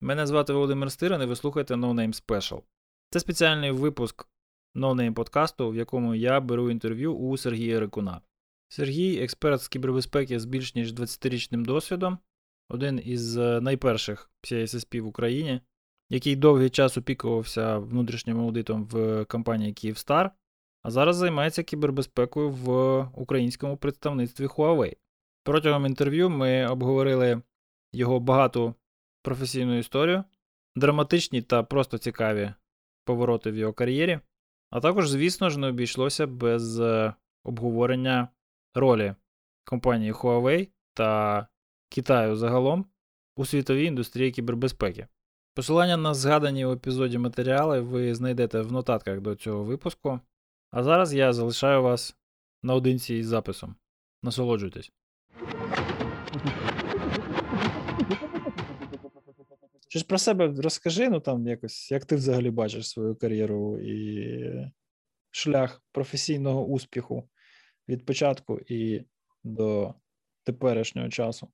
Мене звати Володимир Стирин і ви слухаєте No Name Special. Це спеціальний випуск No Name подкасту, в якому я беру інтерв'ю у Сергія Рикуна. Сергій експерт з кібербезпеки з більш ніж 20-річним досвідом, один із е, найперших CSSP в Україні, який довгий час опікувався внутрішнім аудитом в компанії Kyivstar, а зараз займається кібербезпекою в українському представництві Huawei. Протягом інтерв'ю ми обговорили його багату професійну історію, драматичні та просто цікаві повороти в його кар'єрі, а також, звісно ж, не обійшлося без е, обговорення ролі компанії Huawei та Китаю загалом у світовій індустрії кібербезпеки. Посилання на згадані у епізоді матеріали ви знайдете в нотатках до цього випуску. А зараз я залишаю вас наодинці із записом. Насолоджуйтесь. Щось про себе розкажи, ну там якось, як ти взагалі бачиш свою кар'єру і шлях професійного успіху від початку і до теперішнього часу.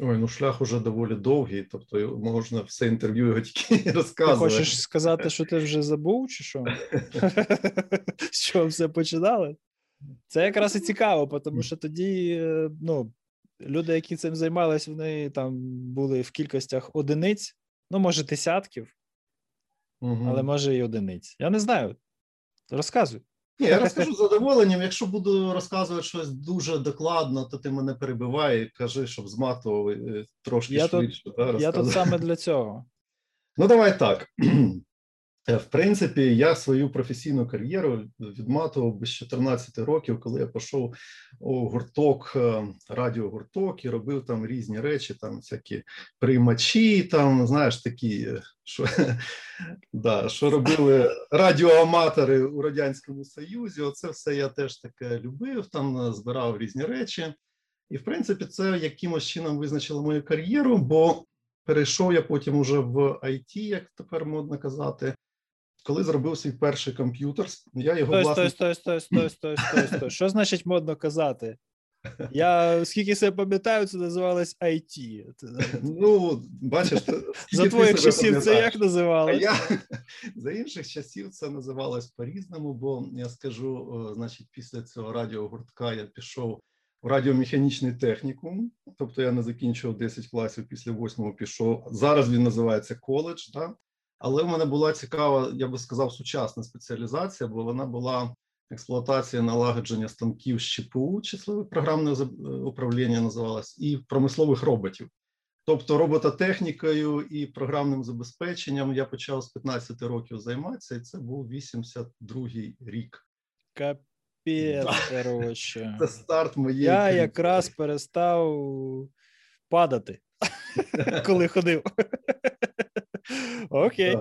Ой, ну шлях уже доволі довгий, тобто можна все інтерв'ю його тільки розказувати. Ти хочеш сказати, що ти вже забув, чи що? З чого все починали? Це якраз і цікаво, тому що тоді ну, люди, які цим займалися, вони там були в кількостях одиниць, ну, може, десятків, угу. але може і одиниць. Я не знаю. Розказуй. Ні, я розкажу з задоволенням. Якщо буду розказувати щось дуже докладно, то ти мене перебивай і кажи, щоб зматував е, трошки я швидше. Тут, я тут саме для цього. Ну, давай так. Е, в принципі, я свою професійну кар'єру відматував без 14 років, коли я пішов у гурток, е, радіогурток і робив там різні речі, там всякі приймачі, там знаєш такі, е, що да, що робили радіоаматори у радянському союзі. Оце все я теж таке любив. Там збирав різні речі, і в принципі, це якимось чином визначило мою кар'єру, бо перейшов я потім уже в IT, як тепер модно казати коли зробив свій перший комп'ютер, я його власне... Стой, стой, стой, стой, стой, стой, Що значить модно казати? Я скільки себе пам'ятаю, це називалось IT. Ну, бачиш, за твоїх часів це як називалось? я за інших часів це називалось по-різному, бо я скажу, значить, після цього радіогуртка я пішов в радіомеханічний технікум, тобто я не закінчував 10 класів, після 8 пішов. Зараз він називається коледж. Да? Але в мене була цікава, я би сказав, сучасна спеціалізація, бо вона була експлуатація налагодження станків з ЧПУ, числове програмне управління називалось, і промислових роботів. Тобто робототехнікою і програмним забезпеченням я почав з 15 років займатися, і це був 82-й рік. Капець, коротше. Це старт моєї. Я якраз перестав падати, коли ходив. Окей.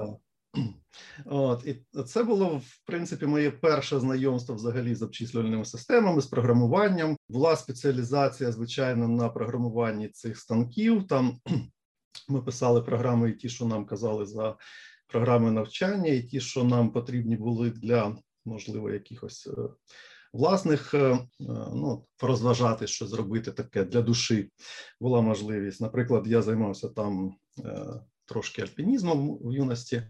От, І це було, в принципі, моє перше знайомство взагалі з обчислювальними системами, з програмуванням. Була спеціалізація, звичайно, на програмуванні цих станків. Там ми писали програми, і ті, що нам казали за програми навчання, і ті, що нам потрібні були для, можливо, якихось е, власних, е, е, ну, розважати, що зробити таке для душі була можливість. Наприклад, я займався там трошки альпінізмом в юності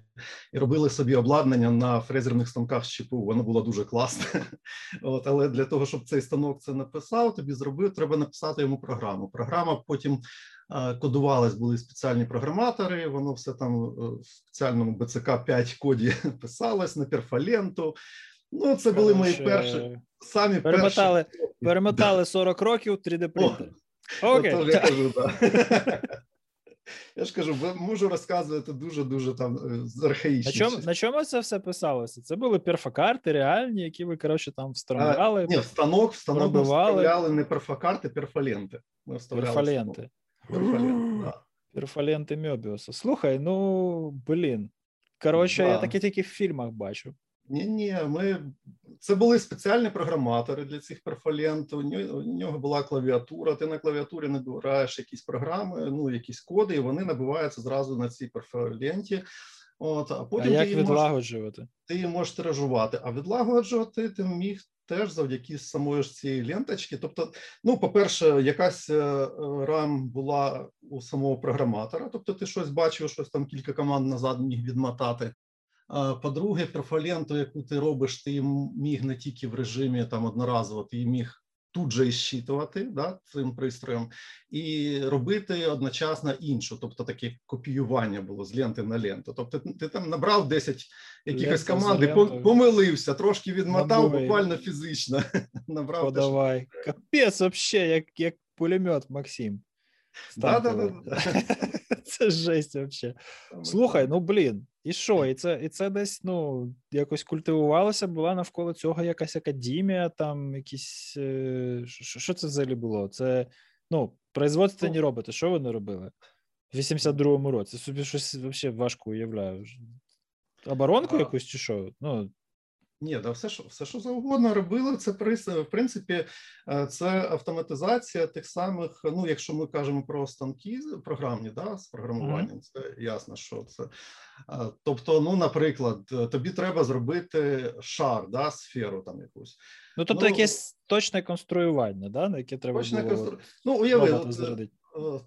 і робили собі обладнання на фрезерних станках з чіпу. Воно було дуже класне. От, Але для того, щоб цей станок це написав, тобі зробив, треба написати йому програму. Програма потім кодувалась, були спеціальні програматори. Воно все там е, в спеціальному БЦК 5 коді писалось на перфаленту. Ну, це були мої перші самі перемотали, перші. перемотали 40 років 3D принтер. Окей. Я кажу, да. Я ж кажу, можу розказувати дуже дуже там е, архаїчно. На чому на чому це все писалося? Це були перфокарти реальні, які ви коротше там вставляли? А, ні, станок, станок ми вставляли не перфокарти, перфоленти. Ми перфоленти. Перфоленти, да. Перфоленти Мьобіуса. Слухай, ну блін. Коротше, да. я таке тільки в фільмах бачу. Ні, ні, ми це були спеціальні програматори для цих перфолент. У нього була клавіатура. Ти на клавіатурі набираєш якісь програми, ну якісь коди, і вони набиваються зразу на цій перфоленті. От, а потім а як ти відлагоджувати? Можеш, ти її можеш тиражувати, а відлагоджувати ти міг теж завдяки самої ж цієї ленточки. Тобто, ну, по-перше, якась е, рам була у самого програматора, тобто ти щось бачив, щось там кілька команд назад міг відмотати. По-друге, перфоленту, яку ти робиш, ти міг не тільки в режимі там одноразово, ти міг тут же і щитувати да, цим пристроєм і робити одночасно іншу, тобто таке копіювання було з ленти на ленту. Тобто, ти там набрав 10 якихось команд, помилився, трошки відмотав, буквально фізично. набрав Подавай. Капець, взагалі, як як пулемет Максим. Да, да, да. Це жесть взагалі. Слухай, ну блін, і що? І це і це десь ну, якось культивувалося, була навколо цього якась академія, там якісь. Е, що, що це взагалі було? Це ну, производственні ну, роботи. Що вони робили? В 82-му році. Собі щось взагалі важко уявляю. Оборонку а... якусь чи що? Ну, ні, да, все, що все, що завгодно робили, це в принципі е, це автоматизація тих самих. Ну, якщо ми кажемо про станки програмні, да, з програмуванням, це ясно, що це. Тобто, ну, наприклад, тобі треба зробити шар, да, сферу там якусь. Ну, тобто, ну, якесь точне конструювання, да, на яке треба точне було констру... Ну, уяви, от, е,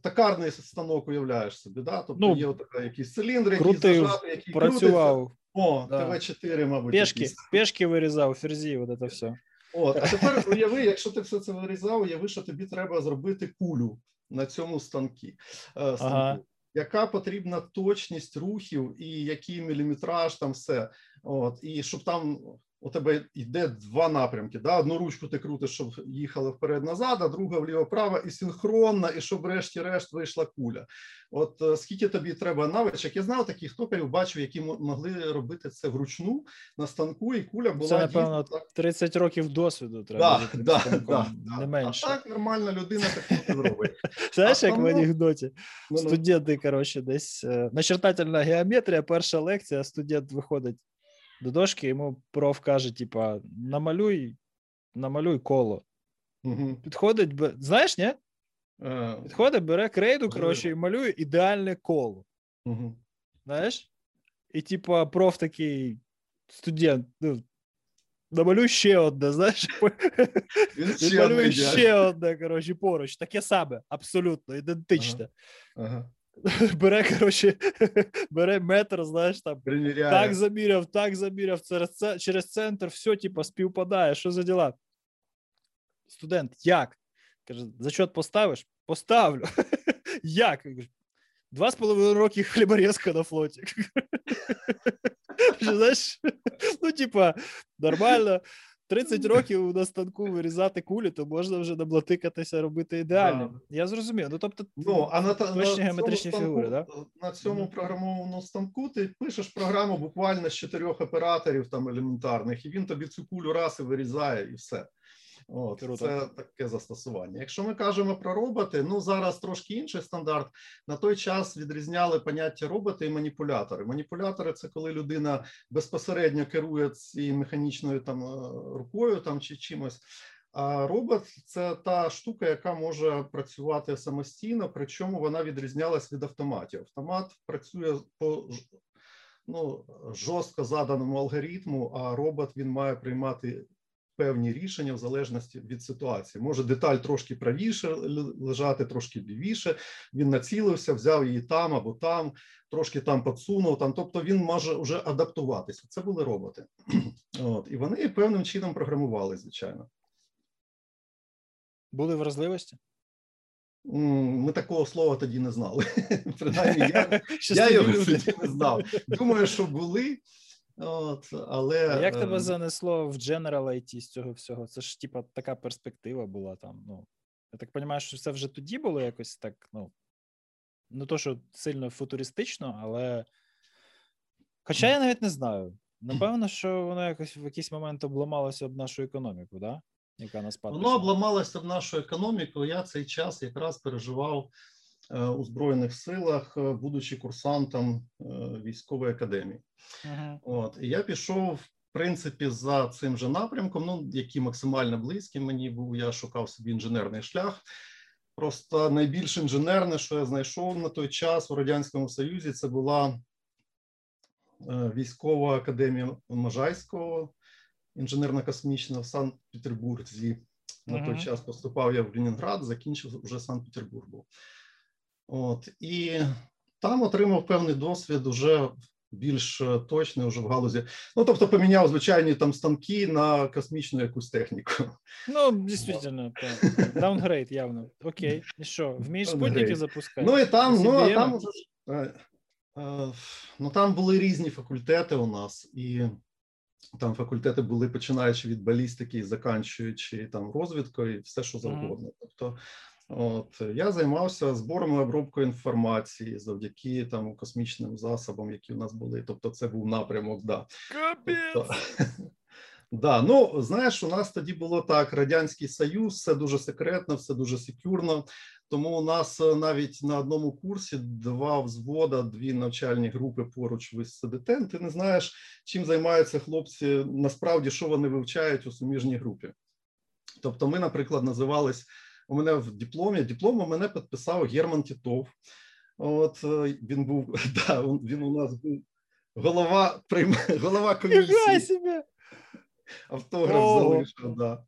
токарний станок уявляєш собі, да? тобто ну, є от якісь циліндри, які зажати, які працював. крутиться. О, да. ТВ4, мабуть. Пешки, пешки вирізав, ферзі, от це все. От, а тепер уяви, якщо ти все це вирізав, уяви, що тобі треба зробити кулю на цьому станкі, е, станку. Ага. Яка потрібна точність рухів і який міліметраж, там все. От, І щоб там у тебе йде два напрямки. Да? Одну ручку ти крутиш, щоб їхала вперед-назад, а друга вліво-право, і синхронна, і щоб врешті-решт вийшла куля. От е, скільки тобі треба навичок? Я знав таких токарів, бачив, які могли робити це вручну на станку, і куля була Це, напевно, дійсно, 30 років досвіду треба. Да, да, да, не менше. А так нормальна людина так не робить. Знаєш, як в анекдоті? Студенти, коротше, десь е, начертательна геометрія, перша лекція, студент виходить до дошки, йому проф каже: типа, намалюй, намалюй коло. Угу. Підходить, знаєш, ні? А... Підходить, бере крейду, коротше, і малює ідеальне коло. Угу. Знаєш? І, типа, проф такий студент, ну, намалюй ще одне, знаєш? Він малює ще одне, коротше, поруч. Таке саме, абсолютно, ідентичне. Ага. Ага. Бере, коротше, бере метр, знаєш, там Приміряє. так заміряв, так заміряв, через через центр, все, типу, співпадає. Що за діла? Студент, як? Каже, зачет поставиш? Поставлю. Як? Два з половиною роки хліборезка на флоті. Знаєш, ну, типа, нормально. 30 років на станку вирізати кулі, то можна вже наблатикатися, робити ідеально. Да. Я зрозумів. Ну тобто, ну, а на, точні на геометричні станку, фігури, да? на цьому mm-hmm. програмованому станку ти пишеш програму буквально з чотирьох операторів там елементарних, і він тобі цю кулю раз і вирізає, і все. От Круто. це таке застосування. Якщо ми кажемо про роботи, ну зараз трошки інший стандарт. На той час відрізняли поняття роботи і маніпулятори. Маніпулятори це коли людина безпосередньо керує цією механічною там е, рукою там чи чимось. А робот це та штука, яка може працювати самостійно, причому вона відрізнялась від автоматів. Автомат працює по ну, жорстко заданому алгоритму, а робот він має приймати певні рішення в залежності від ситуації. Може деталь трошки правіше лежати, трошки лівіше. Він націлився, взяв її там або там, трошки там підсунув. Там, тобто він може вже адаптуватися. Це були роботи, От і вони певним чином програмували, звичайно. Були вразливості? Ми такого слова тоді не знали. Принаймні, я, я його тоді не знав. Думаю, що були. От, але... А Як тебе ем, занесло в General IT з цього всього? Це ж типа така перспектива була там. Ну, Я так розумію, що це вже тоді було якось так, ну, не то, що сильно футуристично, але. Хоча я навіть не знаю. Напевно, що воно якось в якийсь момент обламалося об нашу економіку, да? яка нас Воно обламалося об нашу економіку. Я цей час якраз переживав у Збройних силах, будучи курсантом військової академії. Uh-huh. От і я пішов. В принципі, за цим же напрямком, ну який максимально близький мені був, я шукав собі інженерний шлях. Просто найбільш інженерне, що я знайшов на той час у радянському союзі, це була військова академія Можайського інженерно-космічна в Санкт-Петербурзі. На той час поступав я в Ленінград, закінчив вже Санкт-Петербург. От і там отримав певний досвід уже більш точний уже в галузі. Ну тобто поміняв звичайні там станки на космічну якусь техніку. Ну, дійсно, downgrade явно. Окей, і що, вмієш спутники запускати? Ну і там, ну а там уже е, е, ну там були різні факультети у нас і. Там факультети були починаючи від балістики і заканчуючи там розвідкою, і все що завгодно. Тобто, от я займався збором і обробкою інформації завдяки там космічним засобам, які у нас були. Тобто, це був напрямок. Да. Тобто, Да, ну знаєш, у нас тоді було так: радянський союз, все дуже секретно, все дуже секюрно. Тому у нас е, навіть на одному курсі два взвода, дві навчальні групи поруч ви сидите. Ти не знаєш, чим займаються хлопці. Насправді, що вони вивчають у суміжній групі. Тобто, ми, наприклад, називались у мене в дипломі. Диплом у мене підписав Герман Тітов. От е, він був да, він у нас був голова прийм, голова комісії. Автограф залишив, да.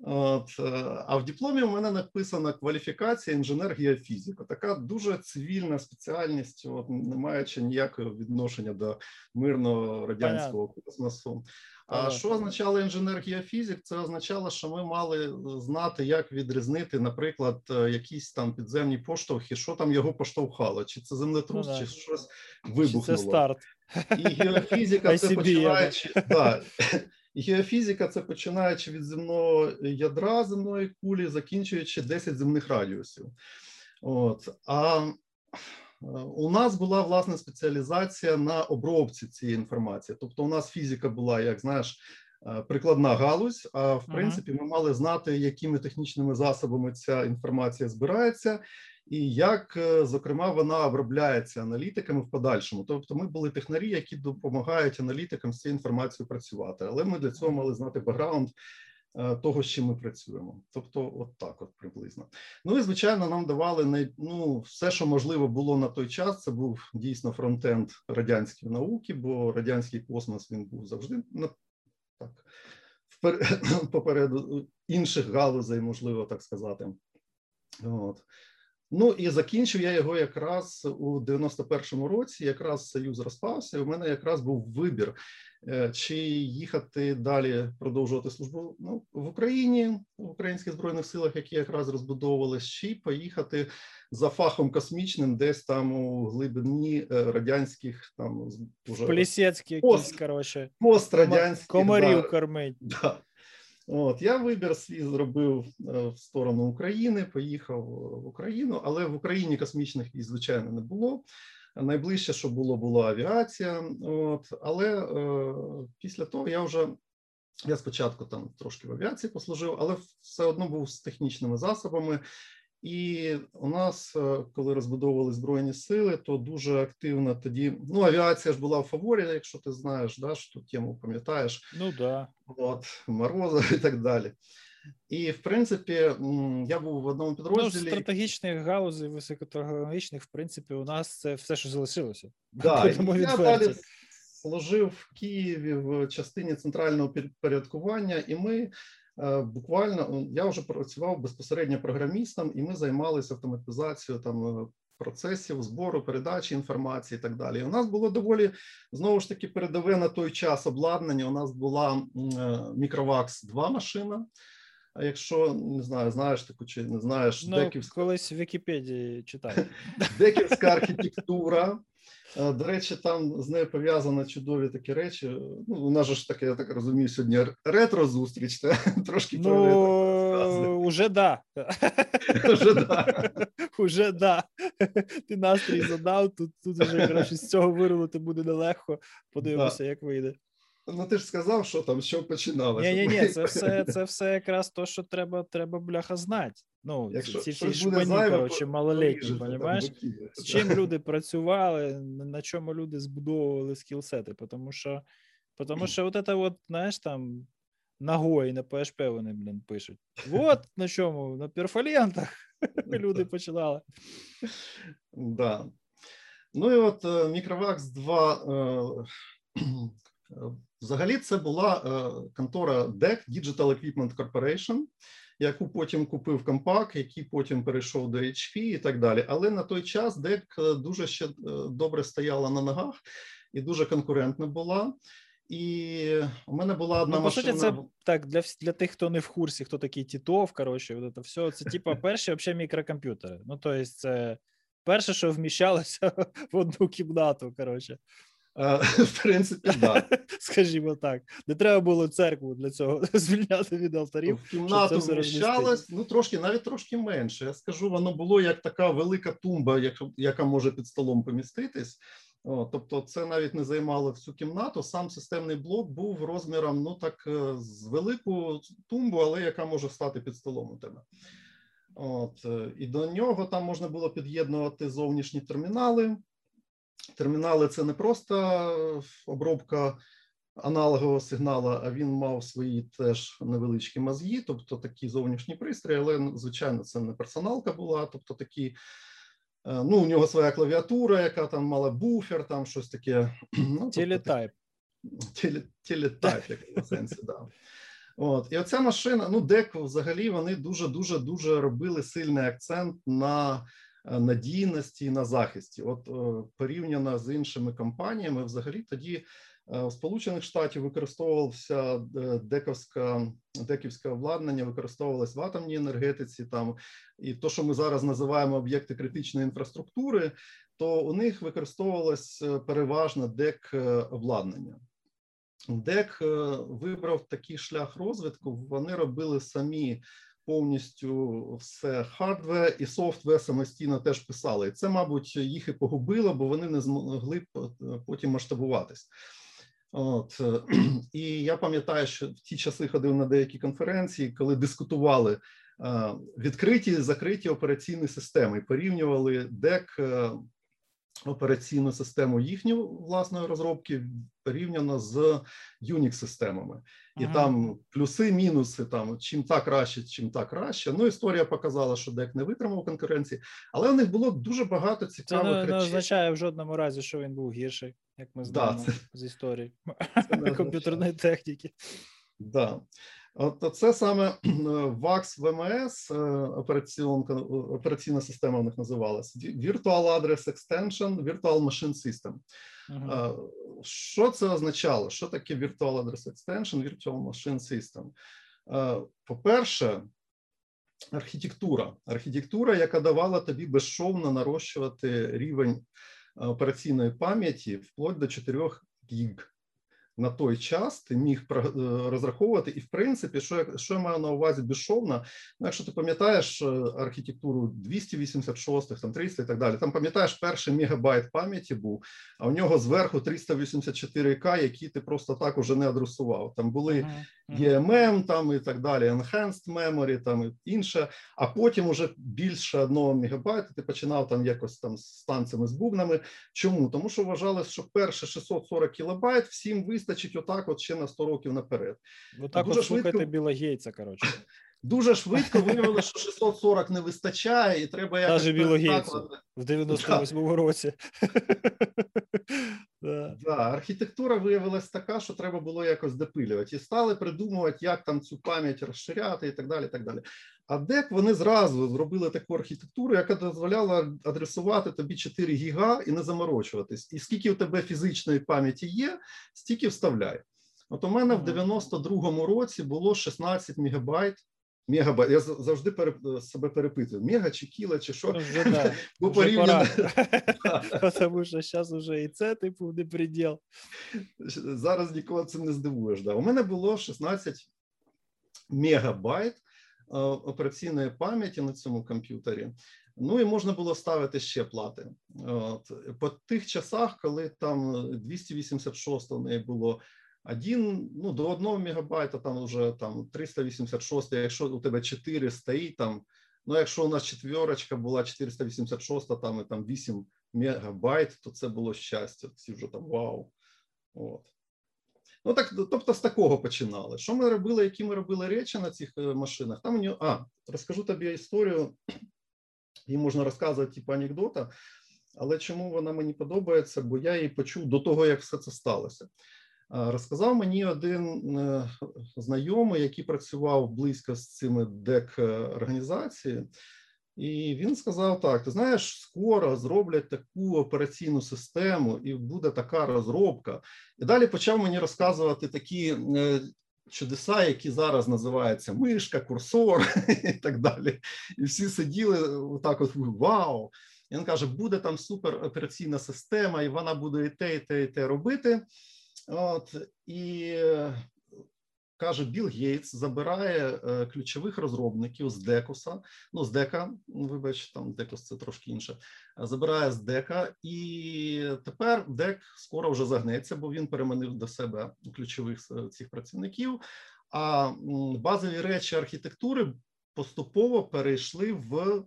От, е, А в дипломі у мене написана кваліфікація інженер-геофізика. Така дуже цивільна спеціальність, от, не маючи ніякого відношення до мирного радянського Понятно. космосу. А що означало інженер-геофізик? Це означало, що ми мали знати, як відрізнити, наприклад, е, якісь там підземні поштовхи, що там його поштовхало, чи це землетрус, ну, чи щось вибухнуло. Чи це старт. І геофізика це починаючи. Да, Геофізика це починаючи від земного ядра земної кулі, закінчуючи 10 земних радіусів. От. А е, у нас була власне спеціалізація на обробці цієї інформації. Тобто, у нас фізика була, як знаєш, е, прикладна галузь. А в принципі, ми мали знати, якими технічними засобами ця інформація збирається, і як, е, зокрема, вона обробляється аналітиками в подальшому. Тобто, ми були технарі, які допомагають аналітикам з цією інформацією працювати, але ми для цього мали знати бекграунд е, того, з чим ми працюємо. Тобто, от так, от приблизно. Ну і звичайно, нам давали най, ну, все, що можливо було на той час. Це був дійсно фронтенд радянської науки, бо радянський космос він був завжди на так попереду інших галузей, можливо так сказати. От. Ну і закінчив я його якраз у 91-му році. Якраз союз розпався. і У мене якраз був вибір, е, чи їхати далі продовжувати службу ну, в Україні в українських збройних силах, які якраз розбудовувалися, чи поїхати за фахом космічним, десь там у глибині е, радянських там уже якісь коротше пострадянських комарів да, кормить. Да. От я вибір свій зробив е, в сторону України, поїхав в Україну, але в Україні космічних військ, звичайно, не було. Найближче, що було, була авіація. От але е, після того я вже я спочатку там трошки в авіації послужив, але все одно був з технічними засобами. І у нас, е, коли розбудовували збройні сили, то дуже активно тоді. Ну, авіація ж була в фаворі, якщо ти знаєш, да, що ту тему пам'ятаєш. Ну да. От Морозов і так далі. І в принципі, я був в одному підрозділі. Ну, стратегічних галузей, високотехнологічних, в принципі, у нас це все, що залишилося. Да, Я далі служив в Києві в частині центрального підпорядкування, і ми буквально я вже працював безпосередньо програмістом, і ми займалися автоматизацією там е, процесів збору, передачі інформації і так далі. І у нас було доволі знову ж таки передове на той час обладнання. У нас була Microvax 2 машина. А якщо не знаю, знаєш таку чи не знаєш, ну, деківська... колись в Вікіпедії читав. Деківська архітектура. Е, до речі, там з нею пов'язано чудові такі речі. Ну, у нас ж таке, я так розумію, сьогодні ретро-зустріч, та? трошки ну, про ретро. Уже да. Уже да. Уже да. Ти настрій задав, тут тут вже краще з цього вирулити буде нелегко. Подивимося, да. як вийде. Ну ти ж сказав, що там що починалося. Ні, ні, ні, це все це все якраз то, що треба треба бляха знати. Ну, Якщо ці всі коротше, по- малолітні, понімаєш? З чим люди працювали, на чому люди збудовували скілсети, тому що, тому що от це от, знаєш, там ногою на PHP вони, блін, пишуть. От на чому, на перфолентах люди починали. Да. Ну і от е, Microvax 2. Взагалі, це була е, контора DEC Digital Equipment Corporation, яку потім купив Compaq, який потім перейшов до HP і так далі. Але на той час DEC е, дуже ще е, добре стояла на ногах і дуже конкурентна була. І у мене була одна Ну, по суті, це так для для тих, хто не в курсі, хто такий Тітов, коротше, от це все. Це типа перші взагалі мікрокомп'ютери. Ну, тобто, це перше, що вміщалося в одну кімнату, коротше, В принципі, да. скажімо так. Не треба було церкву для цього звільняти від алтарів. В кімнату вміщалось, ну трошки, навіть трошки менше. Я скажу, воно було як така велика тумба, яка, яка може під столом поміститись. О, тобто, це навіть не займало всю кімнату. Сам системний блок був розміром, ну так, е, з велику тумбу, але яка може стати під столом у тебе. От, е, і до нього там можна було під'єднувати зовнішні термінали. Термінали це не просто обробка аналогового сигналу, а він мав свої теж невеличкі мозги, тобто такі зовнішні пристрої, але звичайно, це не персоналка була, тобто такі. е, Ну, у нього своя клавіатура, яка там мала буфер, там щось таке. Ну, тобто, Телетайп. теле, телетайп, як в сенсі, да. От. І оця машина, ну, дек взагалі вони дуже дуже дуже робили сильний акцент на надійності і на захисті. От е, порівняно з іншими компаніями, взагалі тоді е, в Сполучених Штатів використовувався е, дековська деківське обладнання, використовувалось в атомній енергетиці. Там і то, що ми зараз називаємо об'єкти критичної інфраструктури, то у них використовувалось е, переважно дек е, обладнання. DEC е, вибрав такий шлях розвитку. Вони робили самі повністю все hardware і software самостійно теж писали. І це, мабуть, їх і погубило, бо вони не змогли потім масштабуватись. От і я пам'ятаю, що в ті часи ходив на деякі конференції, коли дискутували е, відкриті і закриті операційні системи, порівнювали DEC е, операційну систему їхню власної розробки порівняно з Unix системами, і Ага. там плюси, мінуси. Там чим та краще, чим та краще. Ну історія показала, що DEC не витримав конкуренції, але у них було дуже багато Це цікавих не, не означає в жодному разі, що він був гірший, як ми Да, знаємо це- з історії Це комп'ютерної техніки. Да. От це саме VAX VMS, е, операційна, операційна система у них називалася. Virtual Address Extension, Virtual Machine System. Е, Що це означало? Що таке Virtual Address Extension, Virtual Machine System? Е, По-перше, архітектура. Архітектура, яка давала тобі безшовно нарощувати рівень е, операційної пам'яті вплоть до 4 гіг. На той час ти міг е, розраховувати, і в принципі, що що я маю на увазі безшовно, ну, якщо ти пам'ятаєш е, архітектуру 286, там 300 і так далі, там пам'ятаєш, перший мегабайт пам'яті був, а у нього зверху 384К, які ти просто так уже не адресував. Там були EMM там і так далі, Enhanced Memory там і інше, а потім уже більше одного мегабайта ти починав там якось там з станцями з бубнами. Чому? Тому що вважали, що перше 640 кілобайт всім вистачить отак от ще на 100 років наперед. Отак от слухайте швидко- Біла Гейтса, коротше. Дуже швидко виявилося, що 640 не вистачає, і треба якось Даже Білу В 98-му році. Да. Да, архітектура виявилась така, що треба було якось допилювати, і стали придумувати, як там цю пам'ять розширяти, і так далі. і так далі. А DEC вони зразу зробили таку архітектуру, яка дозволяла адресувати тобі 4 гіга і не заморочуватись. І скільки у тебе фізичної пам'яті є, стільки вставляй. От у мене в Мгм. 92-му році було 16 мегабайт. Мегабайт. Я завжди пере- себе перепитую: мега чи кіло, чи що. Вже, да. Бо вже порівняно пора. Тому що зараз вже і це, типу, не предел. зараз нікого цим не здивуєш. Да. У мене було 16 мегабайт е, операційної пам'яті на цьому комп'ютері. Ну і можна було ставити ще плати. От. По тих часах, коли там 286 у неї було Один, ну, до 1 мегабайта там вже там 386, якщо у тебе 4 стоїть там, ну якщо у нас четверочка була 486, там і там 8 мегабайт, то це було щастя. Всі вже там вау. От. Ну так, тобто з такого починали. Що ми робили, які ми робили речі на цих е, машинах? Там мені, а, розкажу тобі історію, її можна розказувати, типу анекдота, але чому вона мені подобається? Бо я її почув до того, як все це сталося. Розказав мені один е, знайомий, який працював близько з цими дек організації, і він сказав: так: ти знаєш, скоро зроблять таку операційну систему, і буде така розробка. І далі почав мені розказувати такі е, чудеса, які зараз називаються мишка, курсор і так далі. І всі сиділи отак: от вау! І він каже: буде там суперопераційна система, і вона буде і те, і те, і те робити. От і каже, Білл Гейтс забирає е, ключових розробників з Декуса, ну з Дека, вибач, там Декус це трошки інше. Забирає з Дека, і тепер Дек скоро вже загнеться, бо він переманив до себе ключових е, цих працівників. А базові речі архітектури поступово перейшли в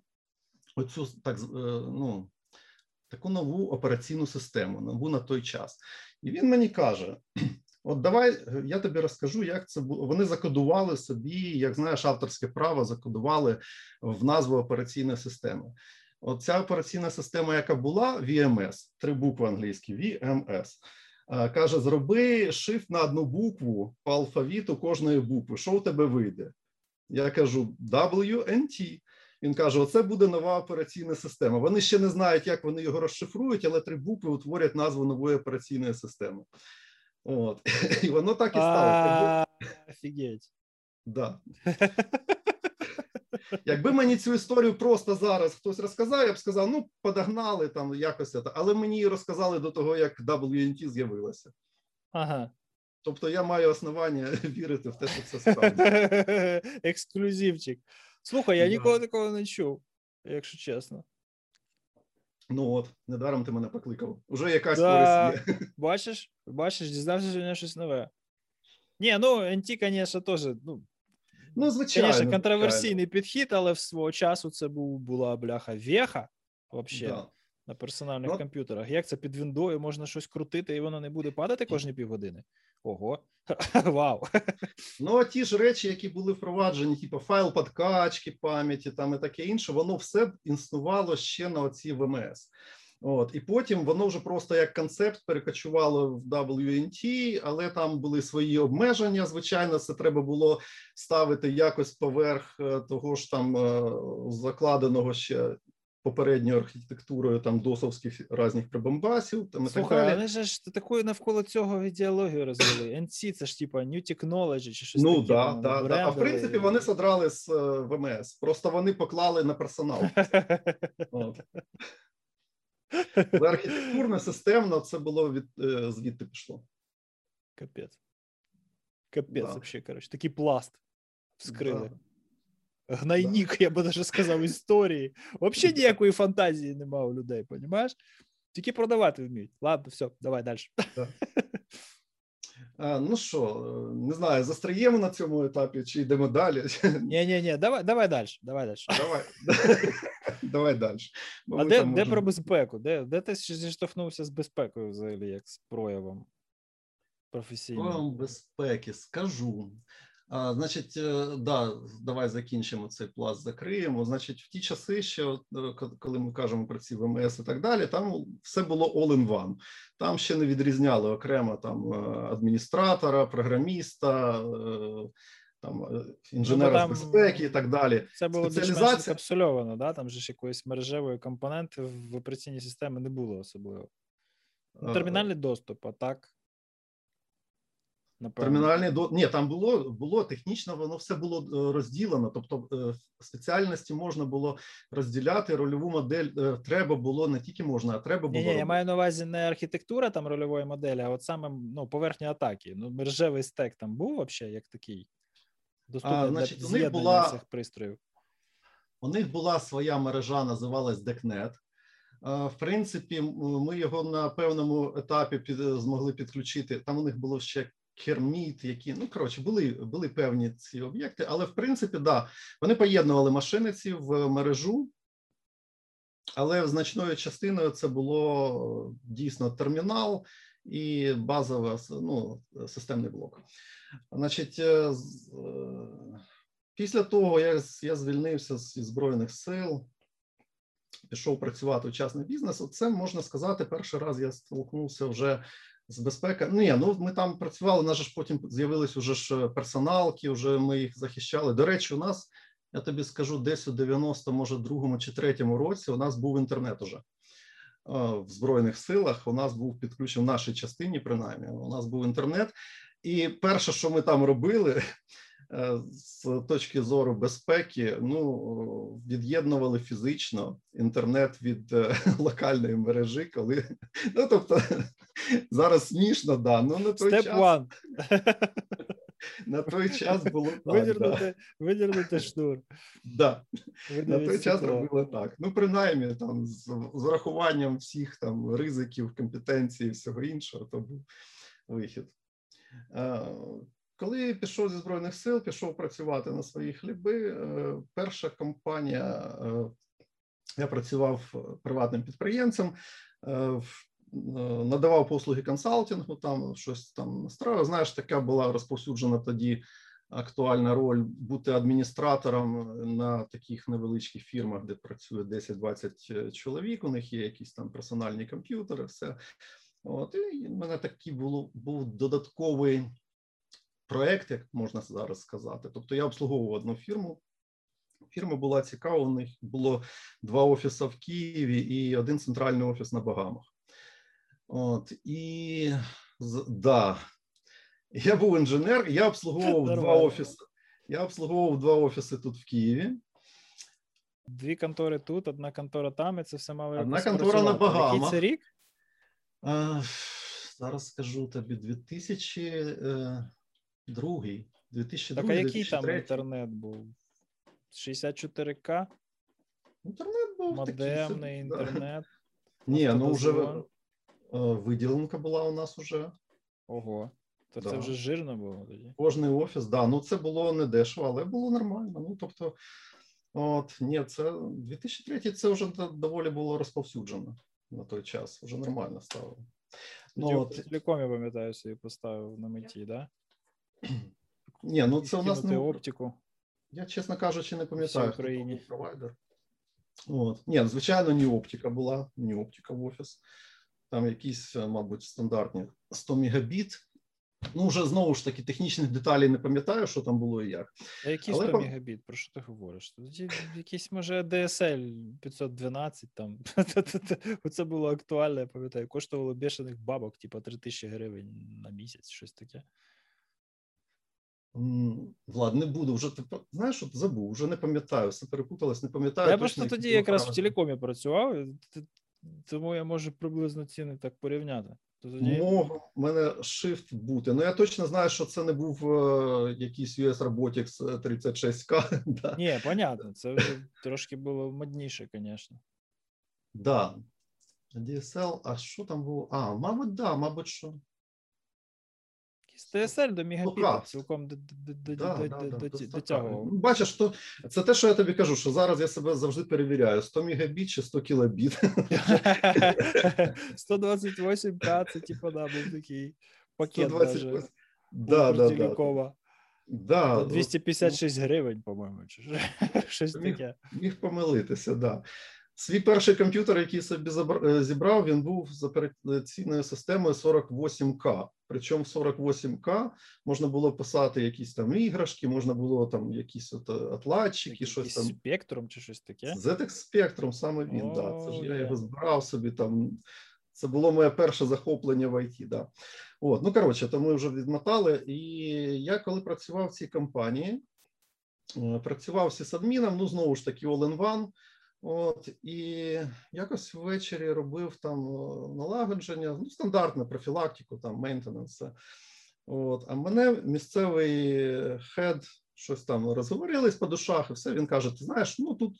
оцю так е, ну. Таку нову операційну систему, нову на той час, і він мені каже: От давай е, я тобі розкажу, як це було. Вони закодували собі, як знаєш, авторське право закодували в назву операційної системи. От ця операційна система, яка була VMS, три букви англійські, VMS, е, каже: зроби shift на одну букву по алфавіту кожної букви. Що у тебе вийде? Я кажу WNT. Він каже: Оце буде нова операційна система. Вони ще не знають, як вони його розшифрують, але три букви утворять назву нової операційної системи. От. І воно так і стало. Офігеть. Да. Якби мені цю історію просто зараз хтось розказав, я б сказав, ну, подогнали там якось, це. але мені її розказали до того, як WNT з'явилося. Ага. Тобто я маю основання вірити в те, що це справді. Ексклюзивчик. Слухай, я ніколи такого не чув, якщо чесно. Ну от, недаром ти мене покликав. Уже якась да, користь є. Бачиш, бачиш, дізнався, що у щось нове. Ні, ну NT, звісно, теж, ну, ну звичайно. Звісно, контроверсійний звичайно. підхід, але в свого часу це був, була бляха веха, взагалі, да. на персональних ну, комп'ютерах. Як це під віндою можна щось крутити, і воно не буде падати кожні півгодини? Ого, вау. Ну, а ті ж речі, які були впроваджені, типу файл подкачки пам'яті там і таке інше, воно все існувало ще на оці ВМС. От і потім воно вже просто як концепт перекочувало в WNT, але там були свої обмеження. Звичайно, це треба було ставити якось поверх е, того ж там е, закладеного ще попередньою архітектурою там досовських різних прибамбасів. Там і так далі. але ж такою навколо цього ідеологію розвели. NC це ж типа New Technology чи щось ну, таке. Да, да, да. А в принципі вони содрали з uh, ВМС. Просто вони поклали на персонал. От. архітектурно, системно це було від е, звідти пішло. Капець. Капець, да. взагалі, коротше, такий пласт вскрили. Да гнайнік, я би даже сказав, історії. Взагалі ніякої фантазії немає у людей, розумієш? Тільки продавати вміють. Ладно, все, давай далі. Ну що, не знаю, застряємо на цьому етапі чи йдемо далі? Ні, ні, ні, давай давай далі. Давай далі. Давай давай далі. А де де про безпеку? Де де ти зіштовхнувся з безпекою взагалі, як з проявом професійним? Проявом безпеки скажу. А, Значить, е, да, давай закінчимо цей пласт, закриємо. Значить, в ті часи, що е, коли ми кажемо про ці ВМС і так далі, там все було all-in-one. Там ще не відрізняли окремо там е, адміністратора, програміста, там інженера ну, там, безпеки і так далі. Це було більш капсульовано, да? Там же ж якоїсь мережевої компоненти в операційній системі не було особливо. Термінальний доступ, а так. Напевно. Термінальний до ні, там було було технічно, воно все було е, розділено. Тобто е, спеціальності можна було розділяти рольову модель. Е, треба було не тільки можна, а треба було. Ні, ні, Я маю на увазі не архітектура там рольової моделі, а от саме ну, поверхня атаки. Ну, мережевий стек там був взагалі як такий доступний а, значить, для у них була, цих пристроїв. У них була своя мережа, називалась DECnet. В принципі, ми його на певному етапі під, змогли підключити. Там у них було ще керміт, які ну коротше, були були певні ці об'єкти, але в принципі, да, вони поєднували машиниці в мережу. Але значною частиною це було дійсно термінал і базовий ну, системний блок. Значить, е, після того, як я звільнився зі Збройних сил, пішов працювати у частний бізнес, це можна сказати, перший раз я столкнувся вже з безпекою. Ні, ну ми там працювали. нас ж потім з'явились уже ж персоналки. Вже ми їх захищали. До речі, у нас я тобі скажу, десь у 90, може, другому чи третьому році у нас був інтернет уже в збройних силах. У нас був підключений в нашій частині, принаймні, у нас був інтернет, і перше, що ми там робили. Е, з точки зору безпеки, ну від'єднували фізично інтернет від е, локальної мережі, коли ну тобто зараз смішно, да ну на той Step час one. на той час було так. Видірнути, да. видірнути шнур. Да. На той час робили так. Ну, принаймні, там з, з урахуванням всіх там ризиків, компетенції, і всього іншого, то був вихід. Коли пішов зі збройних сил, пішов працювати на свої хліби. е, Перша компанія, е, я працював приватним підприємцем. е, Надавав послуги консалтингу, там щось там настрою. Знаєш, така була розповсюджена тоді актуальна роль бути адміністратором на таких невеличких фірмах, де працює 10-20 чоловік. У них є якісь там персональні комп'ютери, все. От і в мене такий було був додатковий проект, як можна зараз сказати. Тобто я обслуговував одну фірму. Фірма була цікава. У них було два офіси в Києві і один центральний офіс на Багамах. От і да, я був інженер, я обслуговував два Нормально. офіси. Я обслуговував два офіси тут в Києві. Дві контори тут, одна контора там, і це все мало Одна контора на працювати. Який Багамах. це рік? А, зараз скажу тобі 2002, 2002, Так, а який там інтернет був? 64К, Інтернет був модемний такий, да. інтернет. Ні, ну вже е, виділенка була у нас уже. Ого. То Да. це вже жирно було тоді. Кожний офіс, да. Ну це було не дешево, але було нормально. Ну тобто, от ні, це 2003 це вже доволі було розповсюджено на той час. Вже нормально стало. Ну, в от, телекомі, пам'ятаю, собі поставив на меті, да? ні, ну це у нас не оптику. Я, чесно кажучи, не пам'ятаю, хто Україні. був провайдер. От. Ні, звичайно, не оптика була, не оптика в офіс. Там якісь, е, мабуть, стандартні 100 мегабіт. Ну, вже знову ж таки, технічних деталей не пам'ятаю, що там було і як. А які Але 100 пам- мегабіт? Про що ти говориш? Якийсь, може, DSL 512 там. Оце було актуально, я пам'ятаю. Коштувало бешених бабок, типу 3 тисячі гривень на місяць, щось таке. Влад, не буду, вже ти знаєш, от забув, вже не пам'ятаю, все перепуталось, не пам'ятаю. Я просто тоді якраз в телекомі працював, тому я можу приблизно ціни так порівняти. То тоді Мог у мене shift бути. Ну я точно знаю, що це не був е, якийсь US Robotics 36K. да. Ні, понятно, це вже трошки було модніше, звісно. Да. DSL, а що там було? А, мабуть, да, мабуть, що. З TSL до мегабіта Локат. цілком д- д- д- Да, д- да, д- да, д- достатньо. дотягував. Ну, Бачиш, то це те, що я тобі кажу, що зараз я себе завжди перевіряю: 100 мегабіт чи 100 кілобіт. 128К, це типу, да, був такий пакет 128. даже. Да, да, да. Телекома. Да, За от 256 гривень, по-моєму, чи щось Міг- таке. Міг помилитися, да. Свій перший комп'ютер, який собі е, зібрав, він був з операційною системою 48К. Причому в 48К можна було писати якісь там іграшки, можна було там якісь от е, отладчики, щось там. спектром чи щось таке. ZX Spectrum саме він, да. Це ж я його збирав собі там. Це було моє перше захоплення в ІТ, да. От, ну коротше, то ми вже відмотали. І я коли працював в цій компанії, е, працював сисадміном, ну знову ж таки, all-in-one. От і якось ввечері робив там налагодження, ну стандартне профілактику, там мейнтенанс. От, а мене місцевий хед щось там розговорились по душах, і все. Він каже: Ти знаєш, ну тут,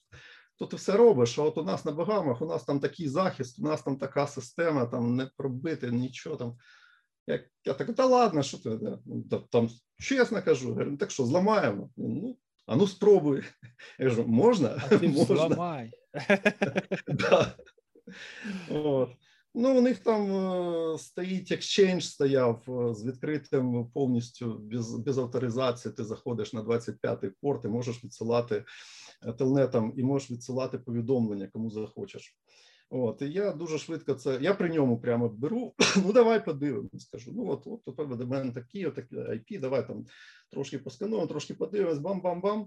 тут ти все робиш. А от у нас на Багамах, у нас там такий захист, у нас там така система, там не пробити нічого там. Я, я так, та ладно, що ти там чесно кажу, ну так що, зламаємо? Ну, а ну спробуй. Я кажу, можна? А ти можна. зламай. да. От. Ну, у них там е, стоїть екшенж стояв з відкритим повністю без без авторизації. Ти заходиш на 25-й порт і можеш відсилати е, телнетом і можеш відсилати повідомлення, кому захочеш. От, і я дуже швидко це. Я при ньому прямо беру. Ну, давай подивимось. Скажу. Ну, от, от тепер до мене такі, отакі IP, давай там трошки поскануємо, трошки подивимось, бам-бам-бам.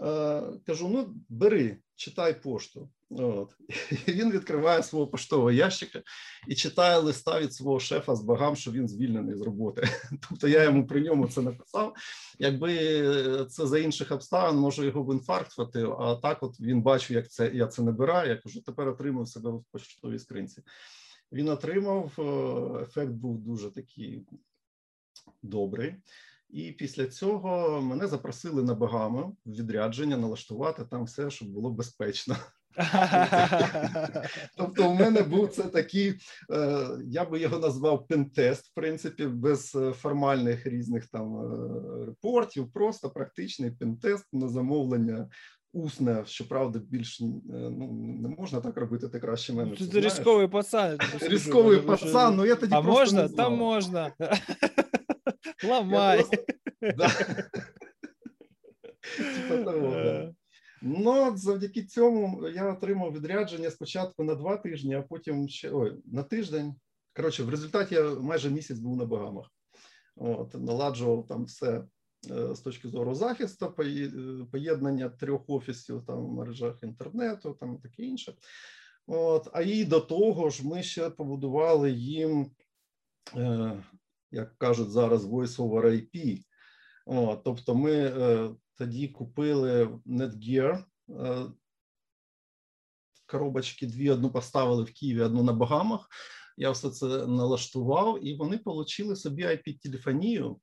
Е, кажу: ну, бери, читай пошту. От. І Він відкриває свого поштового ящика і читає листа від свого шефа з багам, що він звільнений з роботи. Тобто я йому при ньому це написав. Якби це за інших обставин, може його в інфаркт хватив, а так от він бачив, як це я це набираю. Я кажу, тепер отримав себе в поштовій скринці. Він отримав, е, ефект був дуже такий добрий. І після цього мене запросили на Багами в відрядження налаштувати там все, щоб було безпечно. Тобто, у мене був це такий, е, я би його назвав пентест, в принципі, без е, формальних різних там е, репортів, просто практичний пентест на замовлення. Усне, щоправда, більш ну не можна так робити, ти краще мене. Це різковий пацан. Різковий пацан, ну я тоді а просто можна? не знав. Там можна. Ламай. Типа того, Ну, завдяки цьому я отримав відрядження спочатку на два тижні, а потім ще ой, на тиждень. Коротше, в результаті я майже місяць був на Багамах. От, Наладжував там все е, з точки зору захисту, поєднання трьох офісів там в мережах інтернету, там таке інше. От, А і до того ж, ми ще побудували їм, е, як кажуть зараз, Voice over IP. Тобто, ми е, тоді купили Netgear, е, коробочки дві, одну поставили в Києві, одну на Багамах. Я все це налаштував, і вони отримали собі IP-телефонію,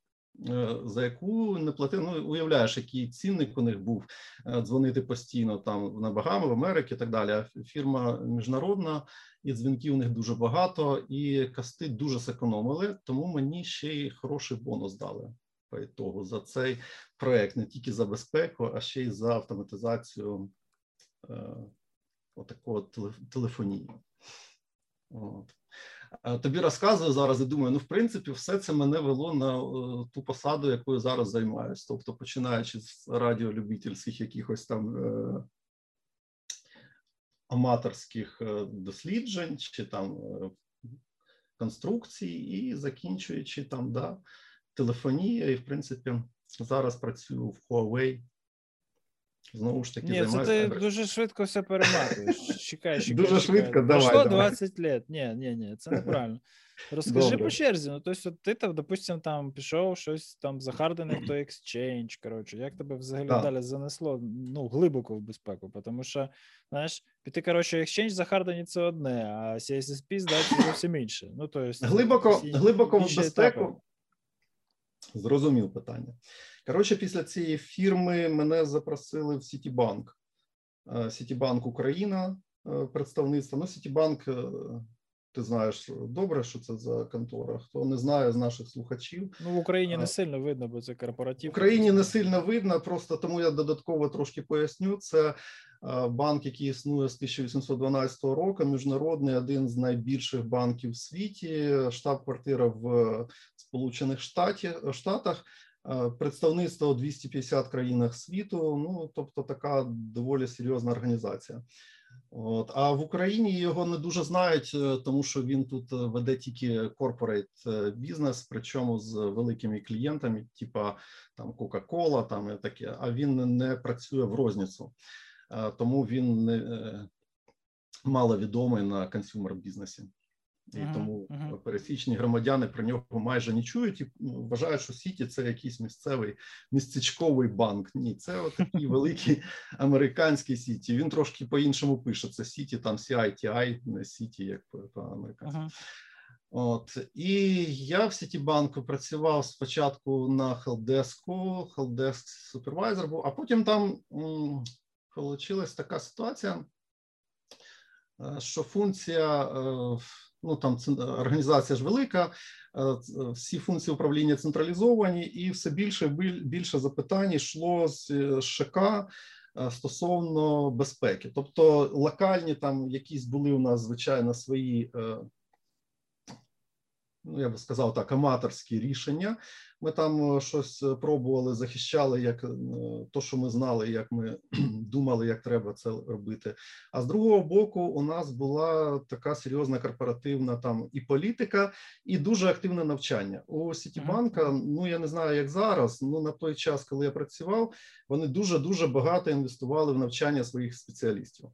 за яку не платив. Ну, уявляєш, який цінник у них був е, дзвонити постійно там на Багами, в Америці і так далі. Фірма міжнародна, і дзвінків у них дуже багато, і касти дуже зекономили, тому мені ще й хороший бонус дали по ітогу за цей проект не тільки за безпеку, а ще й за автоматизацію е, отакого телефонії. От. Тобі розказую зараз і думаю, ну, в принципі, все це мене вело на е, ту посаду, якою зараз займаюся. Тобто, починаючи з радіолюбительських якихось там е, аматорських е, досліджень чи там е, конструкцій, і закінчуючи там, да, телефонія, і в принципі зараз працюю в Huawei. Знову ж таки, Ні, це ти дуже швидко все перематуєш. Чекай, чекай. Дуже чекай. швидко, давай. Пройшло 20 лет. Ні, ні, ні, це неправильно. Розкажи Добре. по черзі. Ну, тобто, ти там, допустим, там пішов щось там захардений то Exchange, коротше, як тебе взагалі далі занесло ну, глибоко в безпеку, тому що, знаєш, піти, коротше, Exchange за harden це одне, а CISSP це зовсім інше. Ну, то есть, Глибоко, глибоко в безпеку. Зрозумів питання. Коротше, після цієї фірми мене запросили в Citibank. Е, Citibank Україна, е, представництво. Ну, Citibank, е, ти знаєш добре, що це за контора. Хто не знає з наших слухачів, Ну, в Україні не сильно видно, бо це corporate. В Україні не сильно видно, просто тому я додатково трошки поясню. Це е, банк, який існує з 1812 року. Міжнародний один з найбільших банків в світі. Штаб-квартира в Сполучених Штатах. е, Представництво у 250 країнах світу. Ну тобто, така доволі серйозна організація. От а в Україні його не дуже знають, е, тому що він тут е, веде тільки corporate бізнес, причому з великими клієнтами, типа там Кока-Кола, там і таке. А він не працює в розніцу, Е, тому він не е, мало відомий на consumer бізнесі. І Мгм, тому мгм. пересічні громадяни про нього майже не чують і вважають, що Citi це якийсь місцевий містечковий банк. Ні, це такий великий американський Citi. Він трошки по-іншому пише. Це Citi, там CITI, не City, як по-американськи. Ага. От і я в Сітібанку працював спочатку на хелдеску, хелдеск супервайзер був, а потім там вийшла така ситуація, е, що функція е, ну там організація ж велика, всі функції управління централізовані, і все більше більше запитань йшло з ШК стосовно безпеки. Тобто локальні там якісь були у нас звичайно свої ну я би сказав так, аматорські рішення. Ми там е, щось е, пробували, захищали як е, то, що ми знали, як ми думали, як треба це робити. А з другого боку, у нас була така серйозна корпоративна там і політика, і дуже активне навчання. У Сітібанка, ну я не знаю, як зараз. Ну на той час, коли я працював, вони дуже дуже багато інвестували в навчання своїх спеціалістів.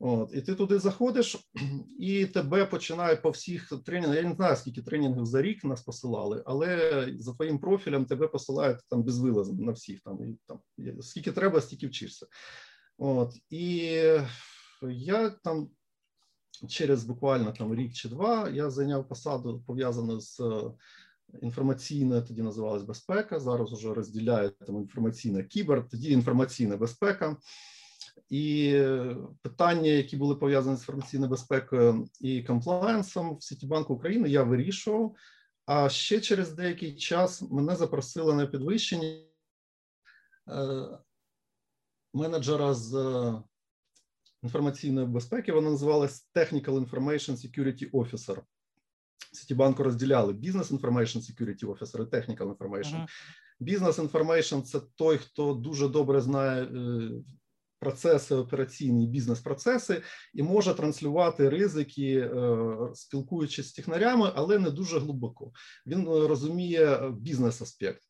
От, І ти туди заходиш, і тебе починають по всіх тренінгах. Я не знаю, скільки тренінгів за рік нас посилали, але за твоїм профілем тебе посилають там безвилазно на всіх. Там і там скільки треба, стільки вчишся. От і я там через буквально там рік чи два я зайняв посаду пов'язану з інформаційною, тоді називалась безпека. Зараз вже розділяють там інформаційна кібер, тоді інформаційна безпека. І питання, які були пов'язані з інформаційною безпекою і комплаєнсом в Сітібанку України, я вирішував. А ще через деякий час мене запросили на підвищення е, менеджера з е, інформаційної безпеки. Вона називалась Technical Information Security Officer. Сітібанку розділяли Business Information Security Officer і Technical Information. Business Information – це той, хто дуже добре знає е, процеси операційні бізнес-процеси і може транслювати ризики, е, спілкуючись з технарями, але не дуже глибоко. Він е, розуміє бізнес-аспект.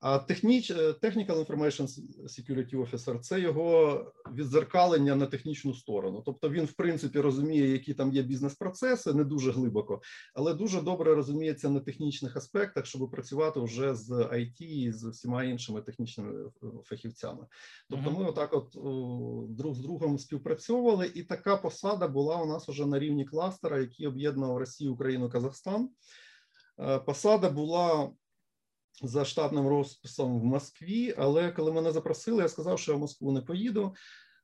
А техніч, е, Technical Information Security Officer – це його відзеркалення на технічну сторону. Тобто він, в принципі, розуміє, які там є бізнес-процеси, не дуже глибоко, але дуже добре розуміється на технічних аспектах, щоб працювати вже з IT і з всіма іншими технічними е, фахівцями. Тобто, ми отак, от друг з другом співпрацьовували, і така посада була у нас вже на рівні кластера, який об'єднував Росію, Україну, Казахстан. Е, посада була за штатним розписом в Москві. Але коли мене запросили, я сказав, що я в Москву не поїду.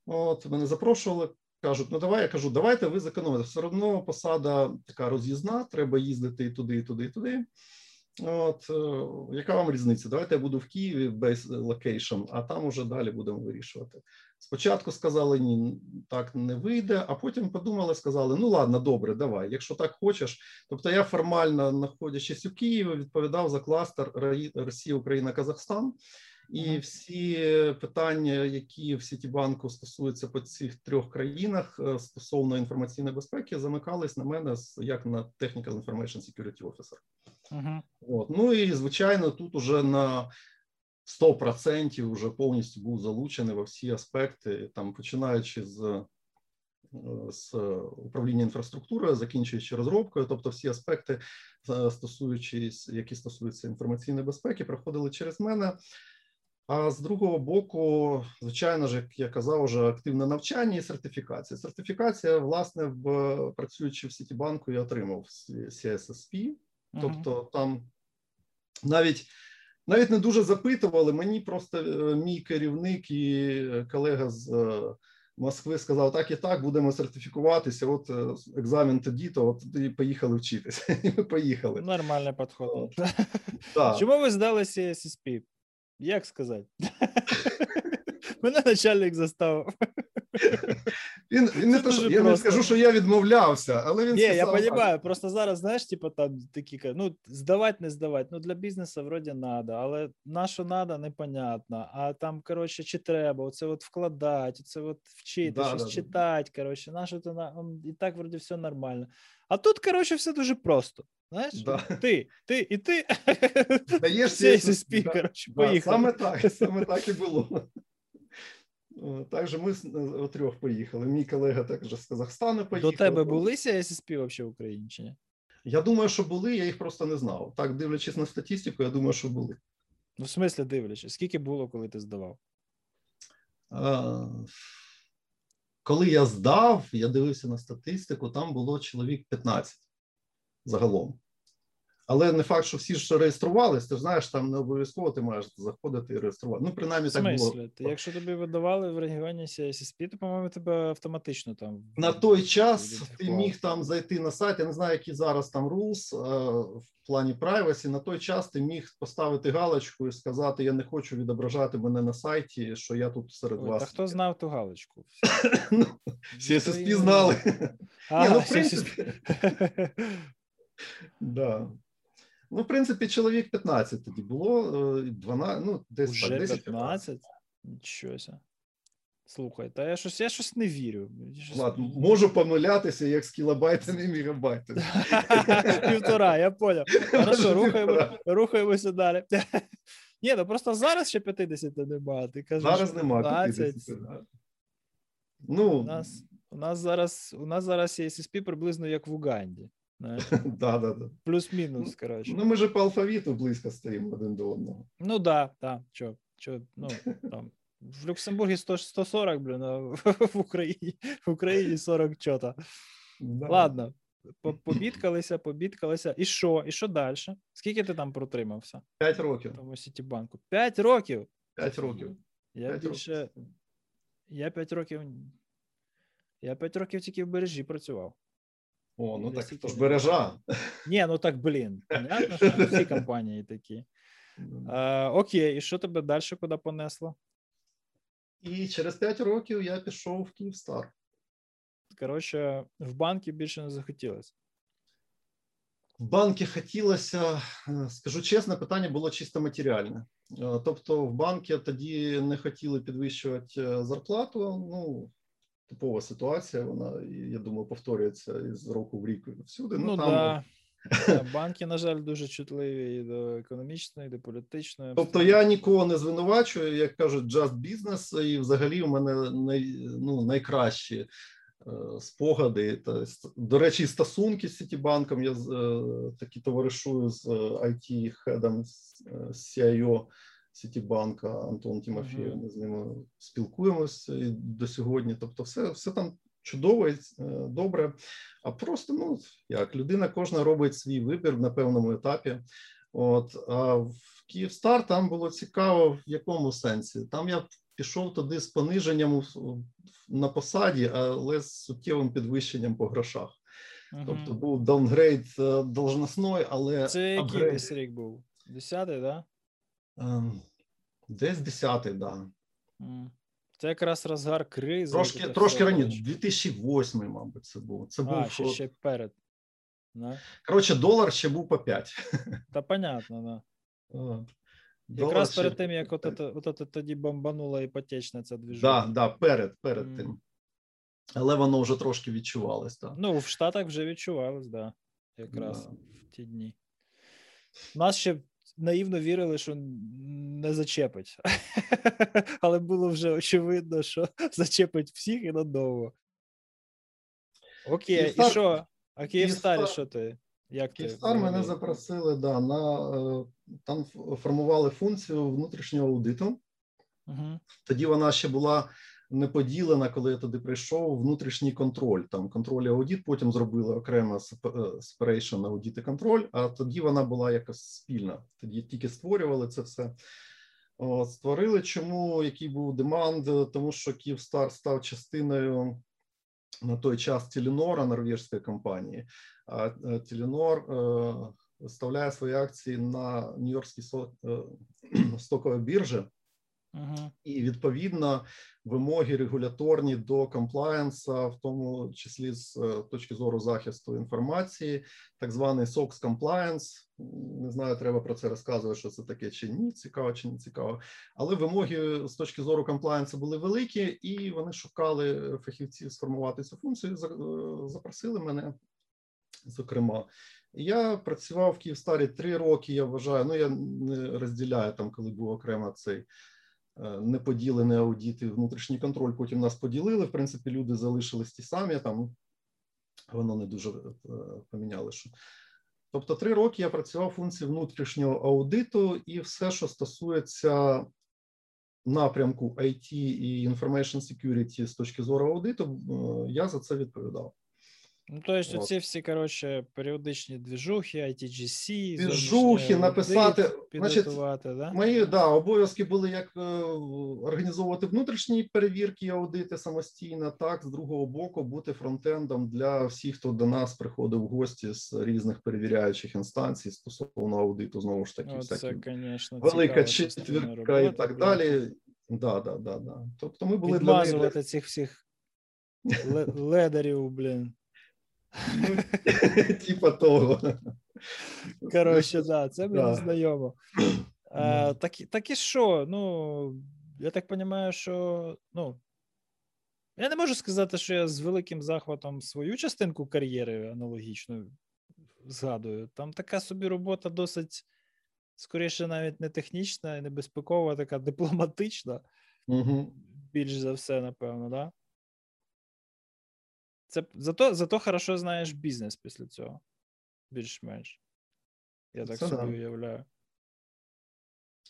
От мене запрошували. Кажуть, ну давай я кажу, давайте ви зекономите. Все одно посада така роз'їзна, треба їздити і туди, і туди, і туди. От е, яка вам різниця? Давайте я буду в Києві base location, а там уже далі будемо вирішувати. Спочатку сказали ні, так не вийде, а потім подумали, сказали: ну ладно, добре, давай, якщо так хочеш. Тобто, я формально, знаходячись у Києві, відповідав за кластер Росія, Україна, Казахстан. І всі питання, які в Сітібанку стосуються по цих трьох країнах е, стосовно інформаційної безпеки, замикались на мене як на Technical Information Security Officer. Uh-huh. От. Ну і звичайно, тут уже на 100% вже повністю був залучений во всі аспекти, там починаючи з е, з управління інфраструктурою, закінчуючи розробкою, тобто всі аспекти, е, стосуючись, які стосуються інформаційної безпеки, проходили через мене. А з другого боку, звичайно ж, як я казав, вже активне навчання і сертифікація. Сертифікація, власне, в працюючи в Сітібанку, я отримав CSSP, тобто там навіть навіть не дуже запитували. Мені просто е, мій керівник і колега з е, Москви сказав: так і так, будемо сертифікуватися. От е, екзамен тоді, то от тоді поїхали вчитися. І ми поїхали. Нормальний підход. Чому ви здали CSSP? Як сказати? Мене начальник заставив. Він він не то, що я не скажу, що я відмовлявся, але він Ні, сказав, я розумію, просто зараз, знаєш, типу, там такі ну, здавати, не здавати. Ну, для бізнесу вроді треба, але на що треба, непонятно. А там, коротше, чи треба, оце от вкладати, це от вчити, да, щось да, читати, коротше, на що то на і так вроді все нормально. А тут, коротше, все дуже просто. Знаєш, да. ти, ти і ти Даєш да. коротше, поїхали. Саме так, саме так і було. Також ми з трьох поїхали. Мій колега також з Казахстану поїхав. До тебе були CSSP взагалі в Україні чи ні? Я думаю, що були, я їх просто не знав. Так, дивлячись на статистику, я думаю, що були. Ну, в смислі, дивлячись, скільки було, коли ти здавав? А, Коли я здав, я дивився на статистику, там було чоловік 15 загалом. Але не факт, що всі ж реєструвалися, ти ж знаєш, там не обов'язково ти маєш заходити і реєструвати. Ну, принаймні, так було. Ти, якщо тобі видавали в регіоні CSSP, то, по-моєму, тебе автоматично там. На той час ти міг там зайти на сайт. Я не знаю, які зараз там rules в плані privacy. На той час ти міг поставити галочку і сказати: Я не хочу відображати мене на сайті, що я тут серед Ой, вас. Та хто знав ту галочку? Ну, CSSP знали. А, ну, в принципі. Да. Ну, в принципі, чоловік 15 тоді було, 12, ну, десь Уже так, 10 15? Нічося. Слухай, та я щось я щось не вірю. Щось... Ладно, можу помилятися як з кілобайтами і мегабайтами. Півтора, я поняв. Хорошо, рухаємо, рухаємося далі. Ні, ну просто зараз ще 50 немає. Ти кажеш, зараз немає 50. Ну, у нас, у нас зараз у нас зараз є SSP приблизно як в Уганді. Да, да, да. Плюс-мінус, коротше. Ну, ми ж по алфавіту близько стоїмо один до одного. Ну да, так. Чо, чо, ну, там. В Люксембургі 100, 140, блін, а в Україні в Україні 40 чота. Да. Ладно, побідкалися, побідкалися. І що? І що далі? Скільки ти там протримався? П'ять років. Тому Сітібанку. П'ять років? П'ять років. Я 5 більше. Років. Я п'ять років. Я п'ять років тільки в бережі працював. О, ну так то ж бережа. Ні, ну так, блін. Понятно, що всі компанії такі. А, Окей, і що тебе далі куди понесло? І через 5 років я пішов в Київстар. Коротше, в банки більше не захотілося. В банки хотілося, скажу чесно, питання було чисто матеріальне. Тобто, в банки тоді не хотіли підвищувати зарплату. Ну, типова ситуація. Вона, я думаю, повторюється із року в рік всюди. Ну, ну там... да. Банки, на жаль, дуже чутливі і до економічної, і до політичної. Тобто я нікого не звинувачую, як кажуть, just business, і взагалі у мене най, ну, найкращі е, спогади. Та, до речі, стосунки з Сітібанком. Я е, такі товаришую з it хедом з CIO Сітібанка Антон Тимофєєв. Ми з ними спілкуємося до сьогодні. Тобто, все, все там чудово і добре. А просто ну як людина кожна робить свій вибір на певному етапі. От а в Київстар там було цікаво, в якому сенсі. Там я пішов туди з пониженням на посаді, але з суттєвим підвищенням по грошах. Uh-huh. Тобто був downgrade должностной, але це який десь рік був? Десятий, да? Десь десятий, да. Це якраз розгар кризи. Трошки трошки раніше, 2008, мабуть, це було. Це а, був ще, ще перед. Да? Коротше, долар ще був по 5. Та понятно, да. Якраз перед тим, як от, от, от, тоді бомбанула іпотечна ця движення. Так, да, да, перед перед mm. тим. Але воно вже трошки відчувалось. так. Ну, в Штатах вже відчувалось, так. Да. Якраз да. в ті дні. У нас ще наївно вірили, що не зачепить. Але було вже очевидно, що зачепить всіх і надовго. Окей, Київстар... і що? А Київстарі, Київстар... що ти? Як Київстар ти мене запросили, да, на е, там формували функцію внутрішнього аудиту. Угу. Тоді вона ще була не поділена, коли я туди прийшов. Внутрішній контроль. Там контроль і аудит, потім зробили окремо separation аудит і контроль. А тоді вона була якось спільна. Тоді тільки створювали це все. Створили чому який був деманд, тому що Київстар став частиною на той час Теленора норвежської компанії. А Теленор е, виставляє свої акції на Нью-Йоркській е, стоковій біржі. І відповідно вимоги регуляторні до комплаєнса, в тому числі з е, точки зору захисту інформації, так званий SOX compliance. Не знаю, треба про це розказувати, що це таке чи ні, цікаво чи не цікаво. Але вимоги з точки зору комплаєнсу були великі, і вони шукали фахівців сформувати цю функцію. Е, запросили мене, зокрема. Я працював в Київстарі три роки. Я вважаю, ну я не розділяю там, коли був окремо цей. Е, неподілений аудіт і внутрішній контроль. Потім нас поділили. В принципі, люди залишились ті самі. Там воно не дуже е, поміняли. що. Тобто, три роки я працював функції внутрішнього аудиту, і все, що стосується напрямку IT і Information Security з точки зору аудиту, е, я за це відповідав. Ну, то есть, оці всі, коротше, періодичні двіжухи, ITGC, двіжухи, написати, значить, да? Мої да, обов'язки були як е, організовувати внутрішні перевірки і аудити самостійно, так з другого боку, бути фронтендом для всіх, хто до нас приходив в гості з різних перевіряючих інстанцій стосовно аудиту, знову ж таки, О, це, конечно, велика четвірка і так далі. Да, да, да, да. Тобто ми були для них цих всіх ле- ледарів, блін. типа того. Коротше, да, це мені знайомо. І- так і що? Ну, я так розумію, що ну. Я не можу сказати, що я з великим захватом свою частинку кар'єри аналогічно згадую. Там така собі робота досить, скоріше, навіть не технічна і не безпекова, така дипломатична, Угу. більш за все, напевно, да? Це зато, зато хорошо знаєш бізнес після цього. Більш-менш. Я так Це собі да. уявляю.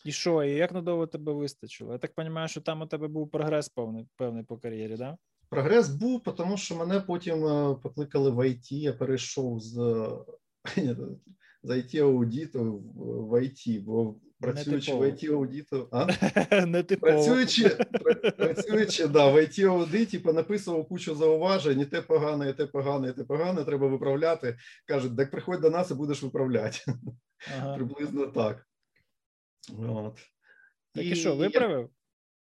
І що, і як надовго тебе вистачило? Я так розумію, що там у тебе був прогрес певний, певний по кар'єрі, да? Прогрес був, тому що мене потім е, покликали в IT, я перейшов з, е, з IT аудиту в- в IT, бо працюючи в. IT аудиту, а? Не. Працюючи, пра- працюючи да, в IT аудиті, понаписував кучу зауважень, і те погане, і те погане, і те погане, треба виправляти. Кажуть, так приходь до нас і будеш виправляти. Ага. Приблизно так. От. Так і що, виправив?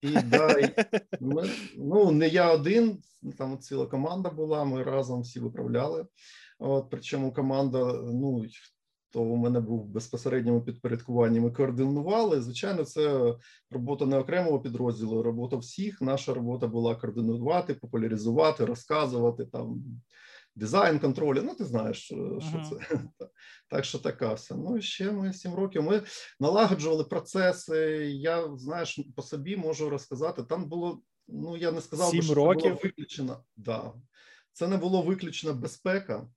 І, да, і ми, ну, не я один, там ціла команда була, ми разом всі виправляли. От, причому команда, ну, то у мене був в безпосередньому підпорядкуванні, ми координували. Звичайно, це робота не окремого підрозділу, робота всіх. Наша робота була координувати, популяризувати, розказувати там дизайн контролю. Ну, ти знаєш, що що Ага. це. Так що така все. Ну, і ще ми сім років. Ми налагоджували процеси. Я знаєш, по собі можу розказати. Там було. Ну я не сказав, би, що це років? було виключено. Да. Це не було виключно безпека.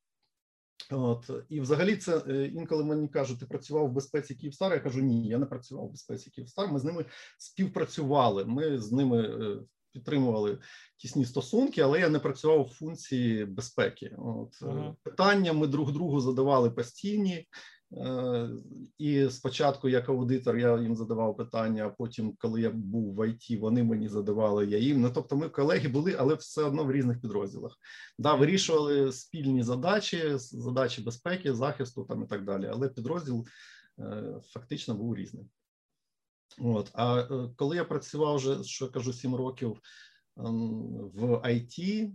От і взагалі, це е, інколи мені кажуть, ти працював в безпеці Київстар. Я кажу, ні, я не працював в безпеці Київстар. Ми з ними співпрацювали. Ми з ними е, підтримували тісні стосунки, але я не працював в функції безпеки. От е, Ага. питання ми друг другу задавали постійні. Е, І спочатку, як аудитор, я їм задавав питання. А потім, коли я був в ІТ, вони мені задавали я їм. Ну тобто, ми колеги були, але все одно в різних підрозділах. Да, вирішували спільні задачі, задачі безпеки, захисту там і так далі. Але підрозділ е, фактично був різним. От а е, коли я працював вже що я кажу, сім років ем, в IT,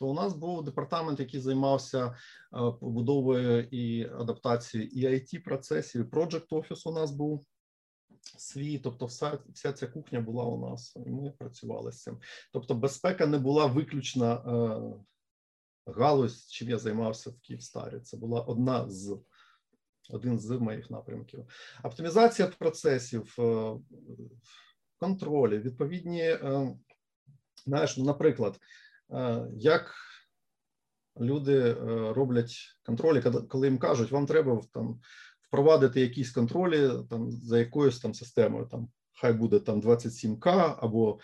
то у нас був департамент, який займався е, побудовою і адаптацією і it процесів, і Project Office у нас був свій, тобто вся, вся ця кухня була у нас, і ми працювали з цим. Тобто, безпека не була виключна е, галузь, чим я займався в Київстарі. Це була одна з один з моїх напрямків. Оптимізація процесів, е, контролі, відповідні, е, знаєш, ну, наприклад, як люди е, роблять контролі, коли їм кажуть, вам треба там впровадити якісь контролі там за якоюсь там системою, там хай буде там 27К або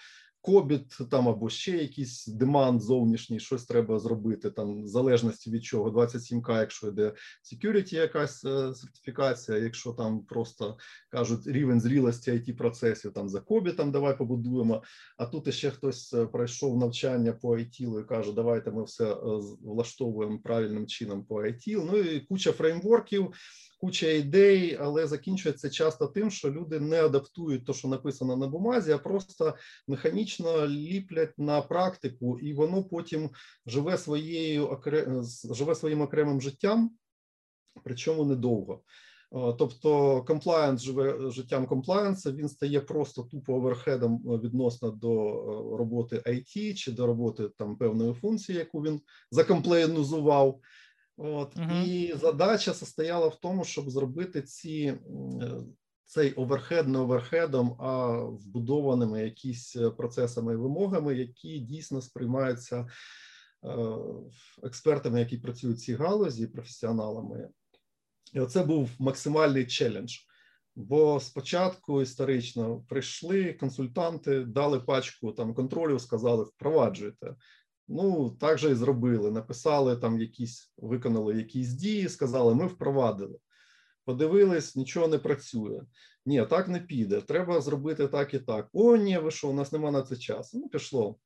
кобіт, там або ще якийсь демант зовнішній, щось треба зробити там в залежності від чого. 27К, якщо йде security якась е, сертифікація, якщо там просто кажуть рівень зрілості it процесів, там за кобітом давай побудуємо. А тут ще хтось е, пройшов навчання по IT і каже, давайте ми все е, влаштовуємо правильним чином по IT. Ну і куча фреймворків, куча ідей, але закінчується часто тим, що люди не адаптують те, що написано на бумазі, а просто механічно ліплять на практику, і воно потім живе своєю живе своїм окремим життям, причому недовго. Е, Тобто compliance живе життям комплаєнса, він стає просто тупо overhead ом е, відносно до е, роботи IT чи до роботи там певної функції, яку він закомплаєнсував. От Мгм. і задача состояла в тому, щоб зробити ці е, цей overhead не overhead ом, а вбудованими якісь е, процесами і вимогами, які дійсно сприймаються е, експертами, які працюють в цій галузі, професіоналами. І оце був максимальний challenge. Бо спочатку історично прийшли консультанти, дали пачку там контролю, сказали, впроваджуйте. Ну, так же і зробили. Написали там якісь, виконали якісь дії, сказали, ми впровадили. Подивились, нічого не працює. Ні, так не піде. Треба зробити так і так. О, ні, ви що, у нас немає на це часу. Ну, пішло.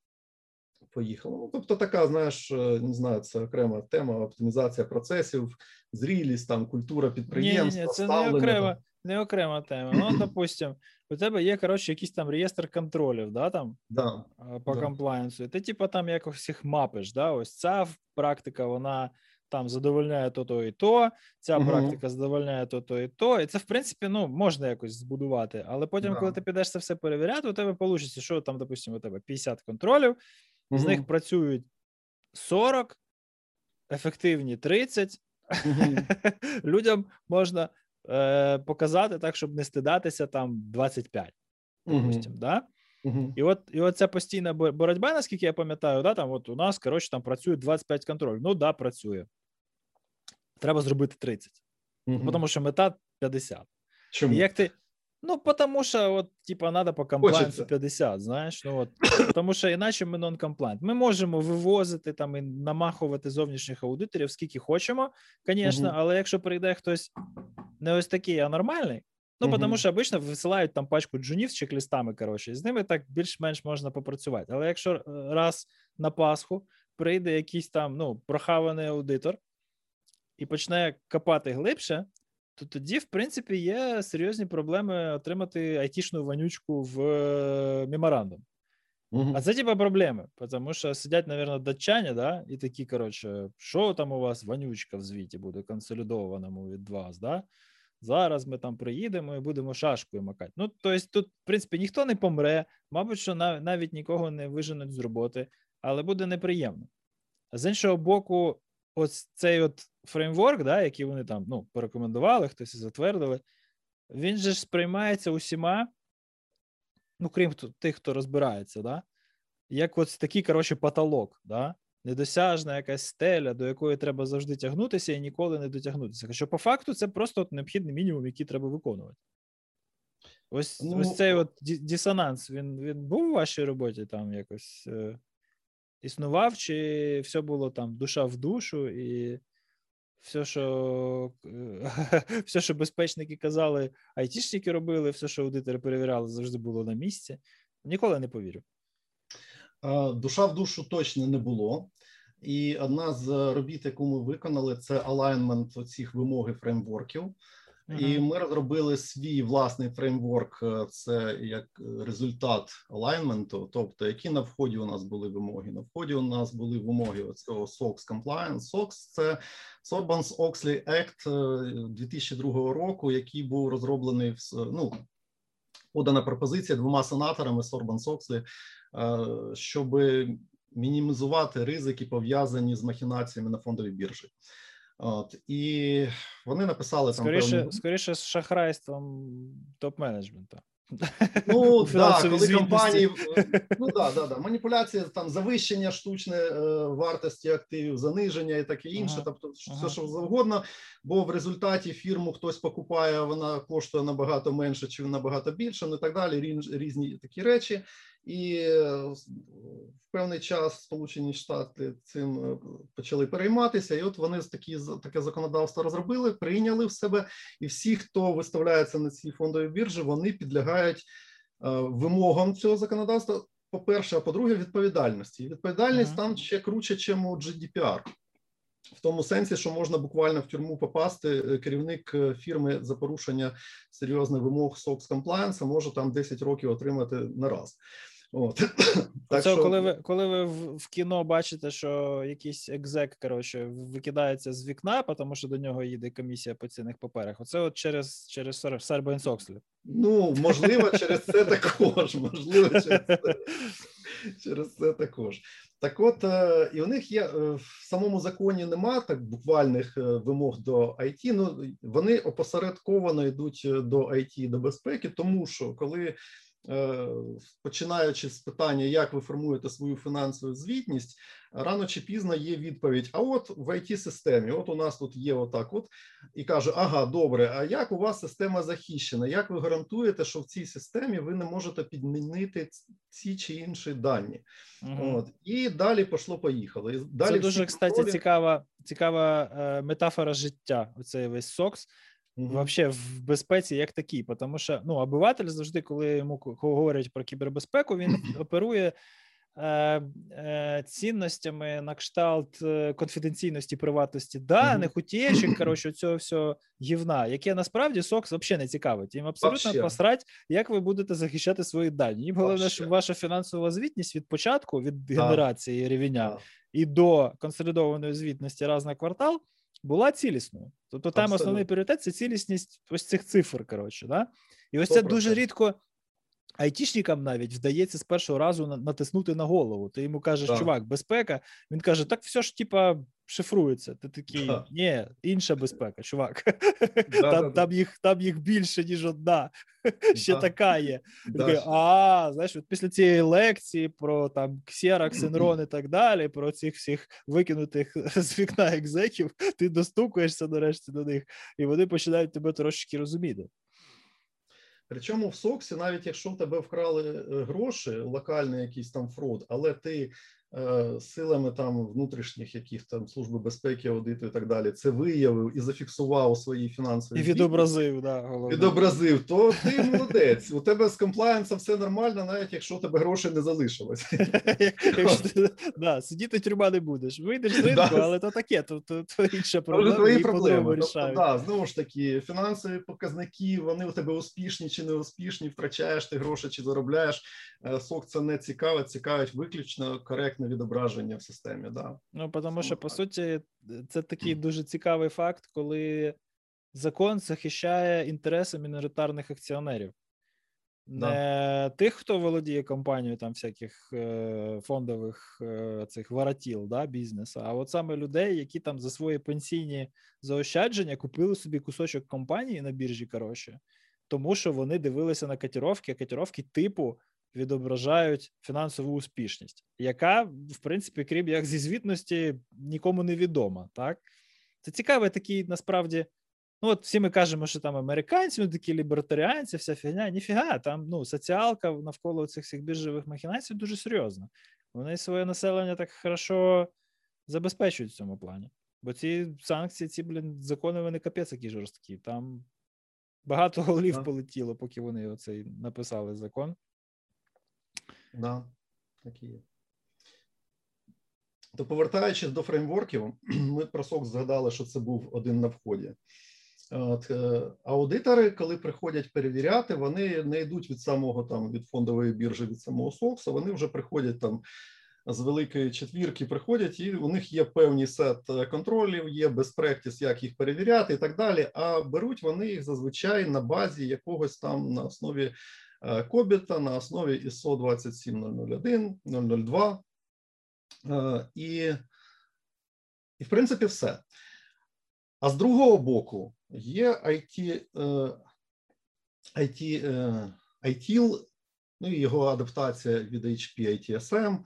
Поїхало. Ну, тобто, така, знаєш, е, не знаю, це окрема тема, оптимізація процесів, зрілість, там культура підприємства. Ні, ні, це не окрема, не окрема тема. Ну, допустим, у тебе є, коротше, якийсь там реєстр контролів, да, там, да, по да. комплайнсу. Ти, типу, там якось їх мапиш, да, ось ця практика, вона там задовольняє то-то і то, ця uh практика задовольняє то-то і то. І це, в принципі, ну, можна якось збудувати. Але потім, да. коли ти підеш це все перевіряти, у тебе вийде, що там, допустимо, у тебе 50 контролів, uh з них працюють 40, ефективні 30. uh Людям можна е, показати так, щоб не стидатися там 25, допустимо, да? Uh-huh. І от і от ця постійна боротьба, наскільки я пам'ятаю, да, там от у нас коротше, там працює 25 контроль. Ну да, працює. Треба зробити 30. Uh-huh. Тому що мета 50. Чому? І як ти. Ну, тому що, от, типа, треба по комплайнсу 50, знаєш. Ну, от, Тому що іначе ми non-compliant. Ми можемо вивозити там і намахувати зовнішніх аудиторів, скільки хочемо, звісно, uh-huh. але якщо прийде хтось не ось такий, а нормальний, Ну, mm-hmm. тому що обично висилають там пачку джунів з чек-листами, коротше, і з ними так більш-менш можна попрацювати. Але якщо е, раз на Пасху прийде якийсь там ну, прохаваний аудитор і почне копати глибше, то тоді, в принципі, є серйозні проблеми отримати айтішну вонючку в е, меморандум. Mm-hmm. А це типа проблеми, тому що сидять, мабуть, датчані, да, і такі, коротше, що там у вас вонючка в звіті буде консолідованому від вас, да? Зараз ми там приїдемо і будемо шашкою макати. Ну, тобто, тут, в принципі, ніхто не помре, мабуть, що навіть нікого не виженуть з роботи, але буде неприємно. А з іншого боку, ось цей от фреймворк, да, який вони там ну, порекомендували, хтось і затвердили, він же ж сприймається усіма, ну, крім тих, хто розбирається, да, як ось такий, коротше, потолок. Да? недосяжна якась стеля, до якої треба завжди тягнутися і ніколи не дотягнутися. Хоча по факту це просто от необхідний мінімум, який треба виконувати. Ось ну, ось цей от дисонанс, він він був у вашій роботі там якось е, існував, чи все було там душа в душу, і все, що все, що безпечники казали, айтішники робили, все, що аудитори перевіряли, завжди було на місці. Ніколи не повірю. Душа в душу точно не було. І одна з робіт, яку ми виконали, це алайнмент цих вимоги фреймворків. І ми розробили свій власний фреймворк. Це як результат алайнменту. Тобто, які на вході у нас були вимоги. На вході у нас були вимоги цього SOX Compliance. SOX – це Sarbanes-Oxley Act 2002 року, який був розроблений в ну, подана пропозиція двома сенаторами Sarbanes-Oxley Е, щоб мінімізувати ризики пов'язані з махінаціями на фондовій біржі. От і вони написали скоріше, там певні... скоріше з шахрайством топ-менеджменту. Ну да, коли компанії ну да, да, да, маніпуляція, там завищення штучної е, вартості активів, заниження і таке інше, ага. тобто все ага. що завгодно. Бо в результаті фірму хтось покупає, вона коштує набагато менше, чи набагато більше, ну і так далі. Різні такі речі. І е, в певний час Сполучені Штати цим е, почали перейматися, і от вони такі таке законодавство розробили, прийняли в себе, і всі, хто виставляється на цій фондовій біржі, вони підлягають е, вимогам цього законодавства. По перше, а по-друге, відповідальності. І відповідальність uh-huh. там ще круче, ніж у GDPR. В тому сенсі, що можна буквально в тюрму попасти, керівник фірми за порушення серйозних вимог SOX Compliance може там 10 років отримати на раз. От. так Це що... коли ви коли ви в кіно бачите, що якийсь екзек коротше, викидається з вікна, тому що до нього їде комісія по цінних паперах. Оце от через через Сокслі. Ну, можливо, через це також. Можливо, через це, через це також. Так, от е, і у них є е, в самому законі нема так буквальних е, вимог до IT, Ну вони опосередковано йдуть до IT, до безпеки, тому що коли починаючи з питання, як ви формуєте свою фінансову звітність, рано чи пізно є відповідь: а от в it системі от у нас тут є отак, от і каже: Ага, добре. А як у вас система захищена? Як ви гарантуєте, що в цій системі ви не можете підмінити ці чи інші дані? Угу. От і далі пішло, поїхало. І далі Це дуже кстати, контролі... цікава, цікава е, метафора життя. Оцей весь сокс. Вообще в безпеці як такій, тому що ну обиватель завжди, коли йому говорять про кібербезпеку, він оперує е, е, цінностями на кшталт е, конфіденційності приватності даних, mm-hmm. утечок, коротше, цього всього гівна, яке насправді СОКС взагалі не цікавить. Їм абсолютно Вообще. посрать, як ви будете захищати свої дані. Їм головне, щоб ваша фінансова звітність від початку, від генерації рівня і до консолідованої звітності раз на квартал була цілісною. Тобто там Абсолютно. основний пріоритет це цілісність ось цих цифр. Коротше, да? І ось 100%. це дуже рідко айтішникам навіть вдається з першого разу натиснути на голову. Ти йому кажеш, так. чувак, безпека. Він каже: так все ж типа шифрується. Ти такий, ні, інша безпека, чувак. Да, там, да, там, їх там їх більше, ніж одна. Ще така є. Такий, а, знаєш, от після цієї лекції про там Xerox, Enron і так далі, про цих всіх викинутих з вікна екзеків, ти достукуєшся нарешті до них, і вони починають тебе трошки розуміти. Причому в Соксі, навіть якщо в тебе вкрали е, гроші, локальний якийсь там фрод, але ти силами там внутрішніх яких там служби безпеки, аудиту і так далі, це виявив і зафіксував свої фінансові і відобразив. Да, головне. відобразив. То ти молодець. У тебе з комплаєнсом все нормально, навіть якщо у тебе грошей не залишилось. Да, сидіти тюрма не будеш. Вийдеш з ринку, але то таке, то інша проблема. Твої проблеми тобто, да, знову ж таки, фінансові показники. Вони у тебе успішні чи не успішні, втрачаєш ти гроші чи заробляєш. Е, сок це не цікавить, цікавить виключно коректно коректне відображення в системі. Да. Ну тому що по суті, це такий дуже цікавий факт, коли закон захищає інтереси міноритарних акціонерів. Не да. тих, хто володіє компанією там всяких е, фондових е, цих воротіл да, бізнесу, а от саме людей, які там за свої пенсійні заощадження купили собі кусочок компанії на біржі, коротше, тому що вони дивилися на котировки, а котировки типу відображають фінансову успішність, яка, в принципі, крім як зі звітності, нікому не відома. Так це цікавий такий насправді. Ну, от всі ми кажемо, що там американці, ну, такі лібертаріанці, вся фігня. Ніфіга, там ну, соціалка навколо цих всіх біржових махінацій дуже серйозна. Вони своє населення так хорошо забезпечують в цьому плані. Бо ці санкції, ці, блін, закони, вони капець які жорсткі. Там багато голів полетіло, поки вони оцей написали закон. Да, так і є. То повертаючись до фреймворків, ми про СОК згадали, що це був один на вході. От, е, Аудитори, коли приходять перевіряти, вони не йдуть від самого там від фондової біржі, від самого СОКСу, вони вже приходять там з великої четвірки, приходять, і у них є певний сет е, контролів, є безпрактіс, як їх перевіряти і так далі. А беруть вони їх зазвичай на базі якогось там на основі Кобіта на основі ISO 27001, 002. І, і в принципі, все. А з другого боку, є IT, IT, ITIL, ну і його адаптація від HP ITSM,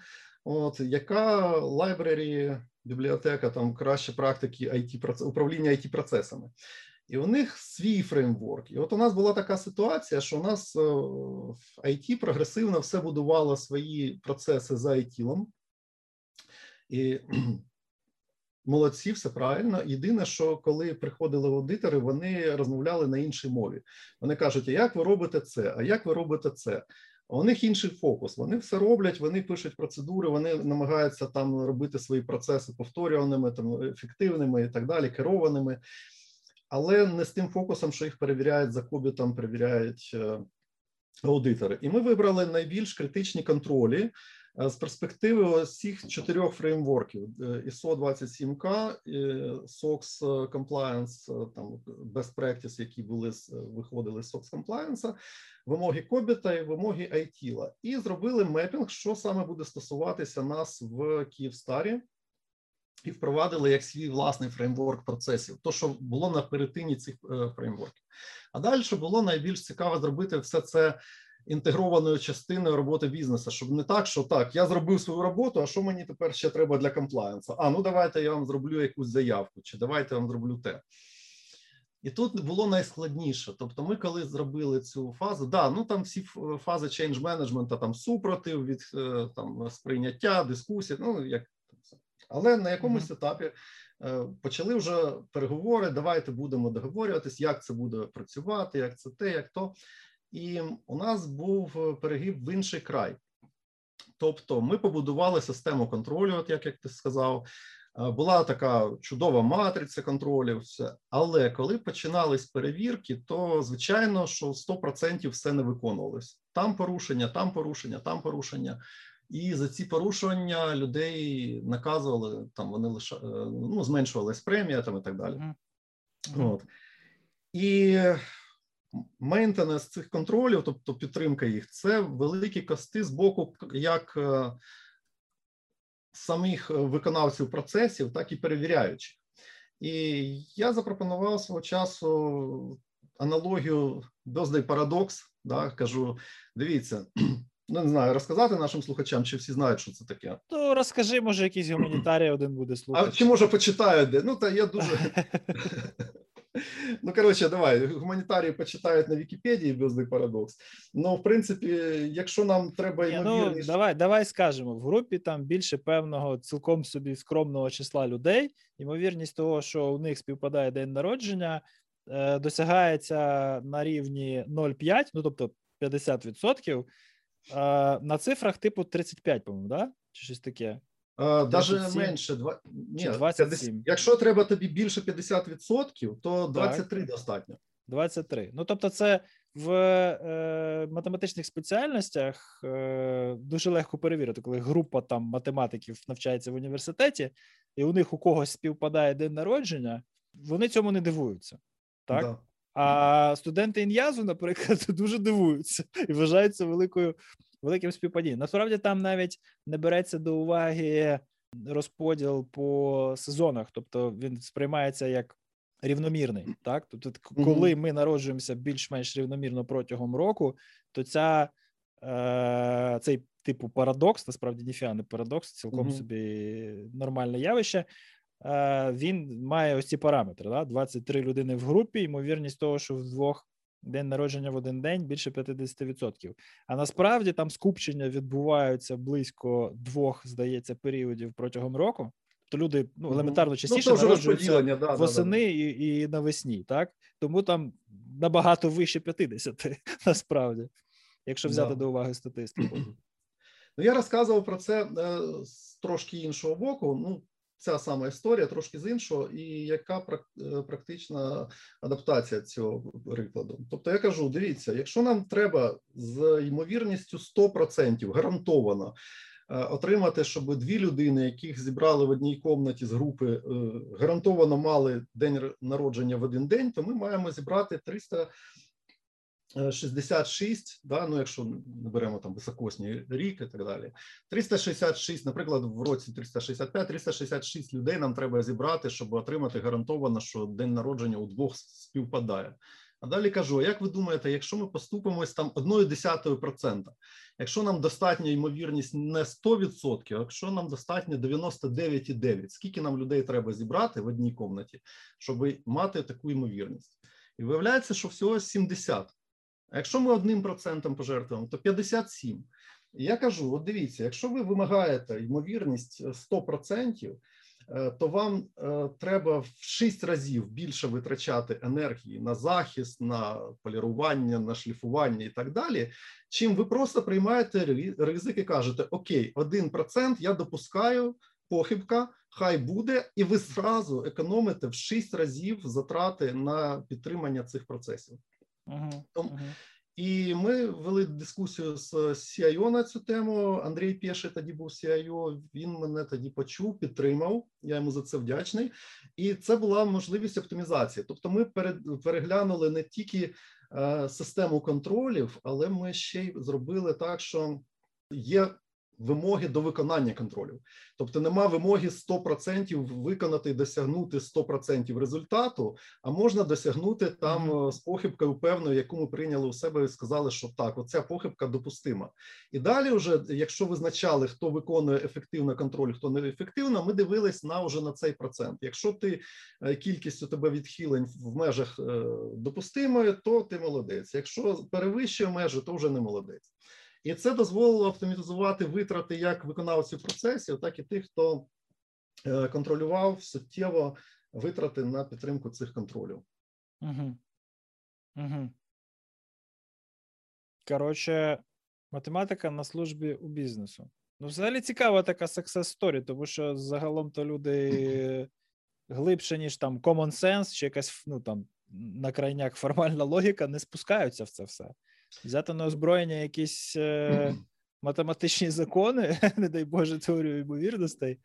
от, яка library, бібліотека там кращі практики IT, управління IT процесами. І у них свій фреймворк. І от у нас була така ситуація, що у нас е, в IT прогресивно все будувало свої процеси за IT-лом. І молодці, все правильно. Єдине, що коли приходили аудитори, вони розмовляли на іншій мові. Вони кажуть: а як ви робите це? А як ви робите це? У них інший фокус. Вони все роблять, вони пишуть процедури, вони намагаються там робити свої процеси повторюваними, там ефективними і так далі, керованими але не з тим фокусом, що їх перевіряють за кубітом, перевіряють е, аудитори. І ми вибрали найбільш критичні контролі е, з перспективи всіх чотирьох фреймворків: е, ISO 27K, SOX Compliance, там Best Practice, які були виходили з SOX Compliance, вимоги Кобіта і вимоги ITIL. І зробили мепінг, що саме буде стосуватися нас в Київстарі і впровадили як свій власний фреймворк процесів, то що було на перетині цих е, фреймворків. А далі було найбільш цікаво зробити все це інтегрованою частиною роботи бізнесу, щоб не так, що так, я зробив свою роботу, а що мені тепер ще треба для комплаєнсу? А ну давайте я вам зроблю якусь заявку, чи давайте я вам зроблю те. І тут було найскладніше. Тобто, ми коли зробили цю фазу, да, ну там всі фази change management, там супротив від е, там сприйняття, дискусії, ну як але на якомусь етапі е, почали вже переговори. Давайте будемо договорюватись, як це буде працювати, як це те, як то. І у нас був перегиб в інший край. Тобто, ми побудували систему контролю, от як, як ти сказав. Е, була така чудова матриця контролів, все. але коли починались перевірки, то звичайно, що 100% все не виконувалось. Там порушення, там порушення, там порушення. І за ці порушення людей наказували там. Вони лише ну зменшувалась премія там і так далі. Mm -hmm. От. І мейнтенес цих контролів, тобто підтримка їх, це великі кости з боку як е, самих виконавців процесів, так і перевіряючих. І я запропонував свого часу аналогію Birthday Paradox, да, кажу: дивіться. Ну, не знаю, розказати нашим слухачам, чи всі знають, що це таке. То розкажи, може, якийсь гуманітарій один буде слухати. А чи може почитають де? Ну, та я дуже. Ну, коротше, давай, гуманітарії почитають на Вікіпедії Бездий парадокс. Ну, в принципі, якщо нам треба ймовірніше... Ну, давай давай скажемо, в групі там більше певного цілком собі скромного числа людей. Ймовірність того, що у них співпадає день народження, е, досягається на рівні 0,5, ну тобто 50%, е, на цифрах типу 35, по-моєму, да? Чи щось таке. Навіть менше, два, ні, 27. якщо треба тобі більше 50%, то 23 так. достатньо. 23. Ну тобто, це в е, математичних спеціальностях е, дуже легко перевірити, коли група там математиків навчається в університеті, і у них у когось співпадає день народження, вони цьому не дивуються. Так? Да. А студенти ін'язу, наприклад, дуже дивуються і вважаються великою великим співпадінням. Насправді там навіть не береться до уваги розподіл по сезонах, тобто він сприймається як рівномірний. Так, тобто, коли ми народжуємося більш-менш рівномірно протягом року, то ця е, цей типу парадокс, насправді ніфіга не парадокс, цілком собі нормальне явище. Е, він має ось ці параметри: да? 23 людини в групі, ймовірність того, що в двох день народження в один день більше 50%. А насправді там скупчення відбуваються близько двох, здається, періодів протягом року. То люди ну, елементарно ну, частіше ну, народжуються да, восени да, да. І, і навесні, так тому там набагато вище 50, насправді, якщо взяти до уваги статистику. Ну я розказував про це е, з трошки іншого боку. Ну ця сама історія трошки з іншого, і яка е, практична адаптація цього прикладу? Тобто я кажу: дивіться, якщо нам треба з ймовірністю 100% гарантовано. Е, отримати, щоб дві людини, яких зібрали в одній комнаті з групи, е, гарантовано мали день народження в один день, то ми маємо зібрати 300 66, да, ну якщо не беремо там високосні рік і так далі. 366, наприклад, в році 365, 366 людей нам треба зібрати, щоб отримати гарантовано, що день народження у двох співпадає. А далі кажу: як ви думаєте, якщо ми поступимось там одною десятою процента, якщо нам достатня ймовірність не 100%, а якщо нам достатньо 99,9%, скільки нам людей треба зібрати в одній комнаті, щоб мати таку ймовірність? І виявляється, що всього 70. А якщо ми одним процентом пожертвуємо, то 57. І я кажу: от дивіться, якщо ви вимагаєте ймовірність 100%, е, то вам е, треба в 6 разів більше витрачати енергії на захист, на полірування, на шліфування і так далі. Чим ви просто приймаєте ризик і кажете: Окей, 1% я допускаю похибка, хай буде, і ви зразу економите в 6 разів затрати на підтримання цих процесів. Uh-huh, І ми вели дискусію з CIO на цю тему. Андрій Пєший тоді був CIO, Він мене тоді почув, підтримав. Я йому за це вдячний. І це була можливість оптимізації. Тобто, ми переглянули не тільки е, систему контролів, але ми ще й зробили так, що є вимоги до виконання контролів. Тобто нема вимоги 100% виконати досягнути 100% результату, а можна досягнути там mm-hmm. з похибкою певною, яку ми прийняли у себе і сказали, що так, оця похибка допустима. І далі, вже, якщо визначали, хто виконує ефективно контроль, хто не ефективно, ми дивились на вже на цей процент. Якщо ти е, кількість у тебе відхилень в межах е, допустимої, то ти молодець. Якщо перевищує межі, то вже не молодець. І це дозволило оптимізувати витрати як виконавців процесів, так і тих, хто е, контролював суттєво витрати на підтримку цих контролів. Угу. Угу. Коротше, математика на службі у бізнесу. Ну, взагалі цікава така success story, тому що загалом то люди глибше, ніж там common sense, чи якась ну там на крайняк формальна логіка, не спускаються в це все взяти на озброєння якісь е, математичні закони, не дай Боже, теорію ймовірностей.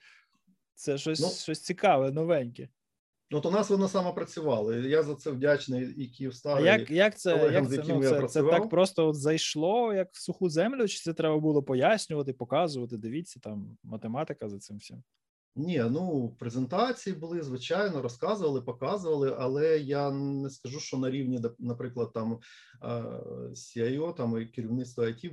Це щось ну, щось цікаве, новеньке. Ну, то нас воно саме працювало. Я за це вдячний і Київстар. А як як це колегам, як це, ну, це, це так просто от зайшло, як в суху землю? Чи це треба було пояснювати, показувати? Дивіться, там математика за цим всім. Ні, ну презентації були звичайно, розказували, показували, але я не скажу, що на рівні, наприклад, там CIO, там і керівництво IT е,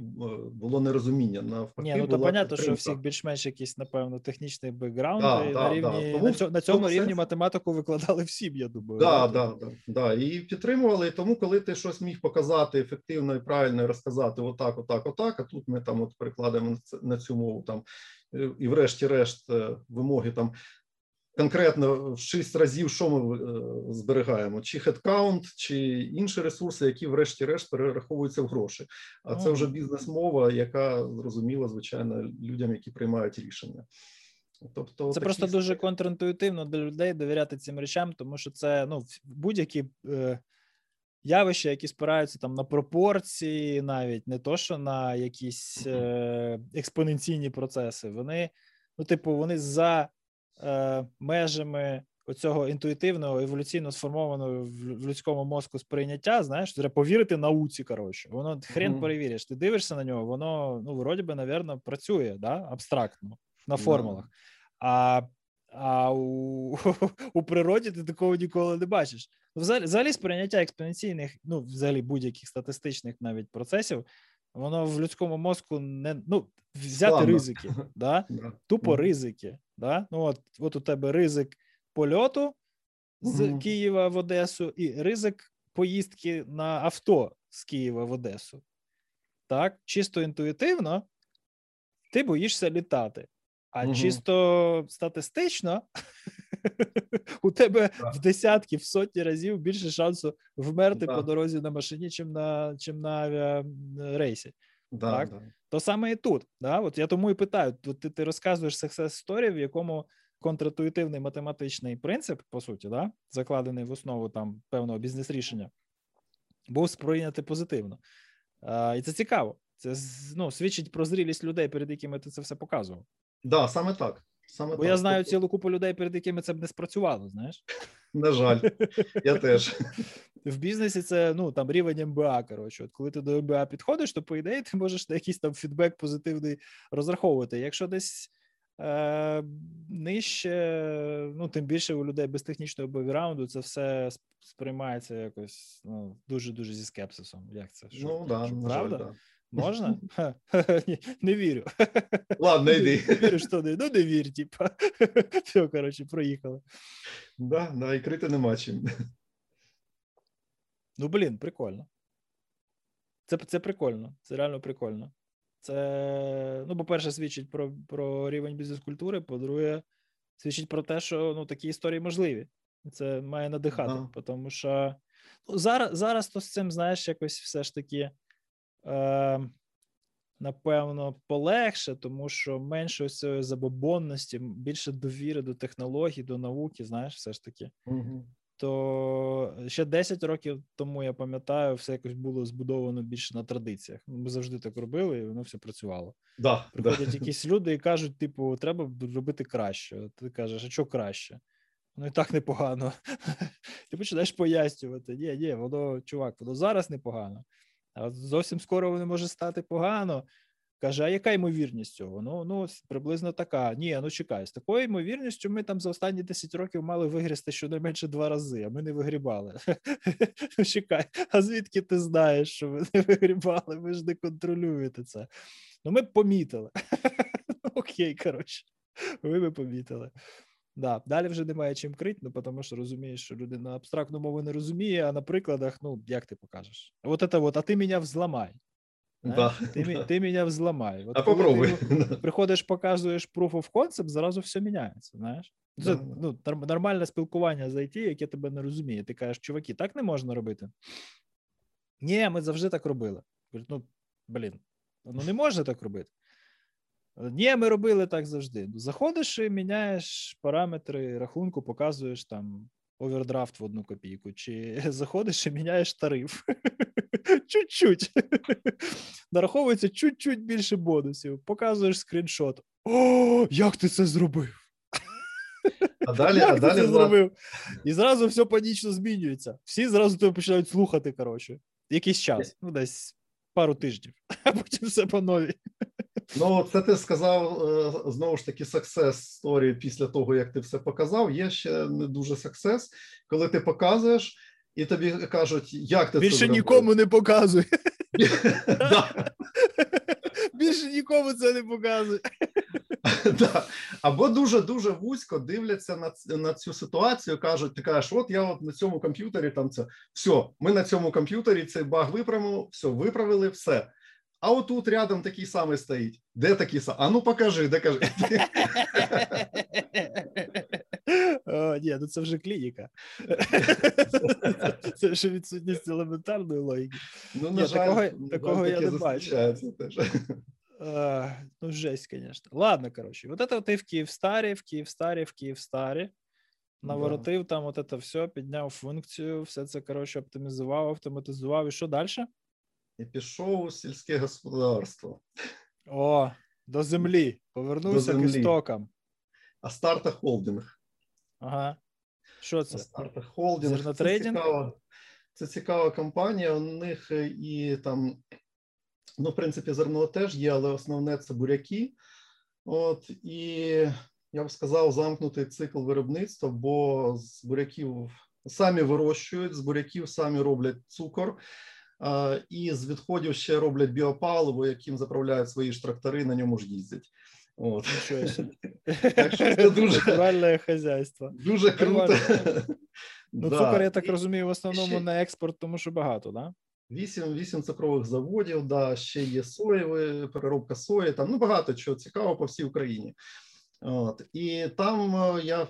було нерозуміння. Навпаки, Ні, ну то понятно, що всіх більш-менш якийсь, напевно, технічний бекграунд да, і да, на рівні да. Тому, на цьому, на цьому рівні сенс... математику викладали всі, я думаю. Да, да, да, да, і підтримували. Тому, коли ти щось міг показати ефективно і правильно і розказати, отак, отак, отак. А тут ми там от перекладемо на цю мову там і, врешті-решт, е, вимоги там конкретно в 6 разів, що ми е, зберігаємо: чи headcount, чи інші ресурси, які, врешті-решт, перераховуються в гроші. А це вже бізнес-мова, яка зрозуміла, звичайно, людям, які приймають рішення. Тобто, це просто дуже контрінтуїтивно для людей довіряти цим речам, тому що це ну будь-які е, явища, які спираються там на пропорції, навіть не то, що на якісь е, експоненційні процеси. Вони, ну, типу, вони за е, межами оцього інтуїтивного, еволюційно сформованого в людському мозку сприйняття, знаєш, треба повірити науці. Коротше, воно хрен mm-hmm. перевіриш. Ти дивишся на нього, воно ну, вроді би, навірно, працює да? абстрактно на формулах. Mm-hmm. А а у у природі ти такого ніколи не бачиш. Ну, взагалі, взагалі сприйняття експоненційних, ну, взагалі будь-яких статистичних навіть процесів, воно в людському мозку не ну, взяти Славно. ризики, да? тупо ризики. Да? Ну, от, от у тебе ризик польоту з Києва в Одесу, і ризик поїздки на авто з Києва в Одесу. Так, чисто інтуїтивно, ти боїшся літати. А угу. чисто статистично у тебе да. в десятки, в сотні разів більше шансу вмерти да. по дорозі на машині, чим на чим на авіарейсі. Да, так? Да. То саме і тут. Да? От Я тому і питаю: ти ти розказуєш success story, в якому контратуїтивний математичний принцип, по суті, да? закладений в основу там певного бізнес-рішення, був сприйнятий позитивно. А, І це цікаво. Це ну, свідчить про зрілість людей, перед якими ти це все показував. Да, саме так. Саме Бо так. я знаю тобто цілу купу людей, перед якими це б не спрацювало, знаєш? На жаль, я теж. В бізнесі це ну там рівень МБА. Коротше, от коли ти до МБА підходиш, то по ідеї ти можеш на якийсь там фідбек позитивний розраховувати. Якщо десь е, нижче, ну тим більше у людей без технічного бекграунду, це все сприймається якось ну, дуже дуже зі скепсисом. Як це? Що, ну да, правда? Жаль, да. Можна? Не вірю. Ладно, йди. Не вірю, що не. Ну, не вір, типа. Все, коротше, проїхали. Да, да, і крити нема чим. Ну, блін, прикольно. Це це прикольно, це реально прикольно. Це, ну, по-перше, свідчить про про рівень бізнес-культури, по-друге, свідчить про те, що ну, такі історії можливі. Це має надихати, ага. тому що ну, зараз зараз то з цим, знаєш, якось все ж таки е, напевно, полегше, тому що менше ось цієї забобонності, більше довіри до технологій, до науки, знаєш, все ж таки. Угу. То ще 10 років тому я пам'ятаю, все якось було збудовано більше на традиціях. Ми завжди так робили, і воно все працювало. Да, Приходять да. якісь люди і кажуть: типу, треба робити краще. Ти кажеш, а що краще? Ну і так непогано. Ти починаєш пояснювати. Ні, ні, воно, чувак, воно зараз непогано. А зовсім скоро воно може стати погано. Каже, а яка ймовірність цього? Ну, ну приблизно така. Ні, ну чекай, з такою ймовірністю ми там за останні 10 років мали вигрісти щонайменше два рази, а ми не вигрібали. Ну, чекай, а звідки ти знаєш, що ви не вигрібали? Ви ж не контролюєте це. Ну, ми б помітили. Окей, коротше, ви би помітили. Да, Далі вже немає чим крити, ну тому що розумієш, що людина абстрактну мову не розуміє, а на прикладах, ну як ти покажеш? От це от, а ти мене взламай. Да. Ти ти мене взламай. От а попробуй. Ти приходиш, показуєш proof of concept, зразу все міняється. знаєш? Це да. ну, нормальне спілкування з IT, яке тебе не розуміє. Ти кажеш, чуваки, так не можна робити. Ні, ми завжди так робили. Ну, блін, ну не можна так робити. Ні, ми робили так завжди. Заходиш і міняєш параметри рахунку, показуєш там овердрафт в одну копійку, чи заходиш і міняєш тариф. Чуть-чуть. Нараховується чуть-чуть більше бонусів. Показуєш скріншот. О, як ти це зробив? А далі, як а далі це зробив? І зразу все панічно змінюється. Всі зразу тебе починають слухати, коротше. Якийсь час, ну десь пару тижнів, а потім все по новій. Ну, це ти сказав е, знову ж таки success story після того, як ти все показав. Є ще не дуже success, коли ти показуєш, і тобі кажуть, як ти більше це нікому не показуй. Більше нікому це не показує. Да. Або дуже дуже вузько дивляться на на цю ситуацію. кажуть, ти кажеш, от я от на цьому комп'ютері там це все. Ми на цьому комп'ютері цей баг виправимо, все виправили, все. А отут рядом такий самий стоїть. Де такий самий? А ну покажи, де кажи. О, Ні, ну це вже клініка. Це вже відсутність елементарної логіки. Ну, на жаль, такого я не бачу. Ну, жесть, конечно. Ладно, короче, вот это ты в Київстарі, в Київстарі, в Київстарі. Наворотив там от це все, підняв функцію, все це, коротше, оптимізував, автоматизував. І що далі? І пішов у сільське господарство. О, до землі. Повернувся до землі. к істокам. Астарта Холдинг. Ага. Що це? Астарта Холдинг. Це цікава, це цікава компанія. У них і там, ну, в принципі, зерно теж є, але основне це буряки. От і я б сказав, замкнутий цикл виробництва, бо з буряків самі вирощують, з буряків самі роблять цукор. І з відходів ще роблять біопаливо, яким заправляють свої ж трактори, на ньому ж їздять. От. Так що це дуже Натуральне хазяйство. Дуже круто. Ну, да. Цукор, я так розумію, в основному ще... на експорт, тому що багато, да? Вісім вісім цукрових заводів, да, ще є соєві, переробка сої, там ну багато чого цікавого по всій Україні. От. І там е, я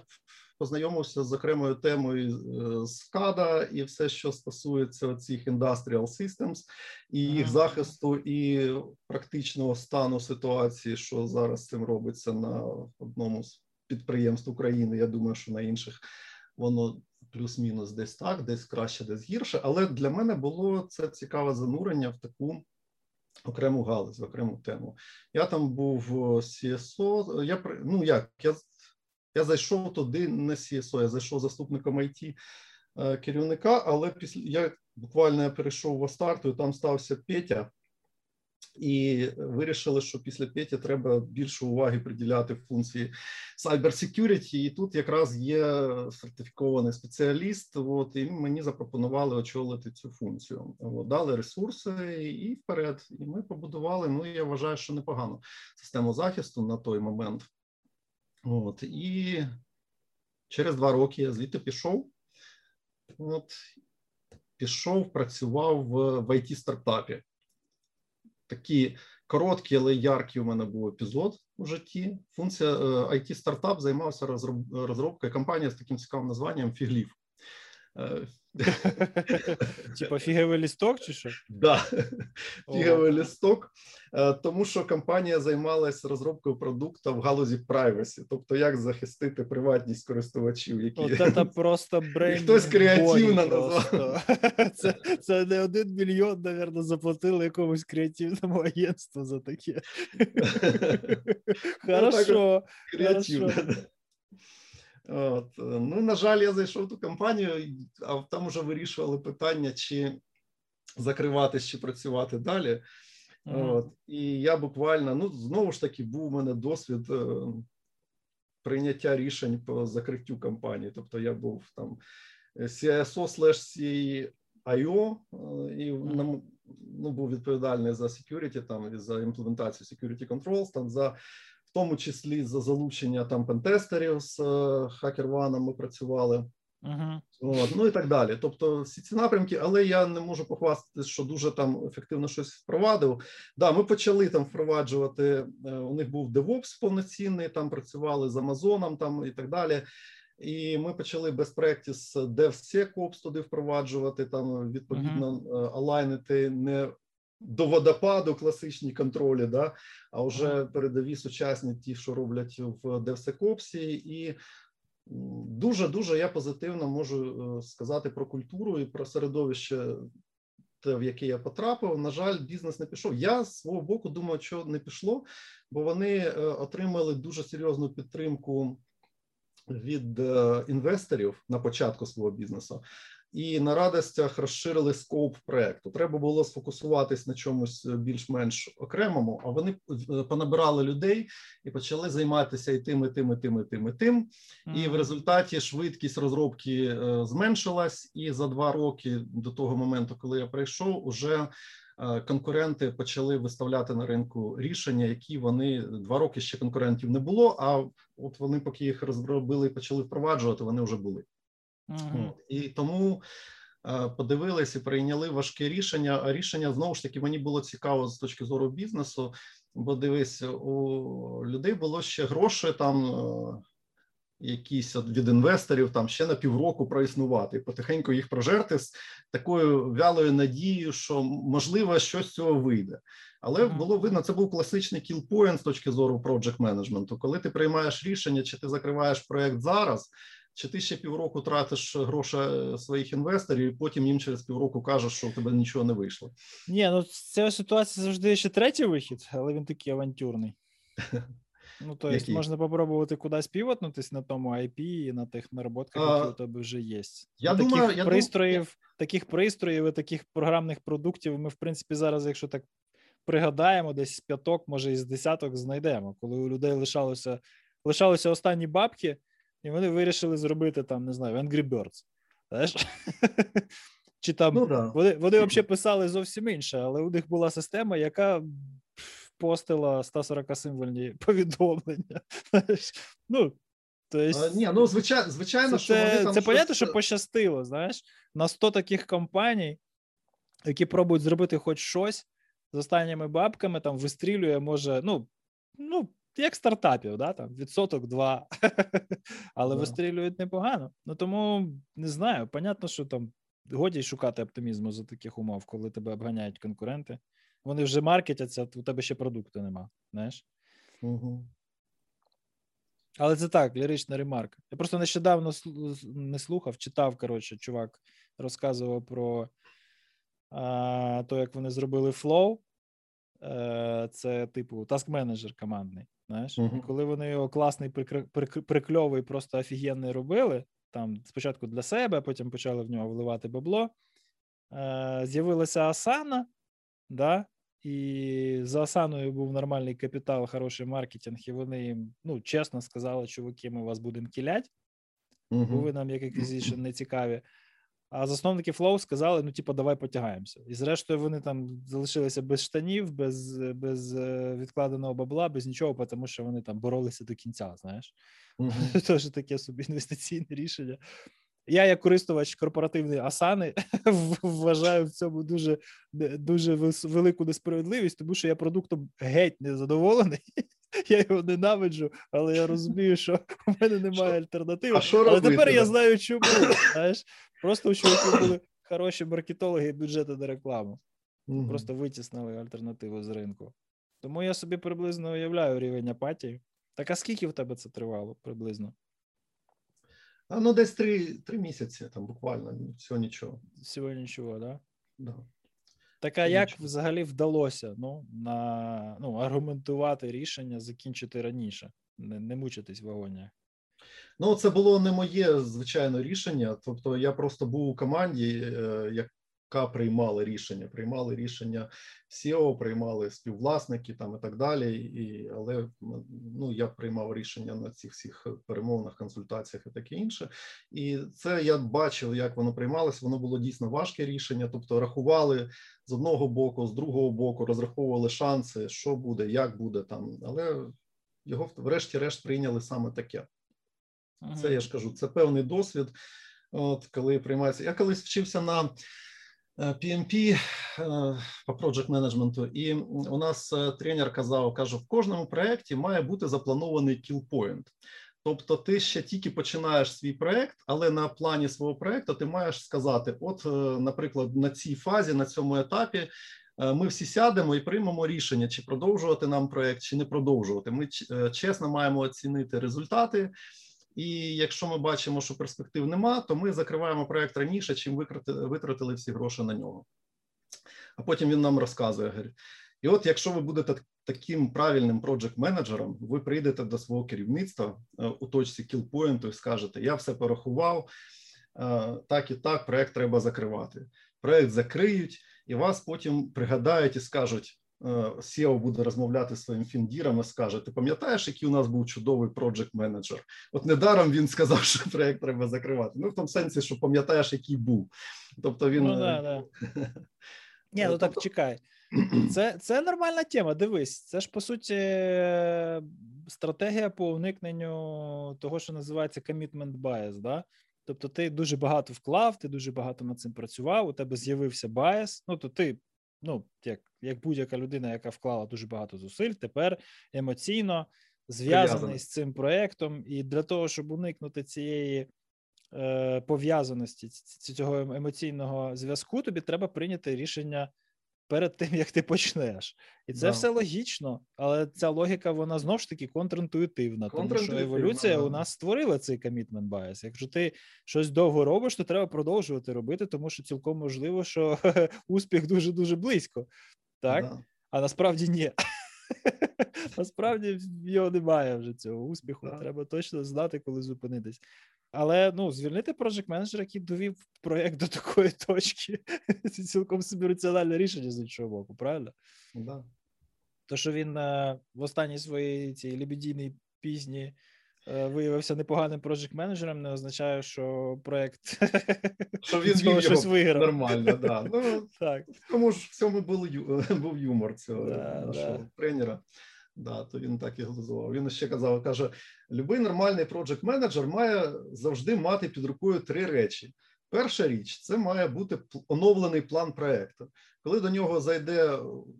познайомився з окремою темою е, з КАДА і все, що стосується цих industrial systems і їх захисту, і практичного стану ситуації, що зараз цим робиться на одному з підприємств України. Я думаю, що на інших воно плюс-мінус десь так, десь краще, десь гірше. Але для мене було це цікаве занурення в таку. Окрему галузь, окрему тему. Я там був CSO, Я ну як я я зайшов туди не CSO, я зайшов заступником IT е, керівника, але після я буквально перейшов в Астарту, і там стався Петя, і вирішили, що після Петі треба більше уваги приділяти функції cyber security, І тут якраз є сертифікований спеціаліст. От і мені запропонували очолити цю функцію. От, дали ресурси і вперед. І ми побудували. Ну я вважаю, що непогано систему захисту на той момент. От, І через два роки я звідти пішов. От, Пішов, працював в, в it стартапі. Такі короткі, але яркі у мене був епізод у житті. Функція it е, стартап займався розробкою компанії з таким цікавим названням Фіглів. Типа фіговий лісток, чи що? Да, фіговий лісток, е, тому що компанія займалася розробкою продукту в галузі privacy, тобто як захистити приватність користувачів, які От це просто брейн хтось креативно назвав. Це це не один мільйон, мабуть, заплатили якомусь креативному агентству за таке. Ну, хорошо. Креативно. От. Ну, на жаль, я зайшов в ту компанію, а там вже вирішували питання, чи закриватись, чи працювати далі. Mm-hmm. От, І я буквально, ну, знову ж таки, був у мене досвід е, прийняття рішень по закриттю компанії. Тобто я був там CSO slash CIO, і mm-hmm. ну, був відповідальний за security, там, і за імплементацію security controls, там, за тому числі за залучення там пентестерів з HackerOne ми працювали. Uh-huh. От, Ну і так далі. Тобто, всі ці напрямки, але я не можу похвастатися, що дуже там ефективно щось впровадив. Да, ми почали там впроваджувати. Е, у них був DevOps повноцінний, там працювали з Амазоном там і так далі. І ми почали без practice DevSecOps туди впроваджувати, там відповідно uh-huh. алайнити не до водопаду класичні контролі, да, а вже передові сучасні ті, що роблять в DevSecOps, і Дуже дуже я позитивно можу е, сказати про культуру і про середовище, те, в яке я потрапив. На жаль, бізнес не пішов. Я з свого боку думаю, що не пішло, бо вони е, отримали дуже серйозну підтримку від е, інвесторів на початку свого бізнесу і на радостях розширили скоп проекту. Треба було сфокусуватись на чомусь більш-менш окремому. А вони е, понабирали людей і почали займатися і тим, і тим, і тим, і тим, і тим. Mm-hmm. І в результаті швидкість розробки е, зменшилась. І за два роки до того моменту, коли я прийшов, уже е, конкуренти почали виставляти на ринку рішення, які вони два роки ще конкурентів не було. А от вони, поки їх розробили і почали впроваджувати, вони вже були. Uh-huh. І тому е, подивилися і прийняли важке рішення. А рішення знову ж таки мені було цікаво з точки зору бізнесу, бо дивись, у людей було ще гроші там. Е, якісь від інвесторів там ще на півроку проіснувати, потихеньку їх прожерти з такою вялою надією, що можливо щось з цього вийде. Але було видно, це був класичний kill point з точки зору project менеджменту. Коли ти приймаєш рішення, чи ти закриваєш проект зараз, чи ти ще півроку тратиш гроші е, своїх інвесторів, і потім їм через півроку кажеш, що у тебе нічого не вийшло? Ні, ну ця ситуація завжди ще третій вихід, але він такий авантюрний. Ну, то есть можна попробувати кудись півотнутись на тому IP і на тих наработках, які у тебе вже є. Я ну, думаю, таких я пристроїв, дум... таких пристроїв і таких програмних продуктів ми, в принципі, зараз, якщо так пригадаємо, десь з п'яток, може і з десяток знайдемо, коли у людей лишалося лишалися останні бабки, і вони вирішили зробити там, не знаю, Angry Birds. Знаєш? Чи там ну, да. Вони вони взагалі писали зовсім інше, але у них була система, яка постила 140 символьні повідомлення. Ну, то есть, а, ні, ну звичайно, звичайно, це, що вони там це понятно, що пощастило. Знаєш, на 100 таких компаній, які пробують зробити хоч щось з останніми бабками, там вистрілює, може, ну, ну як стартапів, да, там відсоток два, але yeah. вистрілюють непогано. Ну тому не знаю. Понятно, що там годі шукати оптимізму за таких умов, коли тебе обганяють конкуренти. Вони вже маркетяться, у тебе ще продукту нема. знаєш. Угу. Але це так, лірична ремарка. Я просто нещодавно не слухав, читав, коротше, чувак розказував про а, то, як вони зробили Flow. Е, це, типу, таск менеджер командний. Знаєш, uh-huh. і коли вони його класний, прикльовий, просто офігенний робили, там спочатку для себе, потім почали в нього вливати бабло. Е, З'явилася Асана, да, і за Асаною був нормальний капітал, хороший маркетинг, і вони їм ну, чесно сказали, чуваки, ми вас будемо кілять, uh-huh. бо ви нам як acquisition не цікаві. А засновники Flow сказали: ну, типу, давай потягаємося. І зрештою, вони там залишилися без штанів, без без е, відкладеного бабла, без нічого, тому що вони там боролися до кінця. Знаєш, mm-hmm. Тож таке собі інвестиційне рішення. Я, як користувач корпоративної Асани, вважаю в цьому дуже дуже велику несправедливість, тому що я продуктом геть не задоволений. Я його ненавиджу, але я розумію, що у мене немає альтернативи. А але тепер я знаю, чому. Знаєш, Просто у чуваків були хороші маркетологи і бюджети на рекламу. Mm-hmm. Просто витіснили альтернативу з ринку. Тому я собі приблизно уявляю рівень апатії. Так а скільки в тебе це тривало приблизно? А, Ну, десь три три місяці, там буквально всього нічого. Всього нічого, да? Да. Так а як взагалі вдалося ну, на, ну, аргументувати рішення закінчити раніше, не, не мучитись в агоніях? Ну, це було не моє звичайне рішення. Тобто, я просто був у команді, е, як приймали рішення. Приймали рішення SEO, приймали співвласники там і так далі. І, Але ну я приймав рішення на цих всіх перемовинах, консультаціях і таке інше. І це я бачив, як воно приймалося. Воно було дійсно важке рішення. Тобто рахували з одного боку, з другого боку, розраховували шанси, що буде, як буде там. Але його врешті-решт прийняли саме таке. Це я ж кажу, це певний досвід. От коли приймається, я колись вчився на PMP е, е, по project менеджменту, і у нас е, тренер казав: каже, в кожному проєкті має бути запланований kill Тобто, ти ще тільки починаєш свій проект, але на плані свого проекту ти маєш сказати: от, наприклад, на цій фазі, на цьому етапі, ми всі сядемо і приймемо рішення, чи продовжувати нам проект, чи не продовжувати. Ми чесно маємо оцінити результати. І якщо ми бачимо, що перспектив нема, то ми закриваємо проект раніше, чим витратили всі гроші на нього. А потім він нам розказує. говорить, І от, якщо ви будете таким правильним проджект менеджером, ви прийдете до свого керівництва е, у точці кілпоінту і скажете: Я все порахував, е, так і так, проект треба закривати. Проект закриють, і вас потім пригадають і скажуть: SEO буде розмовляти з своїм фіндіром і скаже: Ти пам'ятаєш, який у нас був чудовий проджект менеджер? От недаром він сказав, що проект треба закривати. Ну в тому сенсі, що пам'ятаєш, який був. Тобто він. Ну, да, да. Ні, ну так тобто чекай. Це це нормальна тема. Дивись, це ж по суті стратегія по уникненню того, що називається commitment bias, да? Тобто, ти дуже багато вклав, ти дуже багато над цим працював, у тебе з'явився bias, Ну то ти ну, як як будь-яка людина, яка вклала дуже багато зусиль, тепер емоційно зв'язаний з цим проєктом, і для того, щоб уникнути цієї е, пов'язаності, цього емоційного зв'язку, тобі треба прийняти рішення перед тим, як ти почнеш. І це да. все логічно, але ця логіка, вона знову ж таки контрінтуїтивна, тому що еволюція да. у нас створила цей commitment bias. Якщо ти щось довго робиш, то треба продовжувати робити, тому що цілком можливо, що успіх дуже дуже близько. Так? Да. А насправді ні. Насправді його немає вже цього успіху. Треба точно знати, коли зупинитись. Але ну звільнити project менеджера, який довів проєкт до такої точки, це цілком собі раціональне рішення з іншого боку, правильно? Да. То, що він е, в останній своїй цій лебедійній пісні е, виявився непоганим project менеджером, не означає, що проект що він цього щось виграв. Нормально, да. Ну, так. Тому ж в цьому був, був юмор цього да, нашого да. тренера. Да, то він так і глузував. Він ще казав: каже: любий нормальний проджект менеджер має завжди мати під рукою три речі. Перша річ це має бути оновлений план проекту. Коли до нього зайде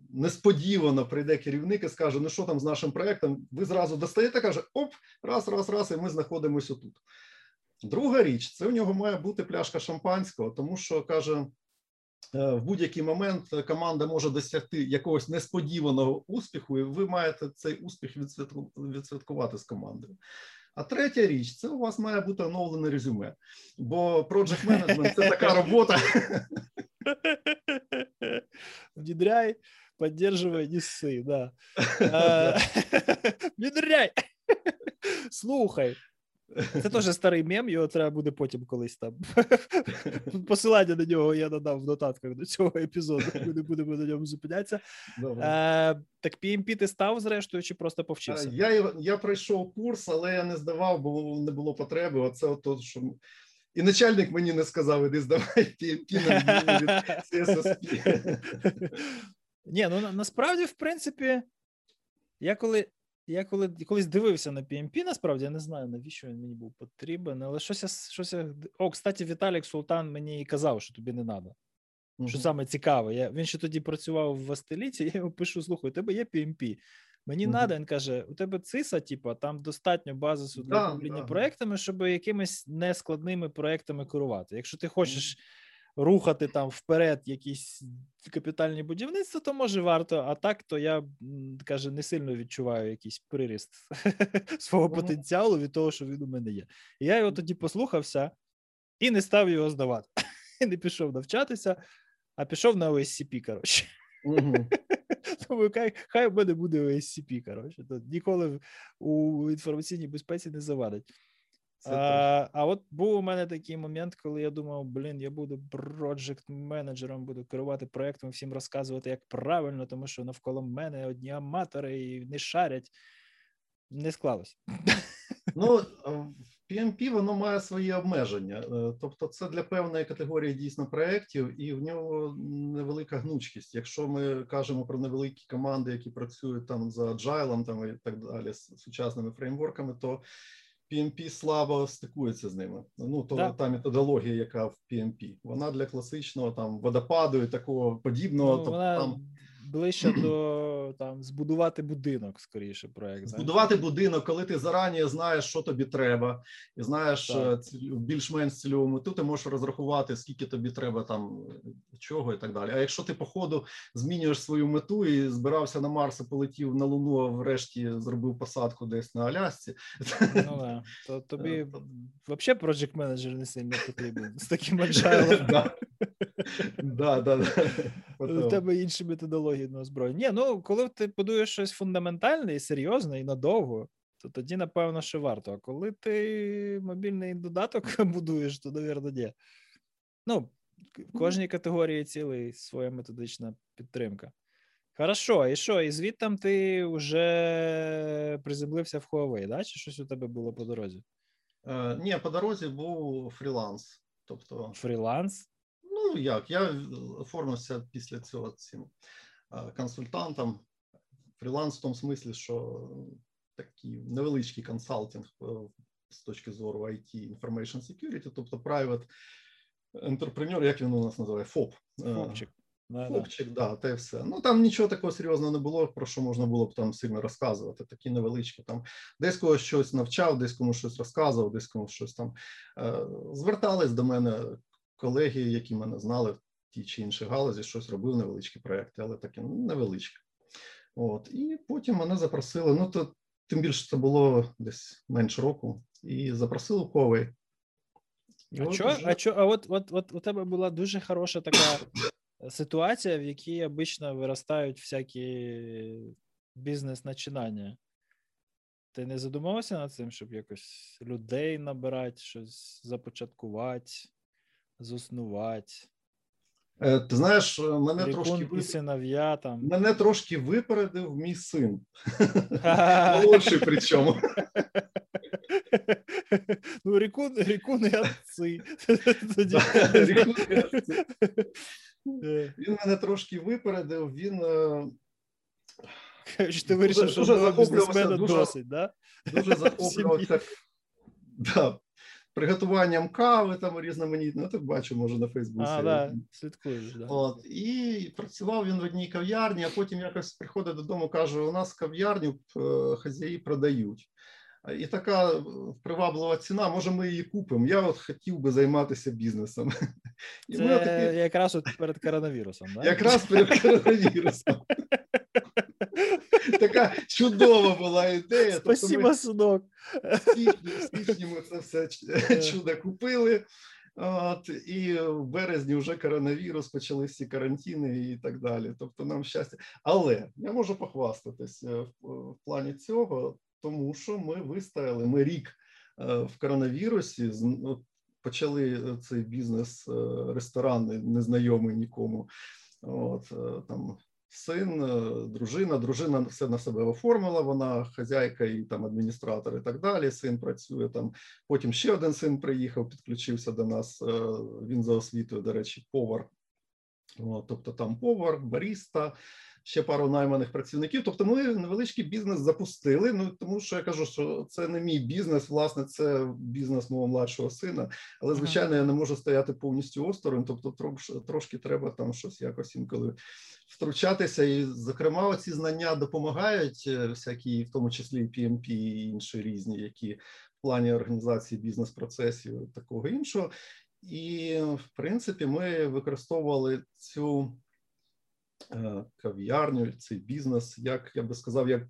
несподівано, прийде керівник і скаже: Ну що там з нашим проектом? Ви зразу достаєте, каже: Оп, раз, раз, раз, і ми знаходимося тут. Друга річ це у нього має бути пляшка шампанського, тому що каже: Е, в будь-який момент команда може досягти якогось несподіваного успіху, і ви маєте цей успіх відсвяткувати з командою. А третя річ це у вас має бути оновлене резюме, бо project management – це така робота. Внедряй, поддерживай, неси, да. Внідряй. Слухай. Це теж старий мем, його треба буде потім колись там. Посилання на нього я надав в нотатках до цього епізоду. Ми не будемо на ньому зупинятися. Е, Так PMP ти став, зрештою, чи просто повчився? Я я пройшов курс, але я не здавав, бо не було потреби. Оце от, що. І начальник мені не сказав, іди здавай PMP на від CSSP. Ні, ну насправді, в принципі, я коли я коли колись дивився на PMP, насправді я не знаю, навіщо він мені був потрібен, але щось я, щось я... О, кстати, Віталік Султан мені і казав, що тобі не треба. Uh-huh. Що саме цікаве, я, він ще тоді працював в Астеліті, я йому пишу: слухай, у тебе є PMP. Мені треба, uh-huh. він каже: у тебе циса, типу, там достатньо базису для да, управління да. проектами, щоб якимись нескладними проектами керувати. Якщо ти хочеш. Рухати там вперед якісь капітальні будівництва, то може варто. А так, то я каже, не сильно відчуваю якийсь приріст свого потенціалу від того, що він у мене є. І я його тоді послухався і не став його здавати. І не пішов навчатися, а пішов на OSCP, коротше. Тому хай хай в мене буде OSCP, коротше. То ніколи у інформаційній безпеці не завадить. А, а от був у мене такий момент, коли я думав, блін, я буду проджект менеджером, буду керувати проектом, всім розказувати, як правильно, тому що навколо мене одні аматори і не шарять. Не склалось. Ну, в PMP воно має свої обмеження. Е, тобто, це для певної категорії дійсно проєктів, і в нього невелика гнучкість. Якщо ми кажемо про невеликі команди, які працюють там за agile, там і так далі, з сучасними фреймворками, то PMP слабо стикується з ними. Ну то да. та методологія, яка в PMP, вона для класичного там водопаду і такого подібного. Ну, тобто, вона... там ближче до там збудувати будинок, скоріше проект. Збудувати будинок, коли ти зарані знаєш, що тобі треба, і знаєш е, більш-менш цільову мету, ти можеш розрахувати, скільки тобі треба там чого і так далі. А якщо ти по ходу змінюєш свою мету і збирався на Марс, і полетів на Луну, а врешті зробив посадку десь на Алясці, ну да. то тобі е, взагалі project менеджер не сильно потрібен з таким аджайлом. Да, да, да. У тебе інші методології на озброєння. Ні, ну коли ти будуєш щось фундаментальне і серйозне і надовго, то тоді, напевно, що варто. А коли ти мобільний додаток будуєш, то, навірно, ні. Ну, в кожній категорії цілий своя методична підтримка. Хорошо, і що? І звідтам ти вже приземлився в Huawei, да? Чи щось у тебе було по дорозі? Е, Ні, по дорозі був фріланс. Тобто... Фріланс? Ну як, я оформився після цього цим консультантом. Фріланс в тому смислі, що такий невеличкий консалтинг е, з точки зору IT Information Security, тобто private entrepreneur, як він у нас називає, ФОП. Е, Фопчик. Фопчик, да, та й все. Ну там нічого такого серйозного не було, про що можна було б там сильно розказувати. Такі невеличкі там десь когось щось навчав, десь комусь щось розказував, десь комусь щось там е, звертались до мене колеги, які мене знали в тій чи іншій галузі, щось робив невеличкі проекти, але такі ну, невеличкі. От і потім мене запросили. Ну то тим більше це було десь менше року, і запросили. І а от що? Вже... А чо? А от, от, от у тебе була дуже хороша така ситуація, в якій обично виростають всякі бізнес-начинання. Ти не задумався над цим, щоб якось людей набирати, щось започаткувати? Заснувати. Е, ти знаєш, мене Рікун трошки і синов'я там. Мене трошки випередив мій син. Молодший причому. Ну, рікун, рікун і отці. Він мене трошки випередив, він. Е, ти вирішив, що дуже бізнесмена досить, да? Дуже захоплювався. Да, приготуванням кави там різноманітно. Ну, так бачу, може на Фейсбуці. А, да, слідкуєш, да. От і працював він в одній кав'ярні, а потім якось приходить додому, каже: у нас кав'ярню е, хазяї продають. І така приваблива ціна, може, ми її купимо. Я от хотів би займатися бізнесом. І Це такі... якраз от перед коронавірусом, да? Якраз перед коронавірусом. Така чудова була ідея. Спасибо, тобто синок. В січні ми це все е. чудо купили. От, І в березні вже коронавірус, почалися карантини і так далі. Тобто нам щастя. Але я можу похвастатись е, в, в плані цього, тому що ми вистояли, ми рік е, в коронавірусі, почали цей бізнес ресторани, незнайомий нікому. От, там син, е, дружина. Дружина все на себе оформила. Вона хазяйка і там адміністратор, і так далі. Син працює там. Потім ще один син приїхав, підключився до нас. Е, він за освітою, до речі, повар. Тобто там повар, баріста, ще пару найманих працівників. Тобто, ми невеличкий бізнес запустили. Ну тому що я кажу, що це не мій бізнес, власне, це бізнес мого младшого сина. Але звичайно, я не можу стояти повністю осторонь. Тобто, трошки, треба там щось якось інколи втручатися. І, зокрема, ці знання допомагають е, всякі, в тому числі і PMP, і інші різні, які в плані організації бізнес-процесів такого іншого. І в принципі, ми використовували цю кав'ярню, цей бізнес, як я би сказав, як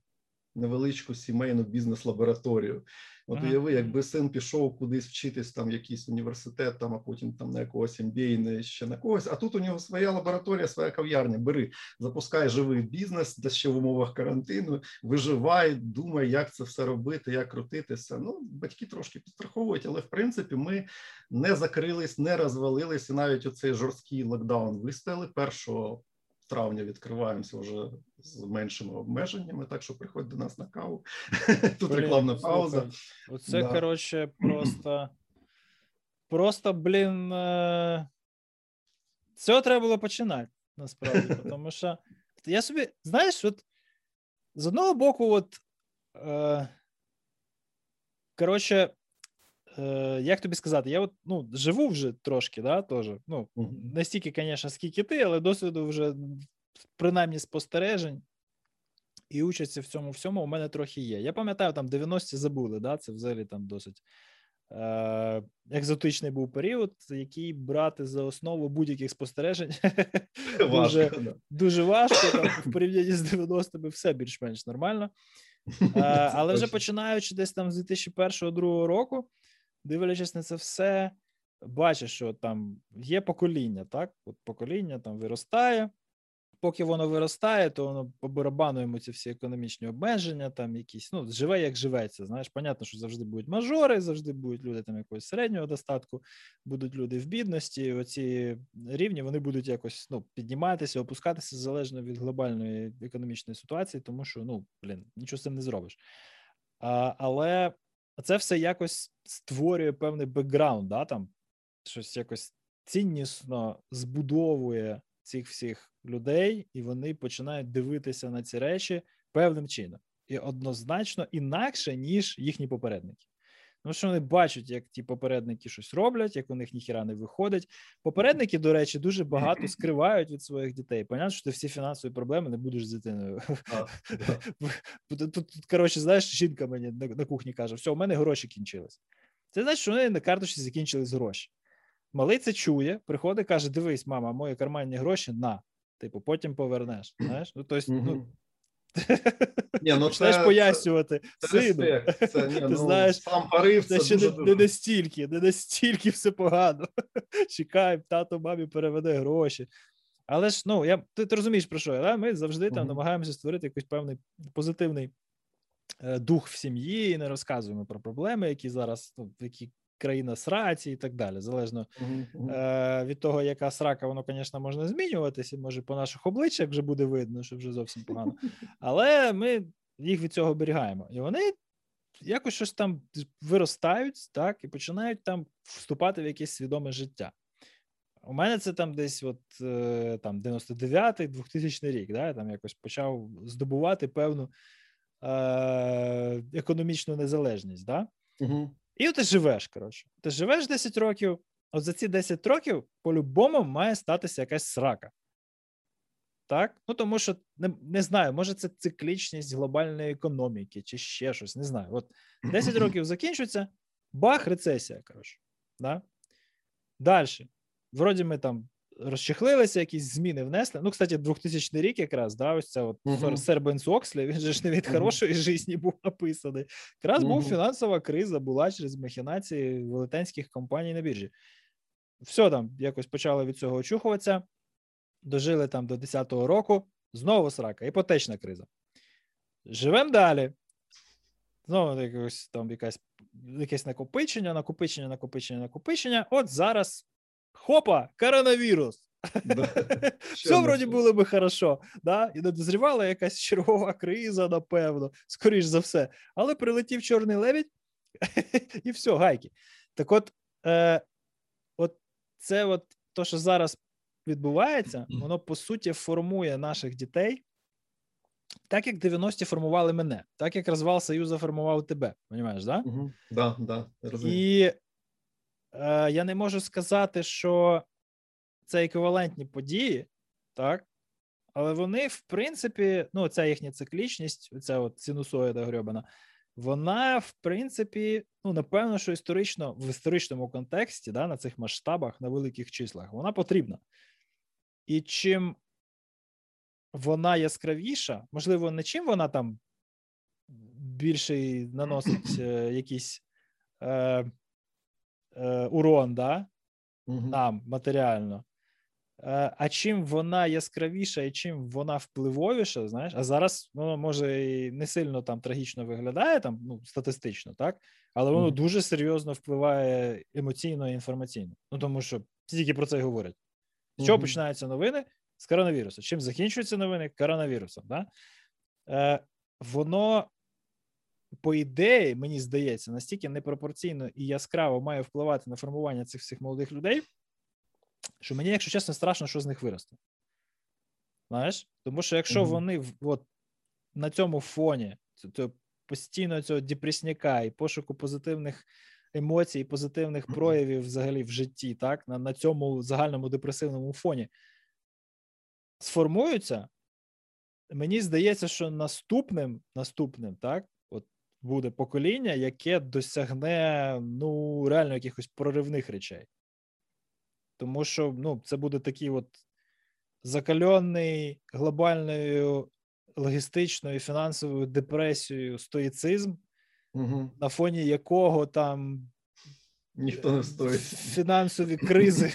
невеличку сімейну бізнес-лабораторію. От ага. уяви, якби син пішов кудись вчитись там якийсь університет, там а потім там на якогось MBA, не ще на когось. А тут у нього своя лабораторія, своя кав'ярня. Бери, запускай живий бізнес, де ще в умовах карантину, виживай, думай, як це все робити, як крутитися. Ну, батьки трошки підстраховують, але в принципі ми не закрились, не розвалились, і навіть оцей жорсткий локдаун вистояли першого травня відкриваємося вже з меншими обмеженнями, так що приходь до нас на каву. Тут рекламна пауза. Оце, да. коротше, просто, просто, блін, е, цього треба було починати, насправді. Тому що я собі, знаєш, от з одного боку, от, е, коротше, е, як тобі сказати, я от ну, живу вже трошки, да, теж. Ну, не стільки, звісно, скільки ти, але досвіду вже принаймні спостережень. І участі в цьому всьому у мене трохи є. Я пам'ятаю, там 90-ті забули, да, це взагалі там досить е- екзотичний був період, який брати за основу будь-яких спостережень дуже дуже важко. Там, В порівнянні з 90-ми все більш-менш нормально. Е- але вже починаючи десь там з 2001-2002 року, дивлячись на це все, бачиш, що там є покоління, так? От покоління там виростає поки воно виростає, то воно по барабану йому ці всі економічні обмеження, там якісь, ну, живе, як живеться. Знаєш, понятно, що завжди будуть мажори, завжди будуть люди там якогось середнього достатку, будуть люди в бідності. Оці рівні вони будуть якось ну, підніматися, опускатися залежно від глобальної економічної ситуації, тому що ну, блін, нічого з цим не зробиш. А, Але це все якось створює певний бекграунд, да, там щось якось ціннісно збудовує цих всіх людей, і вони починають дивитися на ці речі певним чином, і однозначно інакше, ніж їхні попередники. Тому що вони бачать, як ті попередники щось роблять, як у них ніхіра не виходить. Попередники, до речі, дуже багато скривають від своїх дітей. Понятно, що ти всі фінансові проблеми не будеш з дитиною. Тут, тут, коротше, знаєш, жінка мені на кухні каже: все, у мене гроші кінчились. Це значить, що вони на карточці закінчились гроші. Малий це чує, приходить, каже: Дивись, мама, мої карманні гроші на. Типу, потім повернеш. Знаєш? Ну, тобто, ну, ні, ну це, пояснювати це, сину. Це, ні, Ти ну, знаєш, сам порив, це, це ще дуже, не, не настільки, не настільки все погано. Чекай, тато мамі переведе гроші. Але ж ну я ти, ти розумієш про що? Да? Ми завжди там uh-huh. намагаємося створити якийсь певний позитивний е, дух в сім'ї, і не розказуємо про проблеми, які зараз ну, які країна сраці і так далі. Залежно е, від того, яка срака, воно, звісно, можна змінюватися. Може, по наших обличчях вже буде видно, що вже зовсім погано. Але ми їх від цього оберігаємо. І вони якось щось там виростають, так, і починають там вступати в якесь свідоме життя. У мене це там десь от е, там 99-й, 2000 рік, да, я там якось почав здобувати певну е, економічну незалежність. Да? Угу. І ти живеш, коротше. Ти живеш 10 років, от за ці 10 років по-любому має статися якась срака. Так? Ну, тому що не не знаю, може, це циклічність глобальної економіки, чи ще щось, не знаю. От 10 років закінчується, бах, рецесія, коротше. Да? Далі. Вроді ми там розчехлилися, якісь зміни внесли. Ну, кстати, 2000 рік якраз, да, ось це от uh-huh. Сер Бенс Окслі, він же ж не від uh-huh. хорошої житті був написаний. Якраз uh-huh. був фінансова криза, була через махінації велетенських компаній на біржі. Все там якось почало від цього очухуватися, дожили там до 10-го року, знову срака, іпотечна криза. Живемо далі. Знову якось там якась якесь накопичення, накопичення, накопичення, накопичення. От зараз хопа, коронавірус. Все вроді було би хорошо, да? і не дозрівала якась чергова криза, напевно, скоріш за все. Але прилетів чорний лебідь, і все, гайки. Так от, е, от це от то, що зараз відбувається, воно по суті формує наших дітей, так як 90-ті формували мене, так як розвал Союзу формував тебе. Понімаєш, да? Угу. Да, да, І Е, я не можу сказати, що це еквівалентні події, так? Але вони, в принципі, ну, ця їхня циклічність, ця от синусоїда грьобана, вона, в принципі, ну, напевно, що історично, в історичному контексті, да, на цих масштабах, на великих числах, вона потрібна. І чим вона яскравіша, можливо, не чим вона там більший наносить е, якийсь е, е, урон да, Мгм. нам матеріально. Е, а чим вона яскравіша і чим вона впливовіша, знаєш, а зараз воно може і не сильно там трагічно виглядає, там, ну, статистично, так? Але воно Мгм. дуже серйозно впливає емоційно і інформаційно. Ну, тому що всі тільки про це й говорять. З чого Мгм. починаються новини? З коронавірусу. Чим закінчуються новини? Коронавірусом. Да? Е, воно, по ідеї, мені здається, настільки непропорційно і яскраво має впливати на формування цих всіх молодих людей, що мені, якщо чесно, страшно, що з них виросте. Знаєш? Тому що якщо Мгм. вони от, на цьому фоні то постійно цього депресняка і пошуку позитивних емоцій, позитивних проявів взагалі в житті, так, на, на цьому загальному депресивному фоні сформуються, мені здається, що наступним, наступним, так, буде покоління, яке досягне ну, реально якихось проривних речей. Тому що ну, це буде такий от закальонний глобальною логістичною фінансовою депресією стоїцизм, Мгм. на фоні якого там Ніхто не стоїть. фінансові кризи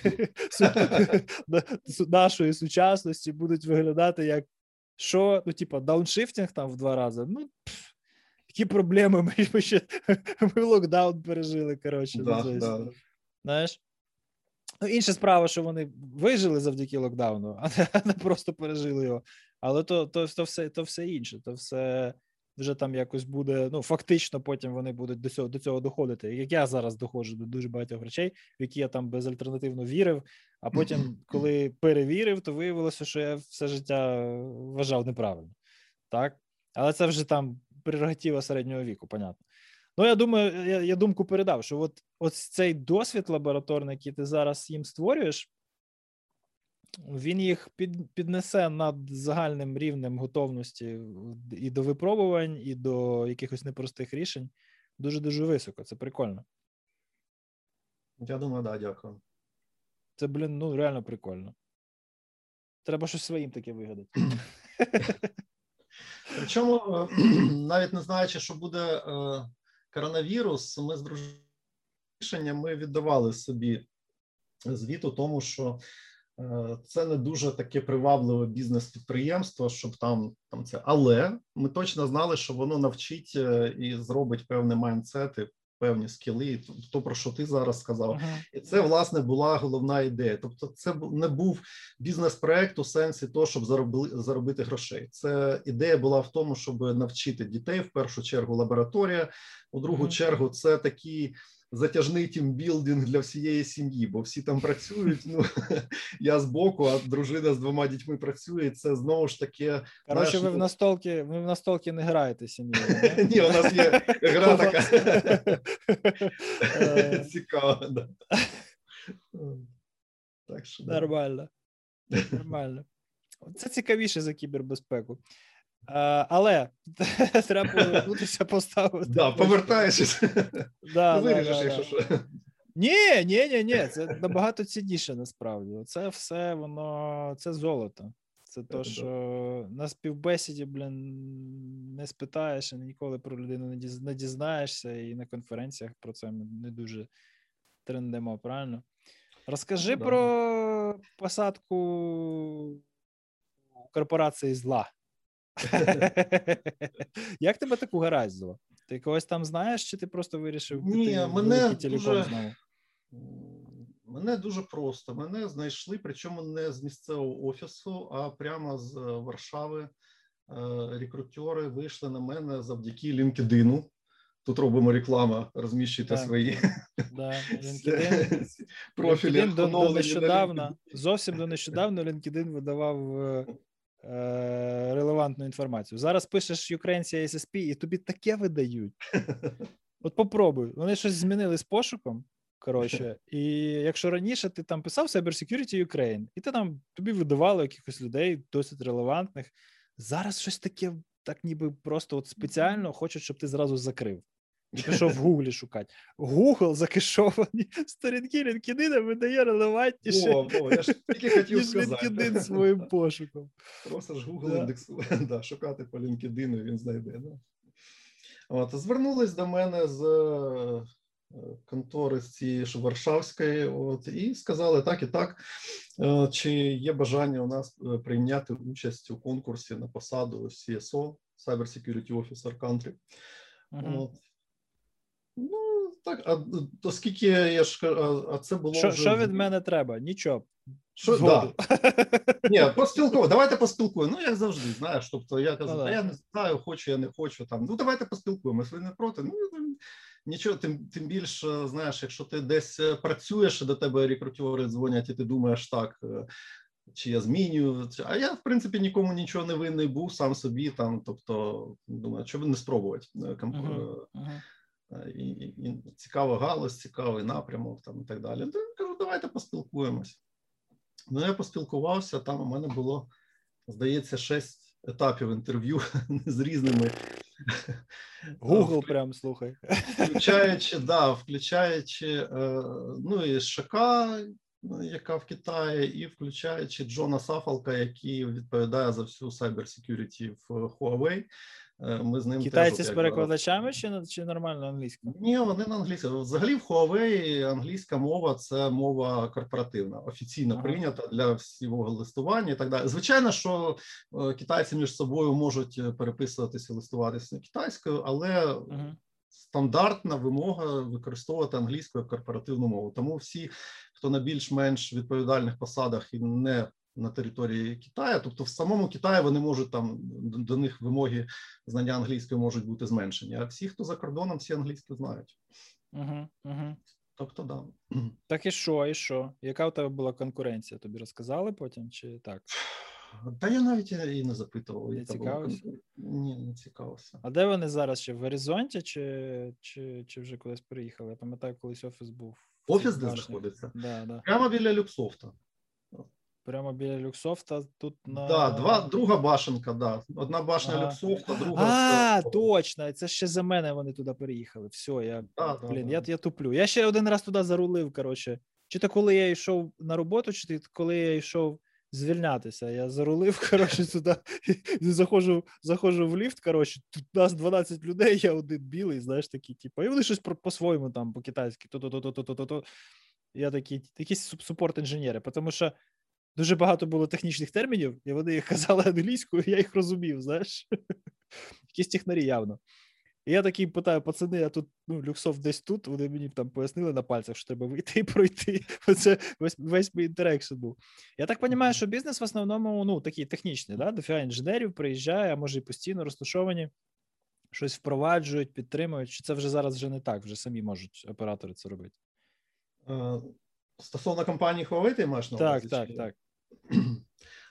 нашої сучасності будуть виглядати як що, ну, типа, дауншифтинг там в два рази. Ну, пф, які проблеми ми, ми ще ми локдаун пережили. Коротше, ну, Да, да. знаєш. Ну, інша справа, що вони вижили завдяки локдауну, а не, а не просто пережили його. Але то, то, то, все, то все інше, то все вже там якось буде. Ну, фактично, потім вони будуть до цього, до цього доходити. Як я зараз доходжу до дуже багатьох речей, в які я там безальтернативно вірив. А потім, коли перевірив, то виявилося, що я все життя вважав неправильно. Так? Але це вже там прерогатива середнього віку, понятно. Ну, я думаю, я, я думку передав, що от, от цей досвід лабораторний, який ти зараз їм створюєш, він їх під, піднесе над загальним рівнем готовності і до випробувань, і до якихось непростих рішень дуже дуже високо. Це прикольно. Я думаю, да, дякую. Це, блін, ну реально прикольно. Треба щось своїм таке вигадати. Причому, е, навіть не знаючи, що буде е, коронавірус, ми з дружиною ми віддавали собі звіт у тому, що е, це не дуже таке привабливе бізнес-підприємство, щоб там там це. Але ми точно знали, що воно навчить і зробить певні майндсети, певні скіли, то, про що ти зараз сказав. Ага. І це власне була головна ідея. Тобто, це не був бізнес-проект у сенсі того, щоб заробили заробити грошей. Це ідея була в тому, щоб навчити дітей в першу чергу лабораторія, у другу Мгм. чергу це такий затяжний тімбілдинг для всієї сім'ї, бо всі там працюють. Ну я з боку, а дружина з двома дітьми працює. Це знову ж таке. Коротше, ви в настолки, ви в настолки не граєте сім'єю. Ні, у нас є гра така Е, цікава. Так що. Нормально. Нормально. Це цікавіше за кібербезпеку. Але треба повернутися поставити. Да, повертаючись, Да, ну, виріжеш, да, якщо що. Ні, ні, ні, ні, це набагато цінніше насправді. Це все воно це золото. Це то, що на співбесіді, блін, не спитаєш і ніколи про людину не дізнаєшся, і на конференціях про це ми не дуже трендимо, правильно? Розкажи да. про посадку корпорації зла. Як тебе таку гаразило? Ти когось там знаєш, чи ти просто вирішив Ні, піти мене дуже- знову? Мене дуже просто. Мене знайшли, причому не з місцевого офісу, а прямо з е, Варшави. Е, Рекрутери вийшли на мене завдяки LinkedIn. Тут робимо рекламу, розміщуйте Так. свої Да, LinkedIn. профілі. LinkedIn до, до нещодавно, зовсім до нещодавно LinkedIn видавав е, релевантну інформацію. Зараз пишеш Ukraine CSSP, і тобі таке видають. От попробуй. Вони щось змінили з пошуком. Коротше, і якщо раніше ти там писав Cyber Security Ukraine, і ти там тобі видавали якихось людей досить релевантних. Зараз щось таке, так ніби просто от спеціально хочуть, щоб ти зразу закрив. Пішов в Гуглі шукати. Google закишовані сторінки LinkedIn видає релевантніше, О, о, я ж тільки хотів сказати. LinkedIn своїм пошуком. Просто ж Google Да. індексує, да, шукати по LinkedIn, він знайде. Да. От, Звернулись до мене з контори з цієї ж Варшавської, от і сказали так і так. Чи є бажання у нас прийняти участь у конкурсі на посаду CSO, Cyber Security Officer Country. Uh-huh. От. Ну, так, а оскільки я ж а це було. Що вже... що від мене треба? Нічого. Що, да. Ні, поспілкуємо, давайте поспілкуємо. Ну, як завжди, знаєш. Тобто я кажу, ну, я не знаю, хочу, я не хочу. там. Ну, давайте поспілкуємося, ви не проти. Ну, нічого, тим тим більше, знаєш, якщо ти десь працюєш, до тебе рекрутери дзвонять, і ти думаєш так. Е, чи я змінюю, а я в принципі нікому нічого не винний був сам собі. Там, тобто, думаю, що не спробувати. Uh-huh. Uh-huh. І, і, і цікава галузь, цікавий напрямок там і так далі. То кажу, давайте поспілкуємось. Ну, я поспілкувався. Там у мене було, здається, шість етапів інтерв'ю з різними. Google прям слухай. Включаючи, да, включаючи ну і ШК, яка в Китаї, і включаючи Джона Сафалка, який відповідає за всю cyber security в Huawei. Е, ми з ним китайці теж, з перекладачами чи чи нормально англійською? Ні, вони на англійській. Взагалі в Huawei англійська мова це мова корпоративна, офіційно ага. прийнята для всього листування і так далі. Звичайно, що е, китайці між собою можуть е, переписуватися, листуватися китайською, але ага. стандартна вимога використовувати англійську як корпоративну мову. Тому всі, хто на більш-менш відповідальних посадах і не на території Китаю, тобто в самому Китаї вони можуть там до них вимоги знання англійської можуть бути зменшені. А всі, хто за кордоном, всі англійську знають. Угу, угу. Тобто, да. Так і що, і що? Яка у тебе була конкуренція? Тобі розказали потім чи так? Та я навіть і не запитував. Не цікавився? Ні, не цікавився. А де вони зараз ще в горизонті, чи чи, чи вже кудись приїхали? Я пам'ятаю, колись офіс був. Офіс де знаходиться? Да, да. Прямо біля Люксофта. Прямо біля Люксофта тут на. Да, два, друга башенка, да. Одна башня ага. Люксофта, друга. А, точно. Це ще за мене вони туди переїхали. Все, я да, блін, да, я я туплю. Я ще один раз туди зарулив. Коротше. Чи то коли я йшов на роботу, чи то коли я йшов звільнятися, я зарулив, коротше, туди заходжу, заходжу в ліфт. Коротше, тут нас 12 людей, я один білий, знаєш, такий, типу, і вони щось по-своєму там, по-китайськи, то-то-то-то-то-то. Я такий, якісь супорт інженери, тому що дуже багато було технічних термінів, і вони їх казали англійською, я їх розумів, знаєш. Якісь технарі явно. І я такий питаю, пацани, а тут ну, люксов десь тут. Вони мені там пояснили на пальцях, що треба вийти і пройти. Оце весь весь мій інтерекшн був. Я так розумію, що бізнес в основному ну, такий технічний, да? дофіга інженерів приїжджає, а може і постійно розташовані, щось впроваджують, підтримують. Чи це вже зараз вже не так, вже самі можуть оператори це робити? Е, Стосовно компанії Huawei, ти маєш на увазі? Так, так, так.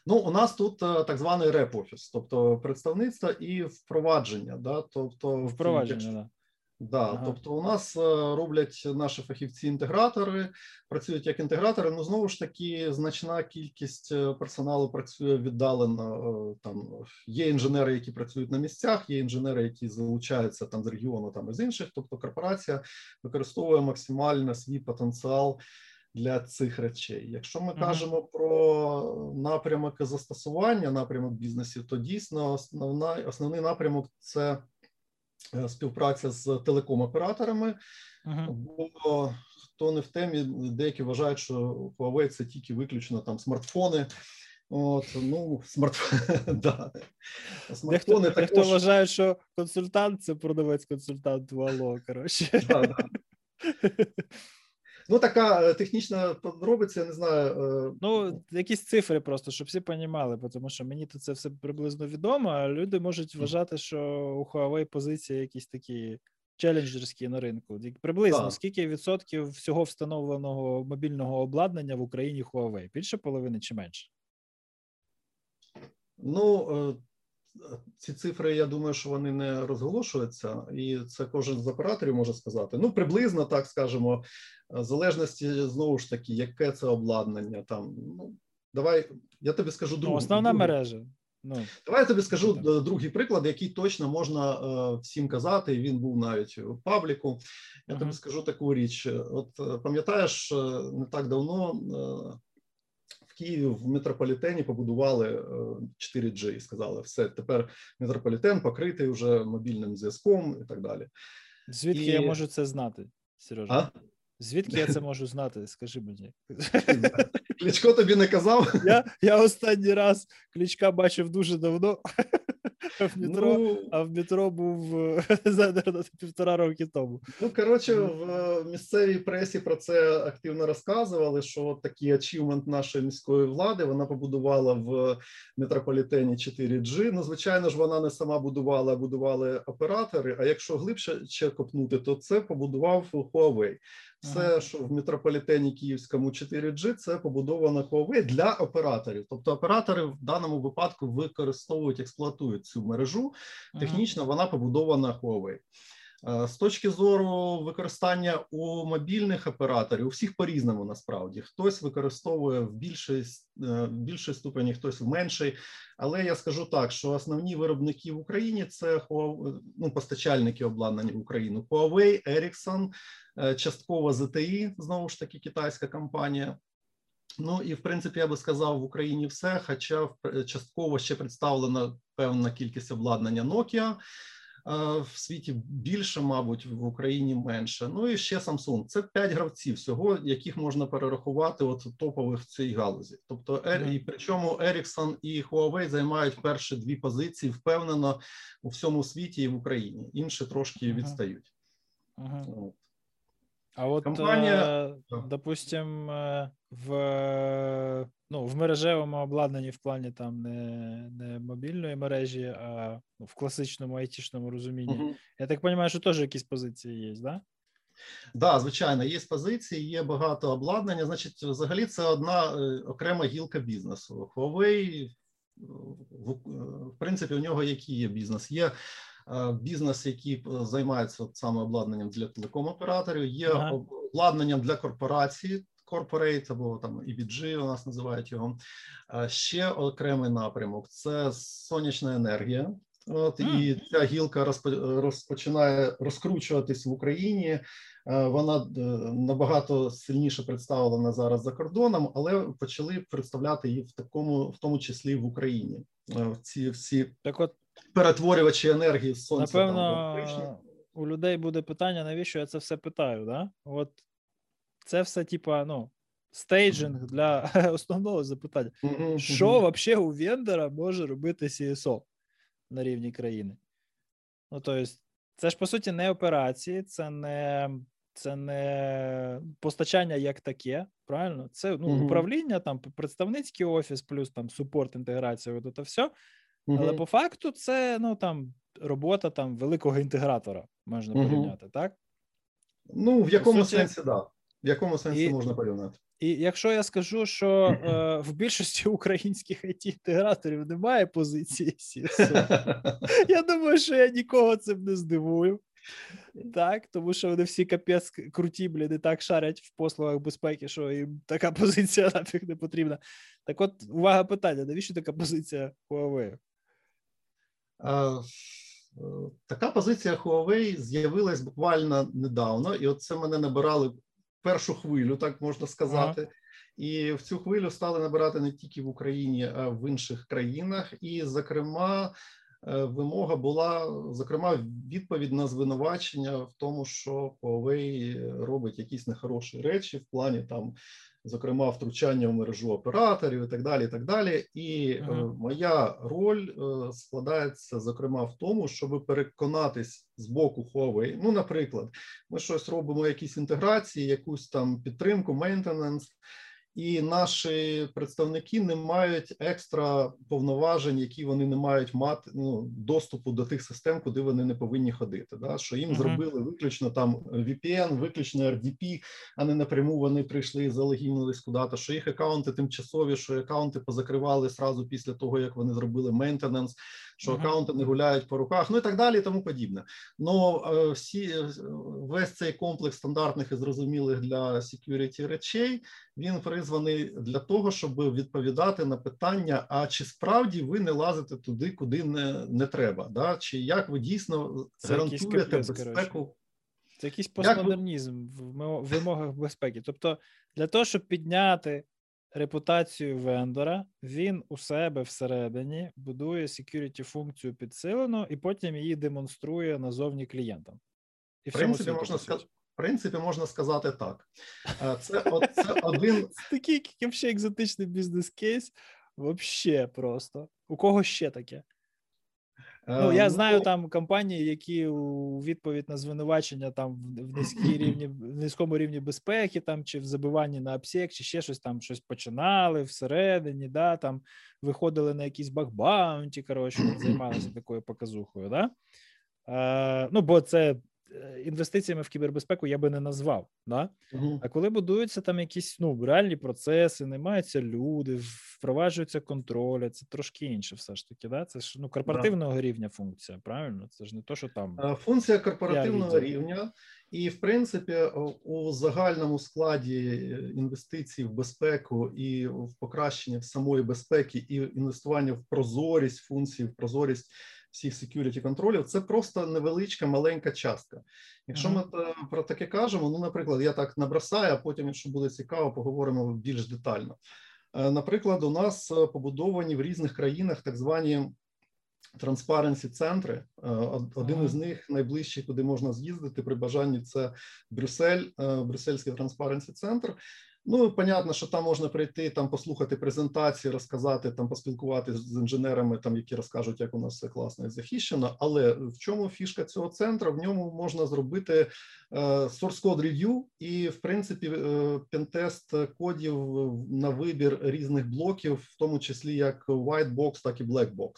Ну, у нас тут е, так званий реп-офіс, тобто представництво і впровадження. Да? Тобто, Впровадження, так. Да, ага. тобто у нас е, роблять наші фахівці-інтегратори, працюють як інтегратори. Ну знову ж таки, значна кількість е, персоналу працює віддалено. Там є інженери, які працюють на місцях, є інженери, які залучаються там з регіону, там з інших. Тобто, корпорація використовує максимально свій потенціал для цих речей. Якщо ми mm-hmm. кажемо про напрямок застосування, напрямок бізнесів, то дійсно основна, основний напрямок це е, співпраця з телеком-операторами, mm-hmm. бо хто не в темі, деякі вважають, що Huawei – це тільки виключно там смартфони. От, ну, смартфони, да. Смартфони дехто, також... дехто вважає, що консультант це продавець-консультант Вало, коротше. Да, да. Ну, така е, технічна подробиця, я не знаю. Е, ну, якісь цифри просто, щоб всі розуміли, тому що мені то це все приблизно відомо, а люди можуть вважати, що у Huawei позиції якісь такі челенджерські на ринку. Приблизно так. скільки відсотків всього встановленого мобільного обладнання в Україні Huawei? Більше половини чи менше? Ну, е, ці цифри, я думаю, що вони не розголошуються, і це кожен з операторів може сказати. Ну, приблизно так скажемо, в залежності знову ж таки, яке це обладнання. Там ну давай я тобі скажу другу. Ну, основна другу. мережа. Ну, Давай я тобі скажу так. другий приклад, який точно можна е, всім казати. Він був навіть у пабліку. Я uh-huh. тобі скажу таку річ: от е, пам'ятаєш, е, не так давно в Києві в метрополітені побудували 4G і сказали, все тепер метрополітен покритий вже мобільним зв'язком і так далі. Звідки і... я можу це знати, Сережа? А? Звідки я це можу знати? Скажи мені. Кличко тобі не казав? Я я останній раз кличка бачив дуже давно в метро, ну, а в метро був за півтора роки тому. Ну, коротше, в місцевій пресі про це активно розказували, що такий ачівмент нашої міської влади вона побудувала в метрополітені 4G. Ну, звичайно ж, вона не сама будувала, а будували оператори. А якщо глибше ще копнути, то це побудував Huawei. Все, що в метрополітені Київському 4G, це побудовано Huawei для операторів. Тобто оператори в даному випадку використовують, експлуатують цю мережу. Технічно вона побудована Huawei. Е, з точки зору використання у мобільних операторів, у всіх по різному насправді хтось використовує в більшій, е, в більшій ступені, хтось в меншій. Але я скажу так, що основні виробники в Україні це ну, постачальники обладнання в Україну: Huawei, Ericsson, е, частково ZTE, знову ж таки китайська компанія. Ну і в принципі я би сказав в Україні все, хоча частково ще представлена певна кількість обладнання Nokia в світі більше, мабуть, в Україні менше. Ну і ще Samsung. Це п'ять гравців всього, яких можна перерахувати от топових в цій галузі. Тобто, mm. і причому Ericsson і Huawei займають перші дві позиції впевнено у всьому світі і в Україні. Інші трошки відстають. Mm. А от, Компанія... Э, допустим, э, в ну, в мережевому обладнанні в плані там не не мобільної мережі, а ну, в класичному айтішному розумінні. Угу. Я так розумію, що теж якісь позиції є, да? Да, звичайно, є позиції, є багато обладнання. Значить, взагалі, це одна е, окрема гілка бізнесу. Huawei, в, принципі, у нього який є бізнес? Є е, бізнес, який займається саме обладнанням для телеком-операторів, є ага. обладнанням для корпорацій, Corporate або там EBG у нас називають його. Ще окремий напрямок це сонячна енергія. От і ця гілка розпочинає розкручуватись в Україні. Вона е, набагато сильніше представлена зараз за кордоном, але почали представляти її в такому, в тому числі в Україні. Ці всі так от перетворювачі енергії сонця. Напевно, там, у людей буде питання, навіщо я це все питаю? Да? От це все, типа, ну, стейджинг для основного запитання. Що взагалі у вендора може робити CSO на рівні країни? Ну, тобто, це ж по суті не операції, це не це не постачання як таке, правильно? Це ну, управління, там представницький офіс, плюс там супорт, інтеграція, от це все. Але по факту це ну там робота там великого інтегратора можна порівняти, так? Ну, в якому суті, сенсі, так. Да. В якому сенсі і, можна порівняти? І якщо я скажу, що е, в більшості українських it інтеграторів немає позиції CSO, я думаю, що я нікого цим не здивую. Так, тому що вони всі капець круті, блін, і так шарять в послугах безпеки, що їм така позиція нафіг не потрібна. Так от, увага питання: навіщо така позиція Huawei? Uh, така позиція Huawei з'явилась буквально недавно, і от це мене набирали першу хвилю, так можна сказати. Ага. І в цю хвилю стали набирати не тільки в Україні, а в інших країнах. І, зокрема, е, вимога була зокрема відповідь на звинувачення в тому, що Huawei робить якісь нехороші речі в плані там зокрема втручання в мережу операторів і так далі. І так далі. І uh моя роль е, складається зокрема в тому, щоб переконатись з боку Huawei, Ну, наприклад, ми щось робимо, якісь інтеграції, якусь там підтримку, мейнтенанс і наші представники не мають екстра повноважень, які вони не мають мати ну, доступу до тих систем, куди вони не повинні ходити. Да? Що їм uh-huh. зробили виключно там VPN, виключно RDP, а не напряму вони прийшли і залогінились куди-то, що їх акаунти тимчасові, що акаунти позакривали сразу після того, як вони зробили мейнтенанс, що акаунти не гуляють по руках, ну і так далі, і тому подібне. Ну всі весь цей комплекс стандартних і зрозумілих для security речей він призваний для того, щоб відповідати на питання: а чи справді ви не лазите туди, куди не не треба? Да? Чи як ви дійсно Це гарантуєте безпеку? Це якийсь постмодернізм в вимогах безпеки. Тобто, для того, щоб підняти репутацію вендора, він у себе всередині будує security функцію підсилену і потім її демонструє назовні клієнтам. І в принципі, можна сказати. В принципі, можна сказати так. Е, це це один такий взагалі екзотичний бізнес-кейс. Взагалі просто. У кого ще таке? Ну, я ем, знаю ну, там компанії, які у відповідь на звинувачення там в низькій рівні, в низькому рівні безпеки, там чи в забиванні на обсек, чи ще щось там щось починали всередині, да, там виходили на якісь багбаунті, коротше, займалися такою показухою. Да? Е, Ну, бо це Е, інвестиціями в кібербезпеку я би не назвав. Да? Угу. А коли будуються там якісь ну, реальні процеси, наймаються люди, впроваджуються контролі, це трошки інше, все ж таки. Да? Це ж ну, корпоративного да. рівня функція, правильно? Це ж не то, що там е, функція корпоративного рівня, і в принципі, у загальному складі е, інвестицій в безпеку і в покращення самої безпеки, і інвестування в прозорість функцій, в прозорість всіх security контролів, це просто невеличка маленька частка. Якщо ми е, про таке кажемо, ну, наприклад, я так набросаю, а потім, якщо буде цікаво, поговоримо більш детально. Е, наприклад, у нас е, побудовані в різних країнах так звані транспаренсі центри. Один із них найближчий, куди можна з'їздити при бажанні, це Брюссель, Брюссельський транспаренсі центр. Ну, понятно, що там можна прийти, там послухати презентації, розказати, там поспілкуватися з інженерами, там які розкажуть, як у нас все класно і захищено. Але в чому фішка цього центру? В ньому можна зробити Е, source code review і, в принципі, е, пентест кодів на вибір різних блоків, в тому числі як white box, так і black box.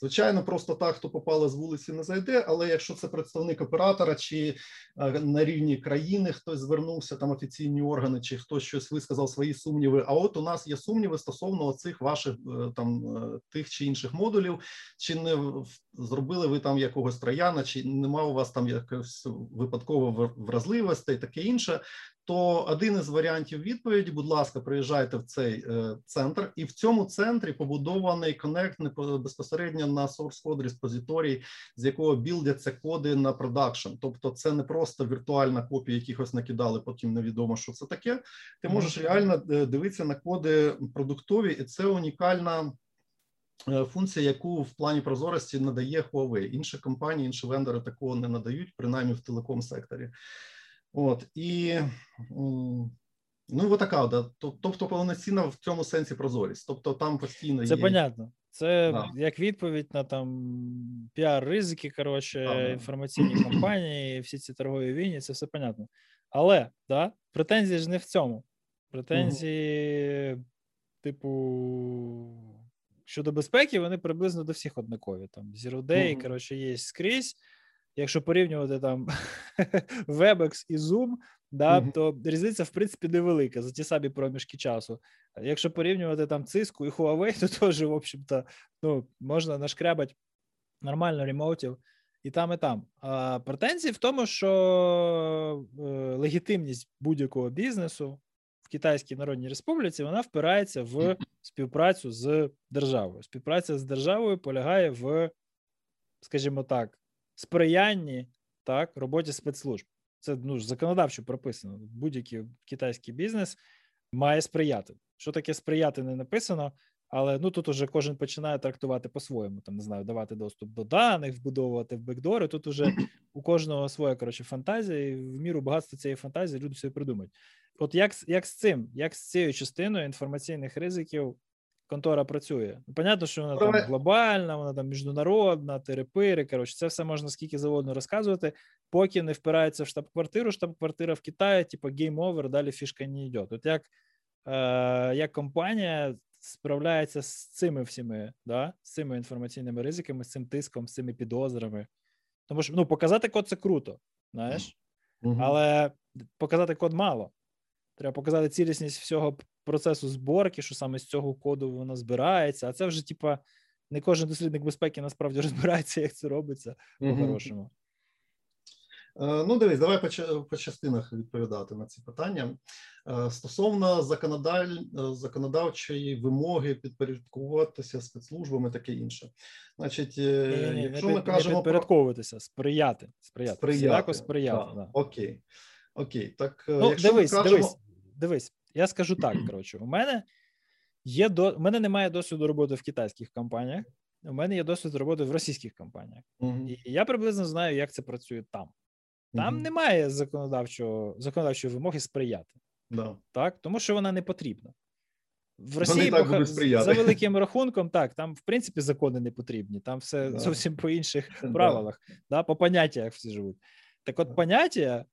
Звичайно, просто так, хто попали з вулиці, не зайде. Але якщо це представник оператора, чи е, на рівні країни хтось звернувся, там офіційні органи, чи хтось щось висказав свої сумніви. А от у нас є сумніви стосовно цих ваших там тих чи інших модулів, чи не зробили ви там якогось трояна, чи нема у вас там якось випадково вразливості, таке інше. То один із варіантів відповіді, будь ласка, приїжджайте в цей е, центр, і в цьому центрі побудований коннект безпосередньо на source code репозиторій, з якого білдяться коди на продакшн. Тобто, це не просто віртуальна копія, якихось накидали, потім невідомо, що це таке. Ти можеш реально е, дивитися на коди продуктові, і це унікальна. Е, функція, яку в плані прозорості надає Huawei. Інші компанії, інші вендори такого не надають, принаймні в телеком секторі. От і ну така, да. тобто повноцінна в цьому сенсі прозорість. Тобто там постійно це є... понятно. Це да. як відповідь на там піар ризики, коротше, да, інформаційні кампанії, всі ці торгові війні, це все понятно. Але да, претензії ж не в цьому. Претензії, угу. типу. Щодо безпеки, вони приблизно до всіх однакові. Там Zero Day, mm-hmm. коротше, є скрізь. Якщо порівнювати там Webex і Zoom, да, mm-hmm. то різниця, в принципі, невелика за ті самі проміжки часу. Якщо порівнювати там Cisco і Huawei, то теж, в общем-то, ну, можна нашкрябати нормально ремоутів і там, і там. А претензії в тому, що е, легітимність будь-якого бізнесу в Китайській Народній Республіці вона впирається в співпрацю з державою. Співпраця з державою полягає в, скажімо так, сприянні так, роботі спецслужб. Це ну, законодавчо прописано. Будь-який китайський бізнес має сприяти. Що таке сприяти, не написано, але ну тут уже кожен починає трактувати по-своєму. Там не знаю, давати доступ до даних, вбудовувати в бекдори. Тут уже у кожного своя коротше фантазія, і в міру багатства цієї фантазії люди все придумають. От як як з цим, як з цією частиною інформаційних ризиків контора працює? Ну, понятно, що вона там глобальна, вона там міжнародна, терепири. Коротше, це все можна скільки заводно розказувати, поки не впирається в штаб-квартиру. Штаб-квартира в Китаї, типу over, далі фішка не йде. От як е, як компанія справляється з цими всіми, да, з цими інформаційними ризиками, з цим тиском, з цими підозрами. Тому що ну, показати код це круто, знаєш, mm-hmm. але показати код мало. Треба показати цілісність всього процесу зборки, що саме з цього коду воно збирається. А це вже, типа, не кожен дослідник безпеки насправді розбирається, як це робиться по-хорошому. Е, ну, дивись, давай по, по частинах відповідати на ці питання. Е, стосовно. Е, законодавчої вимоги підпорядкуватися спецслужбами, таке інше. Значить, ні, ні, якщо не, ми кажемо не підпорядковуватися, сприяти, сприяти, сприяти. сприяти. Да. Окей, окей, так ну, якщо дивись, ми кажемо... дивись дивись, я скажу так. Коротше, у мене Є до У мене немає досвіду роботи в китайських компаніях. У мене є досвід роботи в російських компаніях. Мгм. І я приблизно знаю, як це працює там. Там Мгм. немає законодавчого законодавчої вимоги сприяти, Да. так тому що вона не потрібна. В Росії так за великим рахунком, так там в принципі закони не потрібні, там все Да. зовсім по інших правилах, да, по поняттях всі живуть. Так, от Да. поняття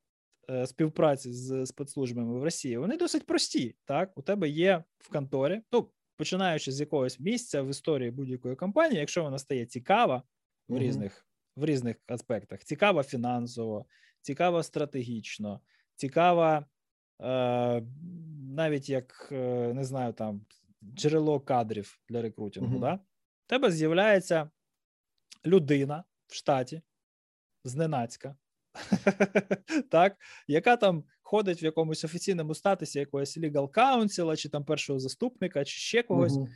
співпраці з спецслужбами в Росії вони досить прості. Так, у тебе є в конторі, ну починаючи з якогось місця в історії будь-якої компанії, якщо вона стає цікава в різних в різних аспектах, цікава фінансово, цікава стратегічно, цікава е, навіть як е, не знаю, там джерело кадрів для рекрутингу. Да? У тебе з'являється людина в штаті зненацька, так, яка там ходить в якомусь офіційному статусі якогось legal counsel, чи там першого заступника, чи ще когось, Мгм.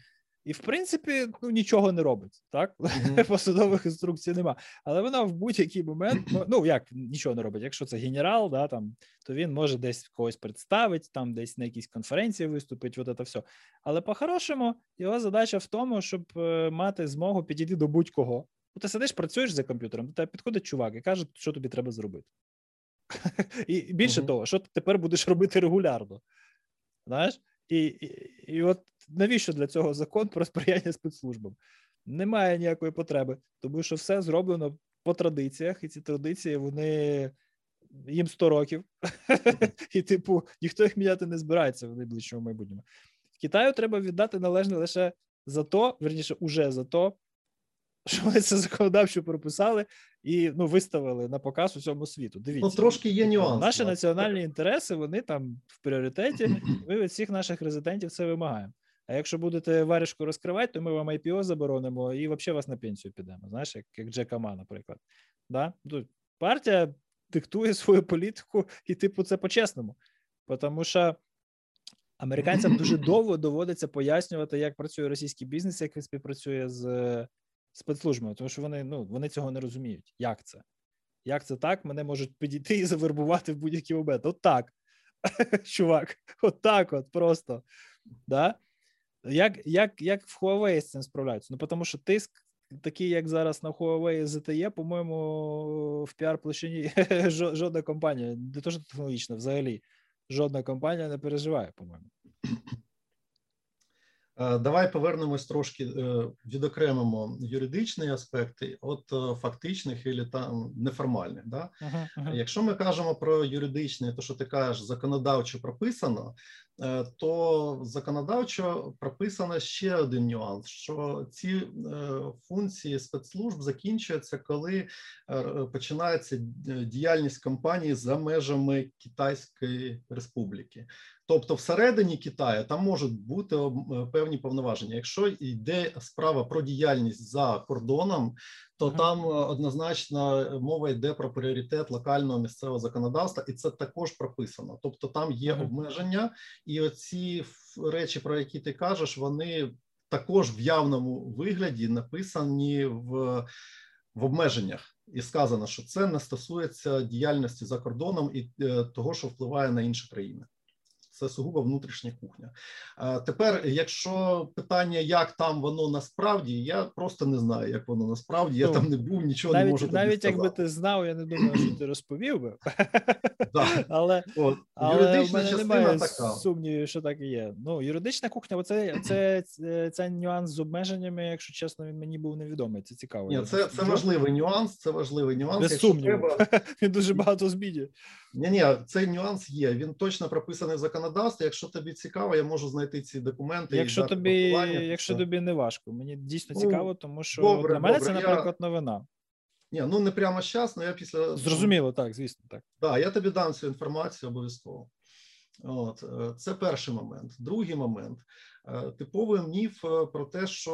і в принципі ну, нічого не робить. Так, Мгм. посадових інструкцій нема. Але вона в будь-який момент, ну, ну як нічого не робить. Якщо це генерал, да, там, то він може десь когось представить, там десь на якійсь конференції виступить, от це все. Але по-хорошому його задача в тому, щоб е, мати змогу підійти до будь-кого. Ну, Ти сидиш, працюєш за комп'ютером, до тебе підходить чувак і каже, що тобі треба зробити. І більше того, що ти тепер будеш робити регулярно. Знаєш? І, і, і от навіщо для цього закон про сприяння спецслужбам? Немає ніякої потреби, тому що все зроблено по традиціях, і ці традиції вони їм 100 років, і, типу, ніхто їх міняти не збирається в найближчому майбутньому. Китаю треба віддати належне лише за то, верніше, уже за то, що вони це законодавчо прописали і ну, виставили на показ усьому світу. Дивіться, Ну, трошки є Типу, нюанс. Наші нас. національні інтереси вони там в пріоритеті. Ми від всіх наших резидентів це вимагаємо. А якщо будете варішку розкривати, то ми вам IPO заборонимо і взагалі вас на пенсію підемо. Знаєш, як, як Джека Ма, наприклад. Да? Ну, партія диктує свою політику, і, типу, це по-чесному. Тому що американцям дуже довго доводиться пояснювати, як працює російський бізнес, як він співпрацює з спецслужбами, тому що вони, ну, вони цього не розуміють. Як це? Як це так? Мене можуть підійти і завербувати в будь-який момент. От так, чувак, от так от просто. Да? Як, як, як в Huawei з цим справляються? Ну, тому що тиск, такий, як зараз на Huawei ZTE, по-моєму, в піар-площині жодна компанія, не то що технологічна, взагалі, жодна компанія не переживає, по-моєму. Е, Давай повернемось трошки, е, відокремимо юридичні аспекти от е, фактичних і там неформальних. Да? Uh-huh, uh-huh. Якщо ми кажемо про юридичне, то що ти кажеш, законодавчо прописано, то законодавчо прописано ще один нюанс: що ці е, функції спецслужб закінчуються, коли е, починається діяльність компанії за межами Китайської Республіки. Тобто, всередині Китаю там можуть бути певні повноваження. Якщо йде справа про діяльність за кордоном, то там однозначно мова йде про пріоритет локального місцевого законодавства, і це також прописано. Тобто, там є обмеження, і оці речі, про які ти кажеш, вони також в явному вигляді написані в, в обмеженнях. І сказано, що це не стосується діяльності за кордоном і е, того, що впливає на інші країни. Це сугубо внутрішня кухня. Тепер, якщо питання, як там воно насправді, я просто не знаю, як воно насправді. Я Ну, там не був, нічого не навіть можу тобі навіть якби ти знав, я не думаю, що ти розповів би. Да. Але От, Але в юридична мене частина немає така. сумнівів, що так і є. Ну, юридична кухня, оце, це, це, це нюанс з обмеженнями, якщо чесно, він мені був невідомий. Це цікаво. Ні, це, це важливий нюанс. Це важливий нюанс. Без сумніву. треба, Він дуже багато змінює. Ні, ні, цей нюанс є. Він точно прописаний в законодавстві. Якщо тобі цікаво, я можу знайти ці документи. Якщо дати тобі, якщо тобі не важко, мені дійсно Ну, цікаво, тому що добре, для мене добре, це, я- наприклад, новина. Ні, ну не прямо зараз, але я після Зрозуміло, так, звісно, так. Да, я тобі дам цю інформацію обов'язково. От е, це перший момент. Другий момент Е, типовий міф е, про те, що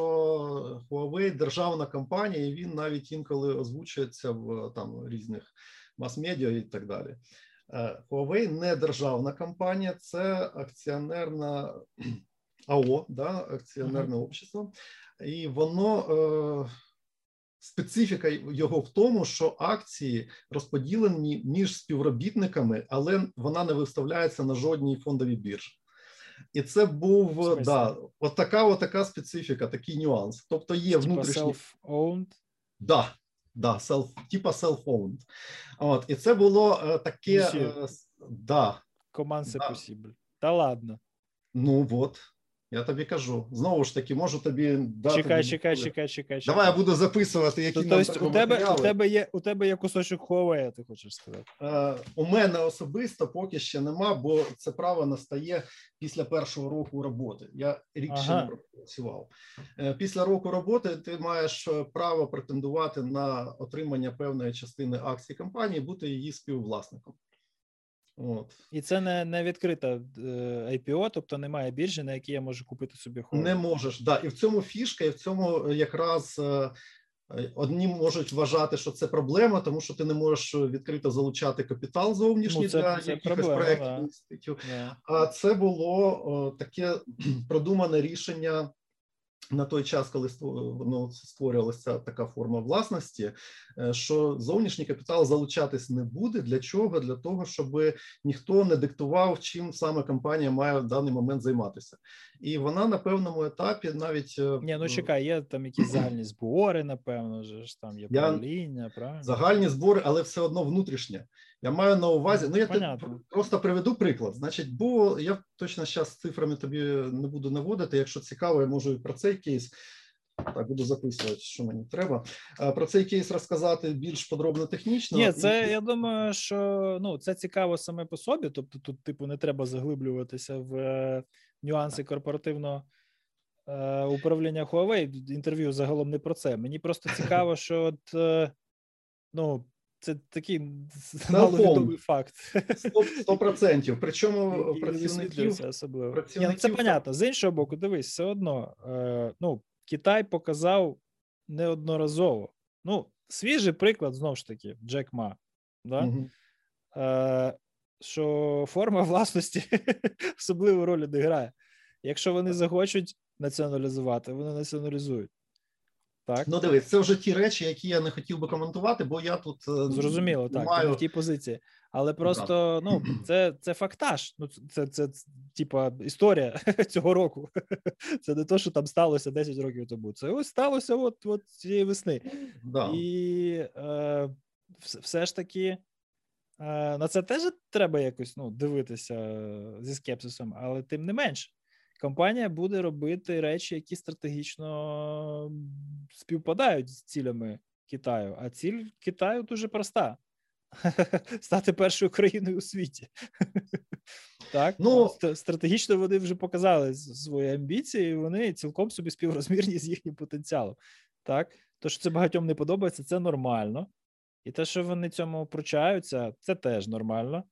Huawei державна компанія, і він навіть інколи озвучується в там різних мас-медіа і так далі. Е, Huawei не державна компанія, це акціонерна АО, да, акціонерне общество, і воно. Е, Специфіка його в тому, що акції розподілені між співробітниками, але вона не виставляється на жодній фондовій біржі. І це був да, от така, от така специфіка, такий нюанс. Тобто є внутрішній... Да, да, self, типа self-owned. От, І це було е, таке. Е, да, Команд да. possible. Та ладно. Ну от. Я тобі кажу. Знову ж таки, можу тобі дати. Чекай, чекай, чекай, чекай. Давай я буду записувати, які то, нам тобто, у тебе, у тебе є у тебе є кусочок Huawei, ти хочеш сказати? Е, У мене особисто поки ще нема, бо це право настає після першого року роботи. Я рік ага. ще не працював. Е, після року роботи ти маєш е, право претендувати на отримання певної частини акцій компанії, бути її співвласником. От. І це не не відкрита е, IPO, тобто немає біржі, на якій я можу купити собі Huawei. Не можеш, да. І в цьому фішка, і в цьому якраз е, одні можуть вважати, що це проблема, тому що ти не можеш відкрито залучати капітал зовнішній ну, це, для це якихось проєктів да. А це було о, таке продумане рішення на той час, коли ну, створювалася така форма власності, е, що зовнішній капітал залучатись не буде. Для чого? Для того, щоб ніхто не диктував, чим саме компанія має в даний момент займатися, і вона на певному етапі навіть е, Ні, ну чекай, є там якісь загальні збори, напевно, ж там є правління, правильно? загальні збори, але все одно внутрішнє. Я маю на увазі. Ну я Понятно. просто приведу приклад. Значить, бо я точно зараз цифрами тобі не буду наводити. Якщо цікаво, я можу і про цей кейс. Так, буду записувати, що мені треба. Про цей кейс розказати більш подробно технічно. Ні, це я думаю, що ну це цікаво саме по собі. Тобто, тут, типу, не треба заглиблюватися в е, нюанси корпоративного е, управління Huawei. Інтерв'ю загалом не про це. Мені просто цікаво, що от е, ну це такий маловідомий факт. Сто процентів. Причому працівників особливо. Працівників... Ні, ну Це понятно. З іншого боку, дивись, все одно. Е, ну, Китай показав неодноразово. Ну, свіжий приклад знову ж таки, Джек Ма. Да? Угу. Е, що форма власності особливу роль не грає. Якщо вони захочуть націоналізувати, вони націоналізують. Так. Ну, дивись, це вже ті речі, які я не хотів би коментувати, бо я тут е, зрозуміло, так маю... в тій позиції. Але просто ну це це фактаж. Ну це це, це типа історія цього року. Це не то, що там сталося 10 років тому. Це ось сталося от от цієї весни. Да. І е, все ж таки е, на це теж треба якось ну, дивитися зі скепсисом, але тим не менш компанія буде робити речі, які стратегічно співпадають з цілями Китаю. А ціль Китаю дуже проста: стати першою країною у світі. Так, ну стратегічно вони вже показали свої амбіції, і вони цілком собі співрозмірні з їхнім потенціалом. Так, то що це багатьом не подобається, це нормально. І те, що вони цьому пручаються, це теж нормально.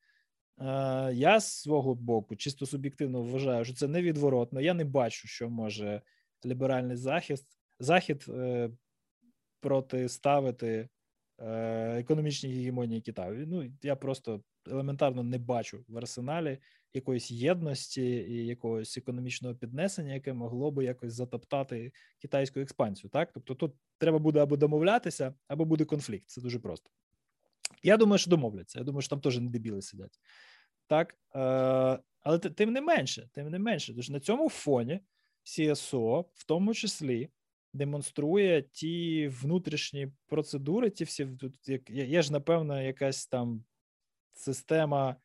Я з свого боку чисто суб'єктивно вважаю, що це невідворотно. Я не бачу, що може ліберальний захист, захід е, протиставити е, економічній гегемонії Китаю. Ну я просто елементарно не бачу в арсеналі якоїсь єдності і якогось економічного піднесення, яке могло би якось затоптати китайську експансію. Так, тобто тут треба буде або домовлятися, або буде конфлікт. Це дуже просто. Я думаю, що домовляться. Я думаю, що там теж не дебіли сидять. Так, е, але тим не менше, тим не менше, тож на цьому фоні CSO в тому числі демонструє ті внутрішні процедури, ті всі тут як є ж, напевно, якась там система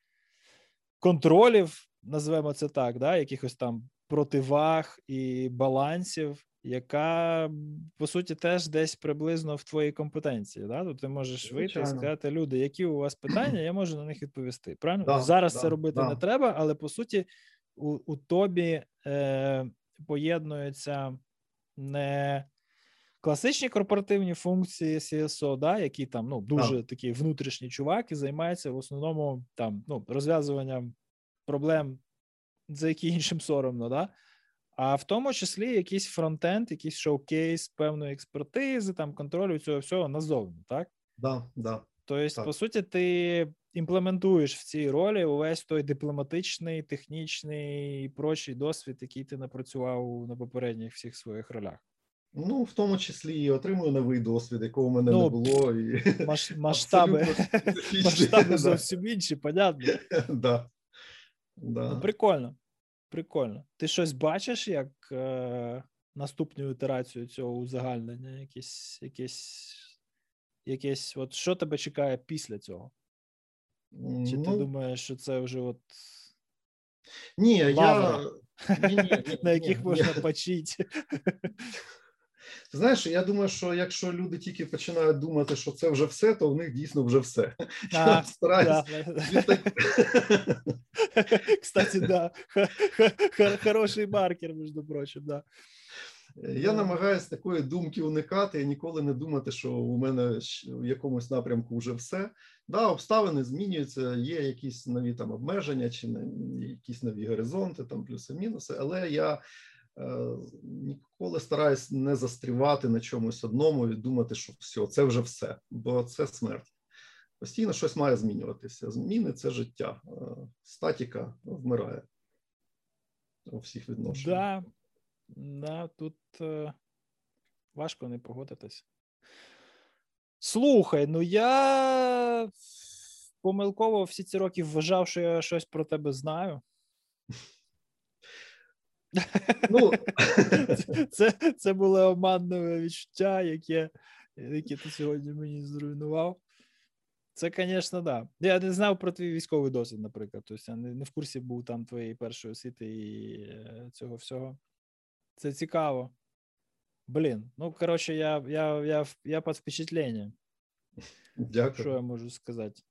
контролів, називаємо це так, да, якихось там противаг і балансів, яка по суті теж десь приблизно в твоїй компетенції. Да? Тобто ти можеш вийти і сказати, люди, які у вас питання, я можу на них відповісти. Правильно да, зараз да, це робити да. не треба, але по суті, у у тобі е, поєднуються не класичні корпоративні функції CSO, да, які там ну дуже такі внутрішні чуваки займаються в основному там ну розв'язуванням проблем, за які іншим соромно, да а в тому числі якийсь фронтенд, якийсь шоукейс певної експертизи, там контролю цього всього назовні, так? Да, да. Тобто, так. по суті, ти імплементуєш в цій ролі увесь той дипломатичний, технічний і прочий досвід, який ти напрацював на попередніх всіх своїх ролях. Ну, в тому числі і отримую новий досвід, якого в мене ну, не було. І... Маш, масштаби масштаби зовсім інші, понятно. Да. Да. Ну, Прикольно. Прикольно. Ти щось бачиш як е, наступну ітерацію цього узагальнення? Якесь, якесь, якесь, от що тебе чекає після цього? Чи ну, ти думаєш, що це вже от. Ні, я... Ні, ні, ні, на яких можна почити? Ти знаєш, я думаю, що якщо люди тільки починають думати, що це вже все, то в них дійсно вже все. А, да. Кстати, да. Хороший маркер, між прочим, да. Я намагаюся такої думки уникати і ніколи не думати, що у мене в якомусь напрямку вже все. Да, обставини змінюються, є якісь нові там обмеження, чи якісь нові горизонти, там плюси-мінуси, але я ніколи стараюсь не застрівати на чомусь одному і думати, що все, це вже все, бо це смерть. Постійно щось має змінюватися. Зміни це життя, е, статіка вмирає у всіх відношеннях. Да, да, тут е, важко не погодитись. Слухай, ну я помилково всі ці роки вважав, що я щось про тебе знаю. Ну, Це це було оманне відчуття, яке яке ти сьогодні мені зруйнував. Це, звісно, да. Я не знав про твій військовий досвід, наприклад. Тобто я не, не в курсі був там твоєї першої освіти і е, цього всього. Це цікаво. Блін, ну коротше, я я, я, я під впечатленням. Дякую. Що я можу сказати?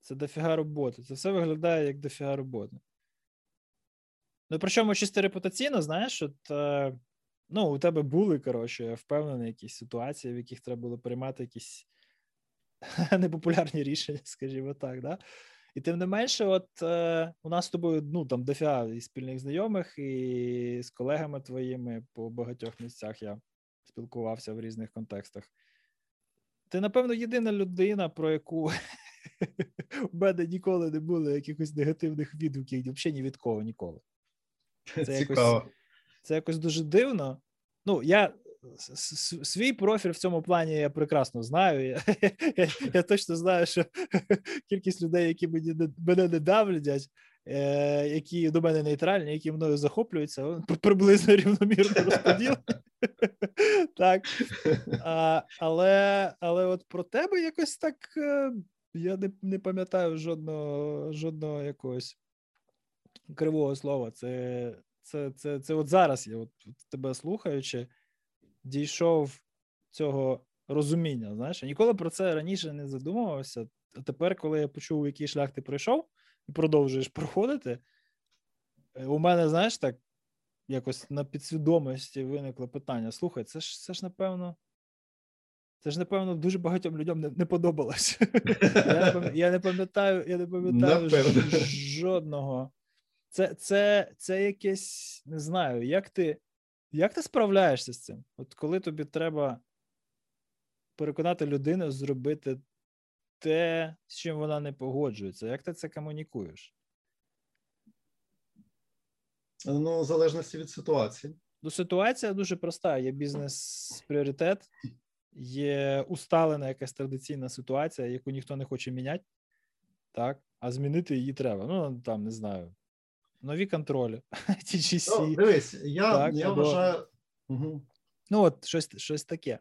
Це дофіга роботи. Це все виглядає як дофіга роботи. Ну, причому чисто репутаційно, знаєш, от, е, ну, у тебе були, коротше, я впевнений, якісь ситуації, в яких треба було приймати якісь непопулярні рішення, скажімо так. да? І тим не менше, от е, у нас з тобою ну, там дофіга і спільних знайомих, і з колегами твоїми по багатьох місцях я спілкувався в різних контекстах. Ти, напевно, єдина людина, про яку у мене ніколи не було якихось негативних відгуків, взагалі ні від кого ніколи. Це якось це якось дуже дивно. Ну, я свій профіль в цьому плані я прекрасно знаю. Я я, я точно знаю, що кількість людей, які мені мене не давлять, е, які до мене нейтральні, які мною захоплюються, приблизно рівномірно розподіл. Так. А, Але але от про тебе якось так е, я не не пам'ятаю жодного жодного якогось кривого слова. Це це, це, це от зараз я от тебе слухаючи, дійшов цього розуміння. Знаєш, я ніколи про це раніше не задумувався. А тепер, коли я почув, який шлях ти пройшов, і продовжуєш проходити, е, у мене, знаєш, так якось на підсвідомості виникло питання: слухай, це ж це ж напевно. Це ж, напевно, дуже багатьом людям не не подобалось. Я не пам'ятаю я не пам'ятаю жодного це це, це якесь, не знаю, як ти як ти справляєшся з цим? От коли тобі треба переконати людину зробити те, з чим вона не погоджується, як ти це комунікуєш? Ну, в залежності від ситуації. Ну, ситуація дуже проста: є бізнес-пріоритет, є усталена якась традиційна ситуація, яку ніхто не хоче міняти, так, а змінити її треба. Ну, там, не знаю, нові контролі. TGC. Ну, Дивись, я так, я або... вважаю. Угу. Ну, от щось щось таке.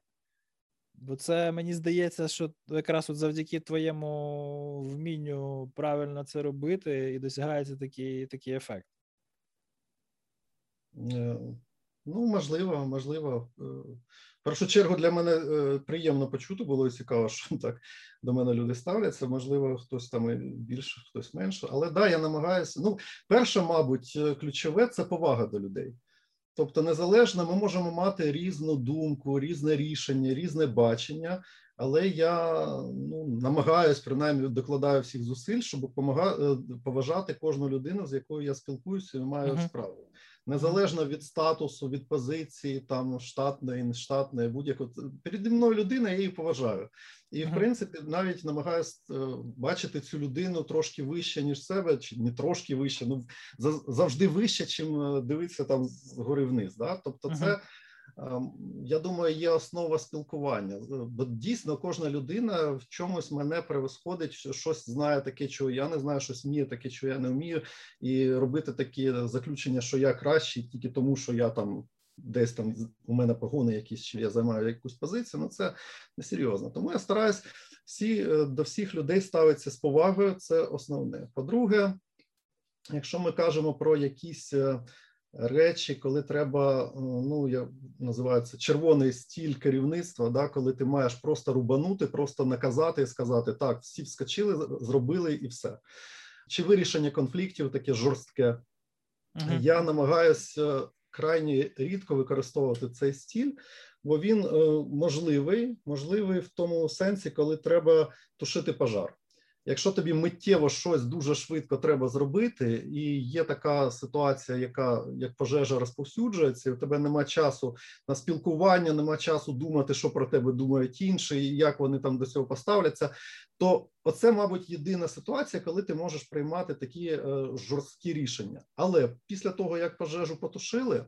Бо це мені здається, що якраз от завдяки твоєму вмінню правильно це робити, і досягається такий такий ефект. Ну, можливо, можливо. Е, в першу чергу для мене е, приємно почути, було цікаво, що так до мене люди ставляться. Можливо, хтось там більше, хтось менше. Але да, я намагаюся. Ну, перше, мабуть, е, ключове це повага до людей. Тобто, незалежно, ми можемо мати різну думку, різне рішення, різне бачення. Але я ну намагаюсь принаймні докладаю всіх зусиль, щоб помагати е, поважати кожну людину, з якою я спілкуюся і маю uh-huh. справу незалежно від статусу, від позиції, там штатної, нештатної, будь-якої переді мною людина, я її поважаю. І, в принципі, навіть намагаюся е, бачити цю людину трошки вище, ніж себе, чи не трошки вище, ну завжди вище, чим е, дивитися там згори вниз. Да? Тобто, це я думаю, є основа спілкування. Бо дійсно кожна людина в чомусь мене превосходить, що щось знає таке, чого я не знаю, щось вміє таке, що я не вмію, і робити такі заключення, що я кращий, тільки тому, що я там. Десь там у мене погони, якісь чи я займаю якусь позицію, ну це несерйозно. Тому я стараюсь всі е, до всіх людей ставитися з повагою. Це основне. По-друге, якщо ми кажемо про якісь е, речі, коли треба, е, ну я називаю це червоний стіль керівництва, да, коли ти маєш просто рубанути, просто наказати і сказати так, всі вскочили, зробили і все. Чи вирішення конфліктів таке жорстке? Uh-huh. Я намагаюся крайні рідко використовувати цей стіль, бо він е, можливий, можливий в тому сенсі, коли треба тушити пожар. Якщо тобі миттєво щось дуже швидко треба зробити, і є така ситуація, яка як пожежа розповсюджується, і у тебе нема часу на спілкування, нема часу думати, що про тебе думають інші, і як вони там до цього поставляться, то оце, мабуть, єдина ситуація, коли ти можеш приймати такі е, жорсткі рішення. Але після того як пожежу потушили,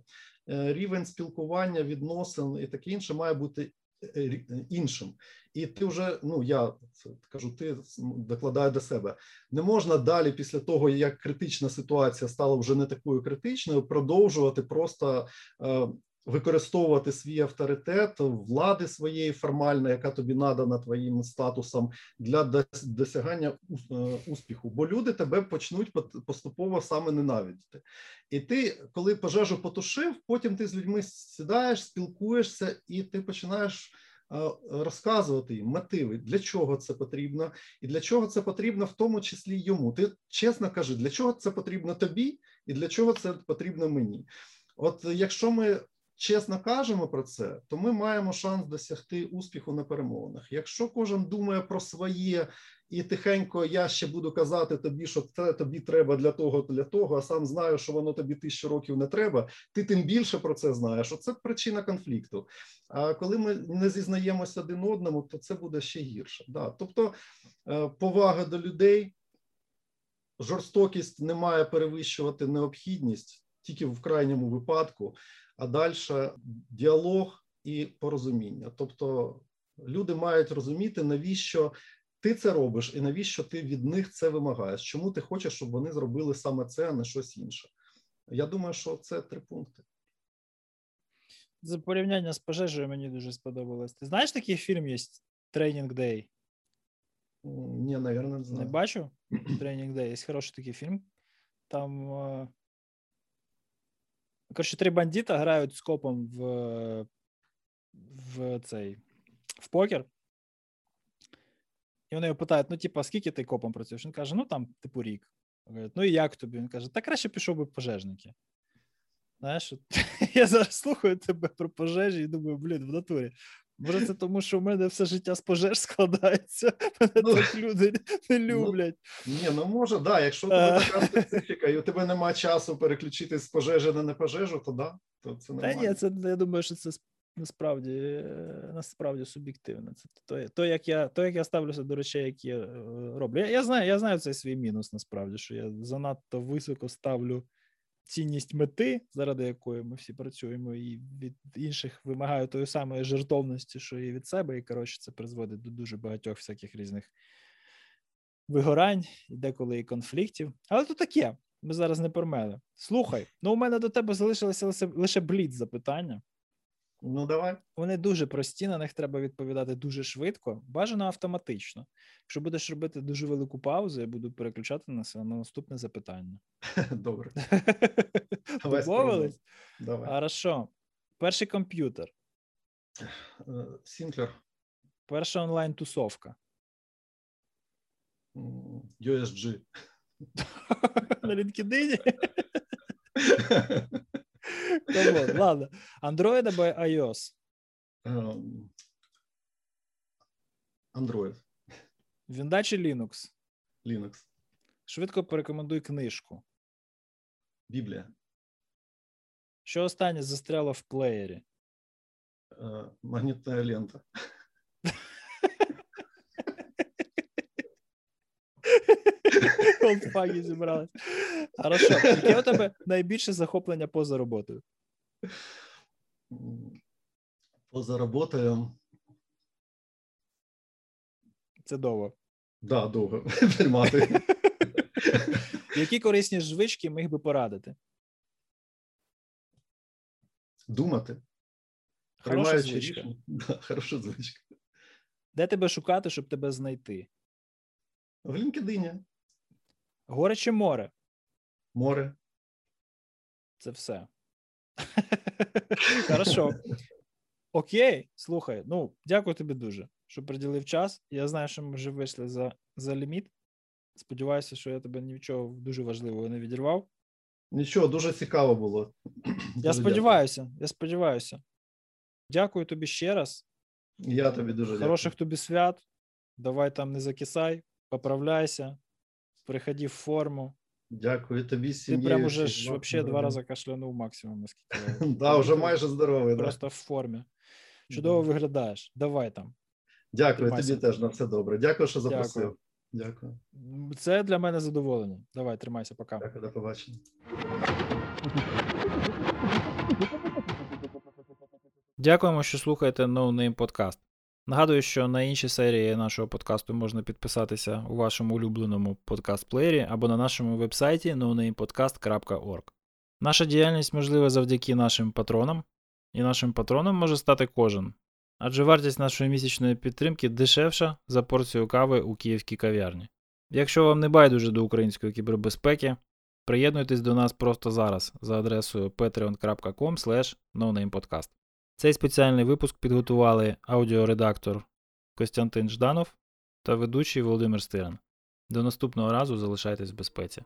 е, рівень спілкування, відносин і таке інше має бути іншим, і ти вже ну я кажу, ти докладаю до себе. Не можна далі, після того як критична ситуація стала вже не такою критичною, продовжувати просто е, використовувати свій авторитет влади своєї формальної, яка тобі надана твоїм статусом для досягання е, успіху. Бо люди тебе почнуть поступово саме ненавидіти. І ти, коли пожежу потушив, потім ти з людьми сідаєш, спілкуєшся, і ти починаєш. Е, розказувати їм мотиви, для чого це потрібно, і для чого це потрібно, в тому числі йому. Ти чесно кажи, для чого це потрібно тобі, і для чого це потрібно мені. От якщо ми чесно кажемо про це, то ми маємо шанс досягти успіху на перемовинах. Якщо кожен думає про своє і тихенько я ще буду казати тобі, що це тобі треба для того, для того, а сам знаю, що воно тобі тисячу років не треба. Ти тим більше про це знаєш. Оце причина конфлікту. А коли ми не зізнаємося один одному, то це буде ще гірше. Да. Тобто е, повага до людей, жорстокість не має перевищувати необхідність тільки в крайньому випадку а далі діалог і порозуміння. Тобто люди мають розуміти, навіщо ти це робиш, і навіщо ти від них це вимагаєш. Чому ти хочеш, щоб вони зробили саме це, а не щось інше? Я думаю, що це три пункти. За порівняння з пожежею мені дуже сподобалось. Ти знаєш такий фільм є Тренінг Дей? Ні, наверное, не знаю. Не бачу. Тренінг Дей. Є хороший такий фільм. Там Коротше, три бандита грають з копом в в цей в покер. І вони його питають: ну, типа, скільки ти копом працюєш? Він каже, ну там, типу, рік. Ну і як тобі? Він каже, та краще пішов би пожежники. Знаєш, я зараз слухаю тебе про пожежі і думаю, блін, в натурі. Може, це тому, що в мене все життя з пожеж складається. Мене ну, так люди не ну, люблять. Ну, ні, ну може, да. Якщо тебе така специфіка, і у тебе немає часу переключитись з пожежі на непожежу, то да. То це. Та ні, це я думаю, що це насправді насправді суб'єктивно. Це то, то, як я то, як я ставлюся до речей, які я е, роблю. Я, я знаю, я знаю цей свій мінус, насправді, що я занадто високо ставлю цінність мети, заради якої ми всі працюємо, і від інших вимагаю тої самої жертовності, що і від себе, і коротше, це призводить до дуже багатьох всяких різних вигорань, і деколи і конфліктів. Але то таке. Ми зараз не про мене. Слухай, ну у мене до тебе залишилося лише, лише блід запитання. Ну, давай. Вони дуже прості, на них треба відповідати дуже швидко, бажано автоматично. Якщо будеш робити дуже велику паузу, я буду переключати на на наступне запитання. Добре. Домовились? Давай. Хорошо. Перший комп'ютер. Сінклер. Перша онлайн-тусовка. USG. На LinkedIn? Ладно. Android або iOS? Android. Вінда чи Linux? Linux. Швидко порекомендуй книжку. Біблія. Що останнє застряло в плеєрі? Е, магнітна лента. Олдфаги зібрались. Хорошо. Яке у тебе найбільше захоплення поза роботою? Поза роботою. Це довго. Да, довго приймати. Які корисні звички міг би порадити? Думати. Хороша звичка. Да, хороша звичка. Де тебе шукати, щоб тебе знайти? В LinkedIn, Горе чи море? море. Це все. Хорошо. Окей, слухай. Ну, дякую тобі дуже, що приділив час. Я знаю, що ми вже вийшли за, за ліміт. Сподіваюся, що я тебе нічого дуже важливого не відірвав. Нічого, дуже цікаво було. Я сподіваюся, я сподіваюся. Дякую тобі ще раз. Я тобі дуже Хороших тобі свят. Давай там не закисай, поправляйся, приходи в форму. Дякую тобі, Ти прям уже ж вообще два рази кашлянув максимум, наскільки Да, вже майже здоровий. Просто в формі. Чудово Да. виглядаєш. Давай там. Дякую тобі теж на все добре. Дякую, що запросив. Дякую. Це для мене задоволення. Давай, тримайся, пока. Дякую, до побачення. Дякуємо, що слухаєте No Name Podcast. Нагадую, що на інші серії нашого подкасту можна підписатися у вашому улюбленому подкаст-плеєрі або на нашому вебсайті nonamepodcast.org. Наша діяльність можлива завдяки нашим патронам, і нашим патроном може стати кожен. Адже вартість нашої місячної підтримки дешевша за порцію кави у київській кав'ярні. Якщо вам не байдуже до української кібербезпеки, приєднуйтесь до нас просто зараз за адресою patreon.com. Цей спеціальний випуск підготували аудіоредактор Костянтин Жданов та ведучий Володимир Стирин. До наступного разу залишайтесь в безпеці.